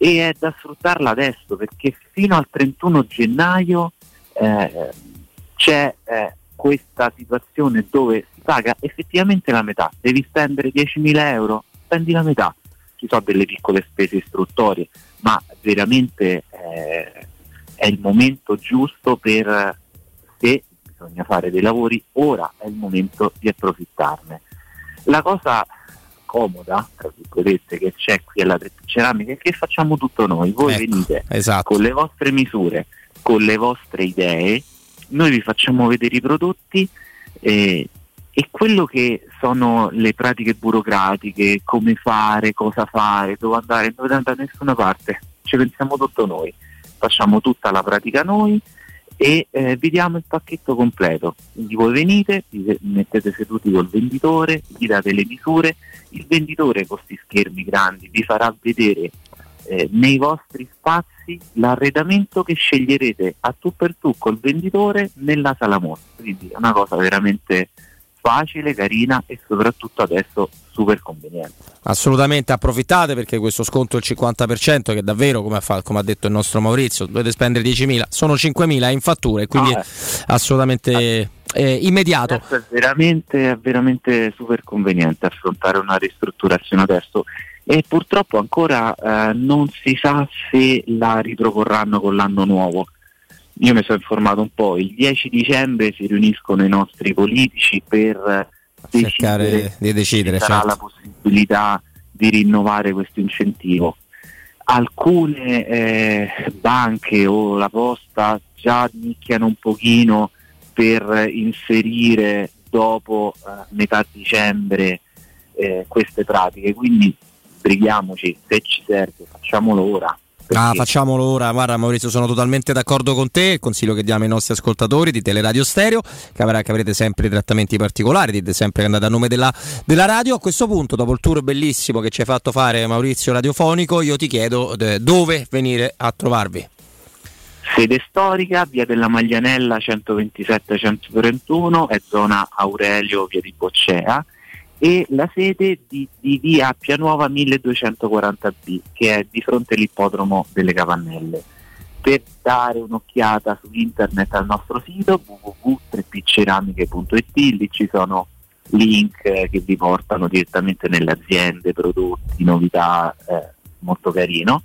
e è da sfruttarla adesso perché fino al 31 gennaio eh, c'è eh, questa situazione dove si paga effettivamente la metà, devi spendere 10.000 euro, spendi la metà, ci sono delle piccole spese istruttorie, ma veramente eh, è il momento giusto per se bisogna fare dei lavori, ora è il momento di approfittarne. La cosa comoda, tra virgolette, che c'è qui alla Ceramica è che facciamo tutto noi. Voi Ecco, venite esatto. con le vostre misure, con le vostre idee, noi vi facciamo vedere i prodotti eh, e quello che sono le pratiche burocratiche, come fare, cosa fare, dove andare, non dovete andare da nessuna parte, ci pensiamo tutto noi, facciamo tutta la pratica noi e eh, vi diamo il pacchetto completo. Quindi voi venite, vi mettete seduti col venditore, gli date le misure, il venditore con questi schermi grandi vi farà vedere eh, nei vostri spazi l'arredamento che sceglierete a tu per tu col venditore nella sala mostra. Quindi è una cosa veramente facile, carina e soprattutto adesso super conveniente. Assolutamente approfittate perché questo sconto del 50% che davvero, come ha, come ha detto il nostro Maurizio, dovete spendere 10.000, sono 5.000 in fattura e quindi Ah, assolutamente eh, immediato. Adesso è veramente, è veramente super conveniente affrontare una ristrutturazione adesso e purtroppo ancora eh, non si sa se la riproporranno con l'anno nuovo. Io mi sono informato un po', il 10 dicembre si riuniscono i nostri politici per Cercare decidere di decidere, se sarà certo. la possibilità di rinnovare questo incentivo. Alcune eh, banche o la posta già nicchiano un pochino per inserire dopo eh, metà dicembre eh, queste pratiche, quindi brighiamoci, se ci serve facciamolo ora. Ah, facciamolo ora. Guarda, Maurizio, sono totalmente d'accordo con te. Il consiglio che diamo ai nostri ascoltatori di Teleradio Stereo, che, avrà, che avrete sempre trattamenti particolari, dite sempre che andate a nome della, della radio. A questo punto, dopo il tour bellissimo che ci hai fatto fare, Maurizio Radiofonico, io ti chiedo eh, dove venire a trovarvi. Sede storica, via della Maglianella 127-131, è zona Aurelio, via di Boccea, e la sede di, di via Appia Nuova 1240B, che è di fronte all'ippodromo delle Cavannelle. Per dare un'occhiata su internet al nostro sito www.3pceramiche.it, lì ci sono link eh, che vi portano direttamente nelle aziende, prodotti, novità, eh, molto carino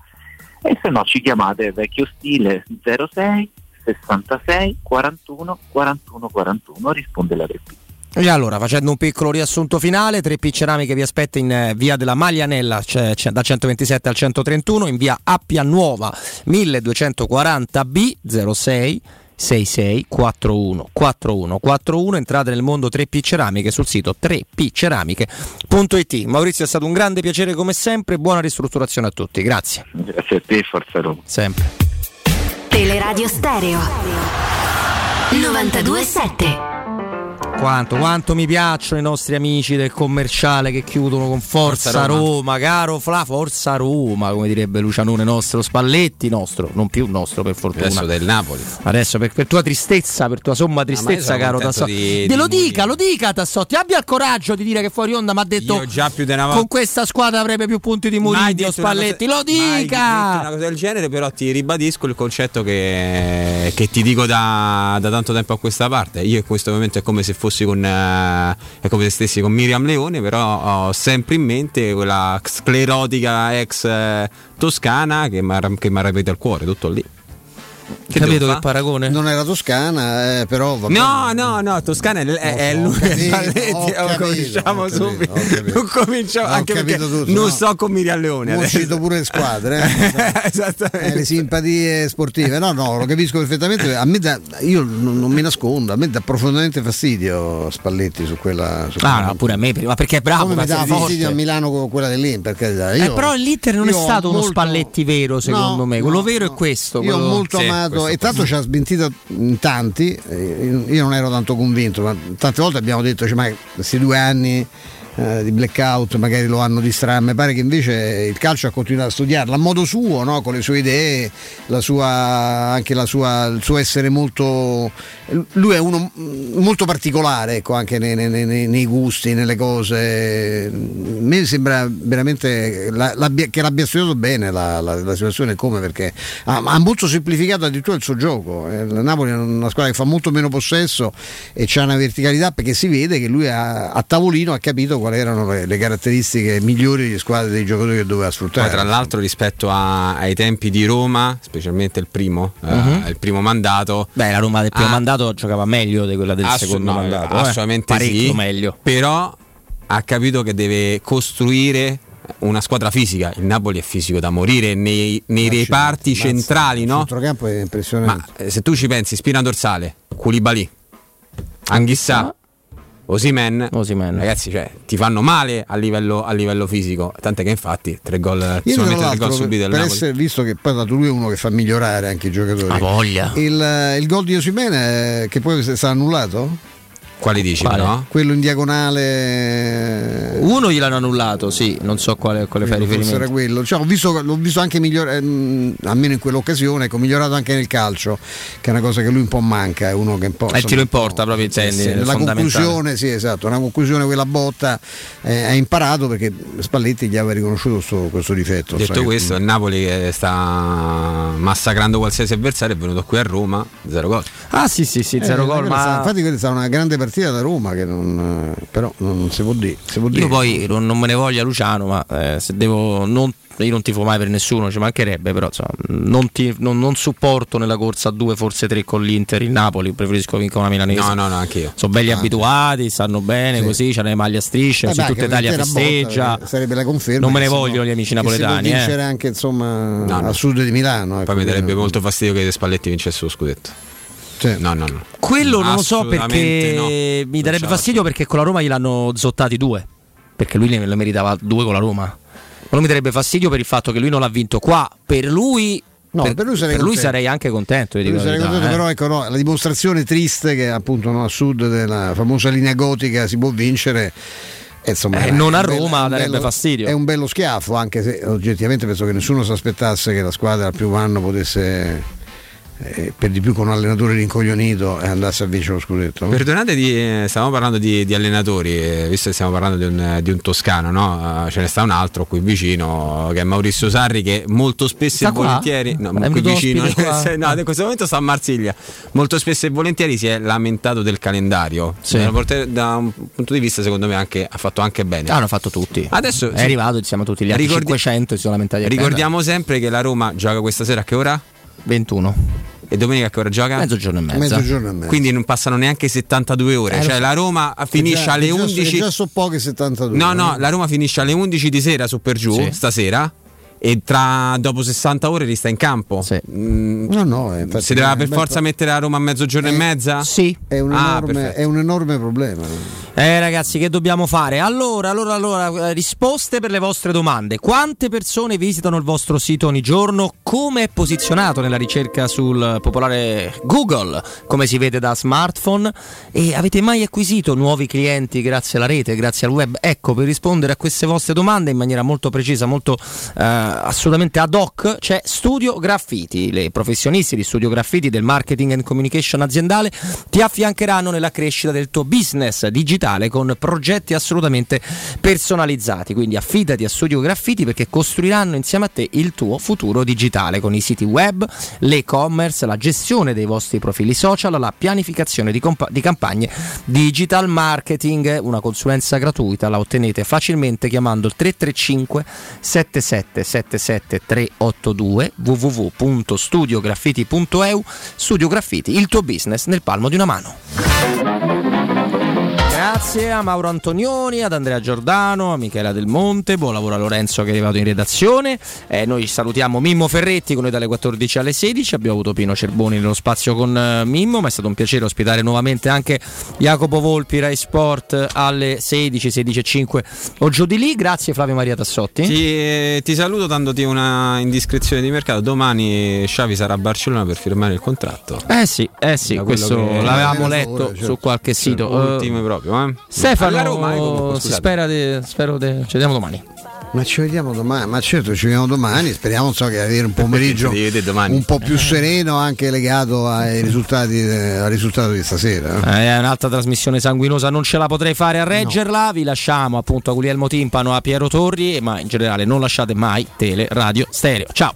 e se no ci chiamate vecchio stile 06 66 41 41 41 risponde la 3P. E allora, facendo un piccolo riassunto finale, 3P Ceramiche vi aspetta in eh, via della Maglianella, cioè, cioè, da 127 al 131, in via Appia Nuova 1240B 06 66 41 41 41 entrate nel mondo 3P Ceramiche sul sito 3pceramiche.it Maurizio è stato un grande piacere come sempre buona ristrutturazione a tutti grazie. Grazie a te Forza Roma. Sempre. Teleradio Stereo 927 quanto, quanto mi piacciono i nostri amici del commerciale che chiudono con Forza, Forza Roma. Roma. caro Fla, Forza Roma, come direbbe Lucianone nostro, Spalletti nostro, non più nostro per fortuna. Adesso del Napoli. Adesso per, per tua tristezza, per tua somma tristezza, sono caro Tassotti. Te lo dica, lo dica Tassotti, abbia il coraggio di dire che fuori onda mi ha detto Io già più di una volta. con questa squadra avrebbe più punti di Murillo, Spalletti, cosa- lo dica! una cosa del genere, però ti ribadisco il concetto che, che ti dico da, da tanto tempo a questa parte. Io in questo momento è come se fossi con. eh, è come se stessi con Miriam Leone, però ho sempre in mente quella sclerotica ex eh, toscana che mi ha ripetuto al cuore, tutto lì. Che Capito che fa? paragone? Non era toscana, eh, però va No, no, no, Toscana è, è, è lui, oh, cominciamo subito. Non cominciamo, anche perché capito tutto, non no. sto con Miriam Leone. Ho uscito pure le squadre, eh. Esattamente. Eh, le simpatie sportive. No, no, lo capisco perfettamente. A me dà, io non, non mi nascondo, a me dà profondamente fastidio Spalletti su quella. Su Ah, no, pure a me, ma perché è bravo, Come mi dà fastidio a Milano con quella dell'Inter, per carità. Eh, Io- però l'Inter non è stato uno molto- Spalletti vero, secondo No, me. Quello vero è questo. Io ho molto amato e tanto ci ha smentito in tanti, eh, io non ero tanto convinto, ma tante volte abbiamo detto cioè, ma questi due anni eh, di blackout magari lo hanno distratto, mi pare che invece il calcio ha continuato a studiarlo a modo suo, no? con le sue idee, la sua, anche la sua, il suo essere molto... Lui è uno molto particolare ecco, anche nei, nei- nei- nei gusti, nelle cose. A me sembra veramente la- l'abbia- che l'abbia studiato bene la, la- situazione come perché ha, ha molto semplificato addirittura il suo gioco. Eh, Il Napoli è una squadra che fa molto meno possesso e c'ha una verticalità perché si vede che lui ha- a tavolino ha capito quali erano le, le caratteristiche migliori di squadre dei giocatori che doveva sfruttare. Poi, tra l'altro, rispetto a- ai tempi di Roma, specialmente il primo, eh, Mhm. il primo mandato, Beh, la Roma del primo Ah. mandato giocava meglio di quella del Assu- secondo no, mandato. eh. assolutamente Parecchio sì, meglio. Però ha capito che deve costruire una squadra fisica. Il Napoli è fisico da morire nei, nei reparti centrali, no? Il centrocampo è impressionante. Ma eh, se tu ci pensi, spina dorsale, Koulibaly, Anghissà, Osimen, ragazzi, cioè, ti fanno male a livello, a livello fisico. Tant'è che infatti tre gol, solamente tre gol subiti per essere visto che poi dato lui è uno che fa migliorare anche i giocatori. Ha voglia. Il, eh, il gol di Osimene che poi è stato annullato? Quali dici, Quale? però? Quello in diagonale. Uno gliel'hanno annullato, sì, non so quale, quale fai Forse era riferimento. quello. Cioè, ho visto, l'ho visto anche migliorare, almeno in quell'occasione, ecco, migliorato anche nel calcio, che è una cosa che lui un po' manca, è uno che un po'. Eh, il tiro in porta proprio intendi, Sì, fondamentale. conclusione, sì, esatto, una conclusione quella botta eh, ha imparato perché Spalletti gli aveva riconosciuto sto- questo difetto. Detto sai che- questo, il Napoli che sta massacrando qualsiasi avversario è venuto qui a Roma, zero gol. Ah sì sì sì, Eh, zero gol, quella sta- ma infatti quella è stata una grande partita da Roma che non, eh, però non, non si può dire. si può io dire. poi non, non me ne voglia Luciano, ma eh, se devo non io non tifo mai per nessuno, ci mancherebbe, però insomma, non, ti- non- non supporto nella corsa a due, forse tre con l'Inter il Napoli, preferisco vincere una milanese. No, no, no, anche io. Sono belli abituati, stanno bene, Sì. così, c'hanno le maglie a strisce, Eh beh, tutta Italia festeggia. botta, eh, sarebbe la conferma. Non me ne vogliono può- gli amici si può napoletani, eh. vincere anche insomma No, no. a sud di Milano. ecco, Poi mi darebbe molto fastidio che Spalletti vincesse lo scudetto. No, no, no. Quello non lo so perché no. mi darebbe fastidio perché con la Roma gliel'hanno zottati due. Perché lui ne meritava due con la Roma. Quello mi darebbe fastidio per il fatto che lui non l'ha vinto qua. Per lui, No, per lui sarei contento. sarei anche contento. la sarei verità, contento, eh. però ecco, no, la dimostrazione triste che appunto no, a sud della famosa linea gotica si può vincere. eh, Insomma, Eh, non a bello- Roma un darebbe bello- fastidio. È un bello schiaffo, anche se oggettivamente penso che nessuno si aspettasse che la squadra al primo anno potesse eh, per di più con un allenatore rincoglionito e andasse a vincere lo scudetto. no? Perdonate, di, eh, stiamo parlando di, di allenatori, eh, visto che stiamo parlando di un, di un toscano, no? Eh, ce ne sta un altro qui vicino che è Maurizio Sarri che molto spesso Sta e qua? volentieri, no, È qui vicino, no, in questo momento sta a Marsiglia, molto spesso e volentieri si è lamentato del calendario, Sì. da, un porte- da un punto di vista secondo me anche, ha fatto anche bene. Ah, hanno fatto tutti. Adesso è arrivato insieme a tutti gli altri Ricordi- 500 si sono lamentati. Ricordiamo sempre che la Roma gioca questa sera a che ora? 21. E domenica che ora gioca? Mezzogiorno e mezza. Mezzogiorno e mezza. Quindi non passano neanche 72 ore. Eh, cioè so. la Roma finisce Già- alle già- 11. Già sono poche 72. No, no, la Roma finisce alle 11 di sera su per giù Sì. stasera. E tra dopo 60 ore resta in campo. Mm, No, no, eh, infatti si doveva è per forza pro- mettere la Roma a mezzogiorno e mezza? Sì. È un, Ah, enorme, è un enorme problema. Eh ragazzi, che dobbiamo fare? Allora, allora, allora, eh, risposte per le vostre domande. Quante persone visitano il vostro sito ogni giorno? Come è posizionato nella ricerca sul popolare Google? Come si vede da smartphone? E avete mai acquisito nuovi clienti grazie alla rete, grazie al web? Ecco, per rispondere a queste vostre domande in maniera molto precisa, molto eh, assolutamente ad hoc, c'è Studio Graffiti. Le professionisti di Studio Graffiti del marketing and communication aziendale ti affiancheranno nella crescita del tuo business digitale con progetti assolutamente personalizzati. Quindi affidati a Studio Graffiti perché costruiranno insieme a te il tuo futuro digitale con i siti web, l'e-commerce, la gestione dei vostri profili social, la pianificazione di, compa- di campagne digital marketing. Una consulenza gratuita la ottenete facilmente chiamando il 335 7777 382 www.studiograffiti.eu Studio Graffiti, il tuo business nel palmo di una mano. Grazie a Mauro Antonioni, ad Andrea Giordano, a Michela Del Monte, buon lavoro a Lorenzo che è arrivato in redazione. Eh, noi salutiamo Mimmo Ferretti con noi dalle 14 alle 16. Abbiamo avuto Pino Cerboni nello spazio con eh, Mimmo, ma è stato un piacere ospitare nuovamente anche Jacopo Volpi, Rai Sport alle 16, 16 e 5 o giù di lì. Grazie Flavio Maria Tassotti. Ti, eh, ti saluto dandoti una indiscrezione di mercato. Domani Xavi sarà a Barcellona per firmare il contratto. Eh sì, eh sì, questo che- l'avevamo Eh, letto certo. su qualche sito. ultime Eh, proprio, eh. Stefano, Alla Roma, eh, comunque, spera di, spero di, ci vediamo domani. Ma ci vediamo domani, ma certo ci vediamo domani, speriamo so, che avere un pomeriggio un po' più sereno anche legato ai risultati, eh, al risultato di stasera. eh. Eh, È un'altra trasmissione sanguinosa, non ce la potrei fare a reggerla. Vi lasciamo appunto a Guglielmo Timpano, a Piero Torri, ma in generale non lasciate mai tele, radio, stereo. Ciao.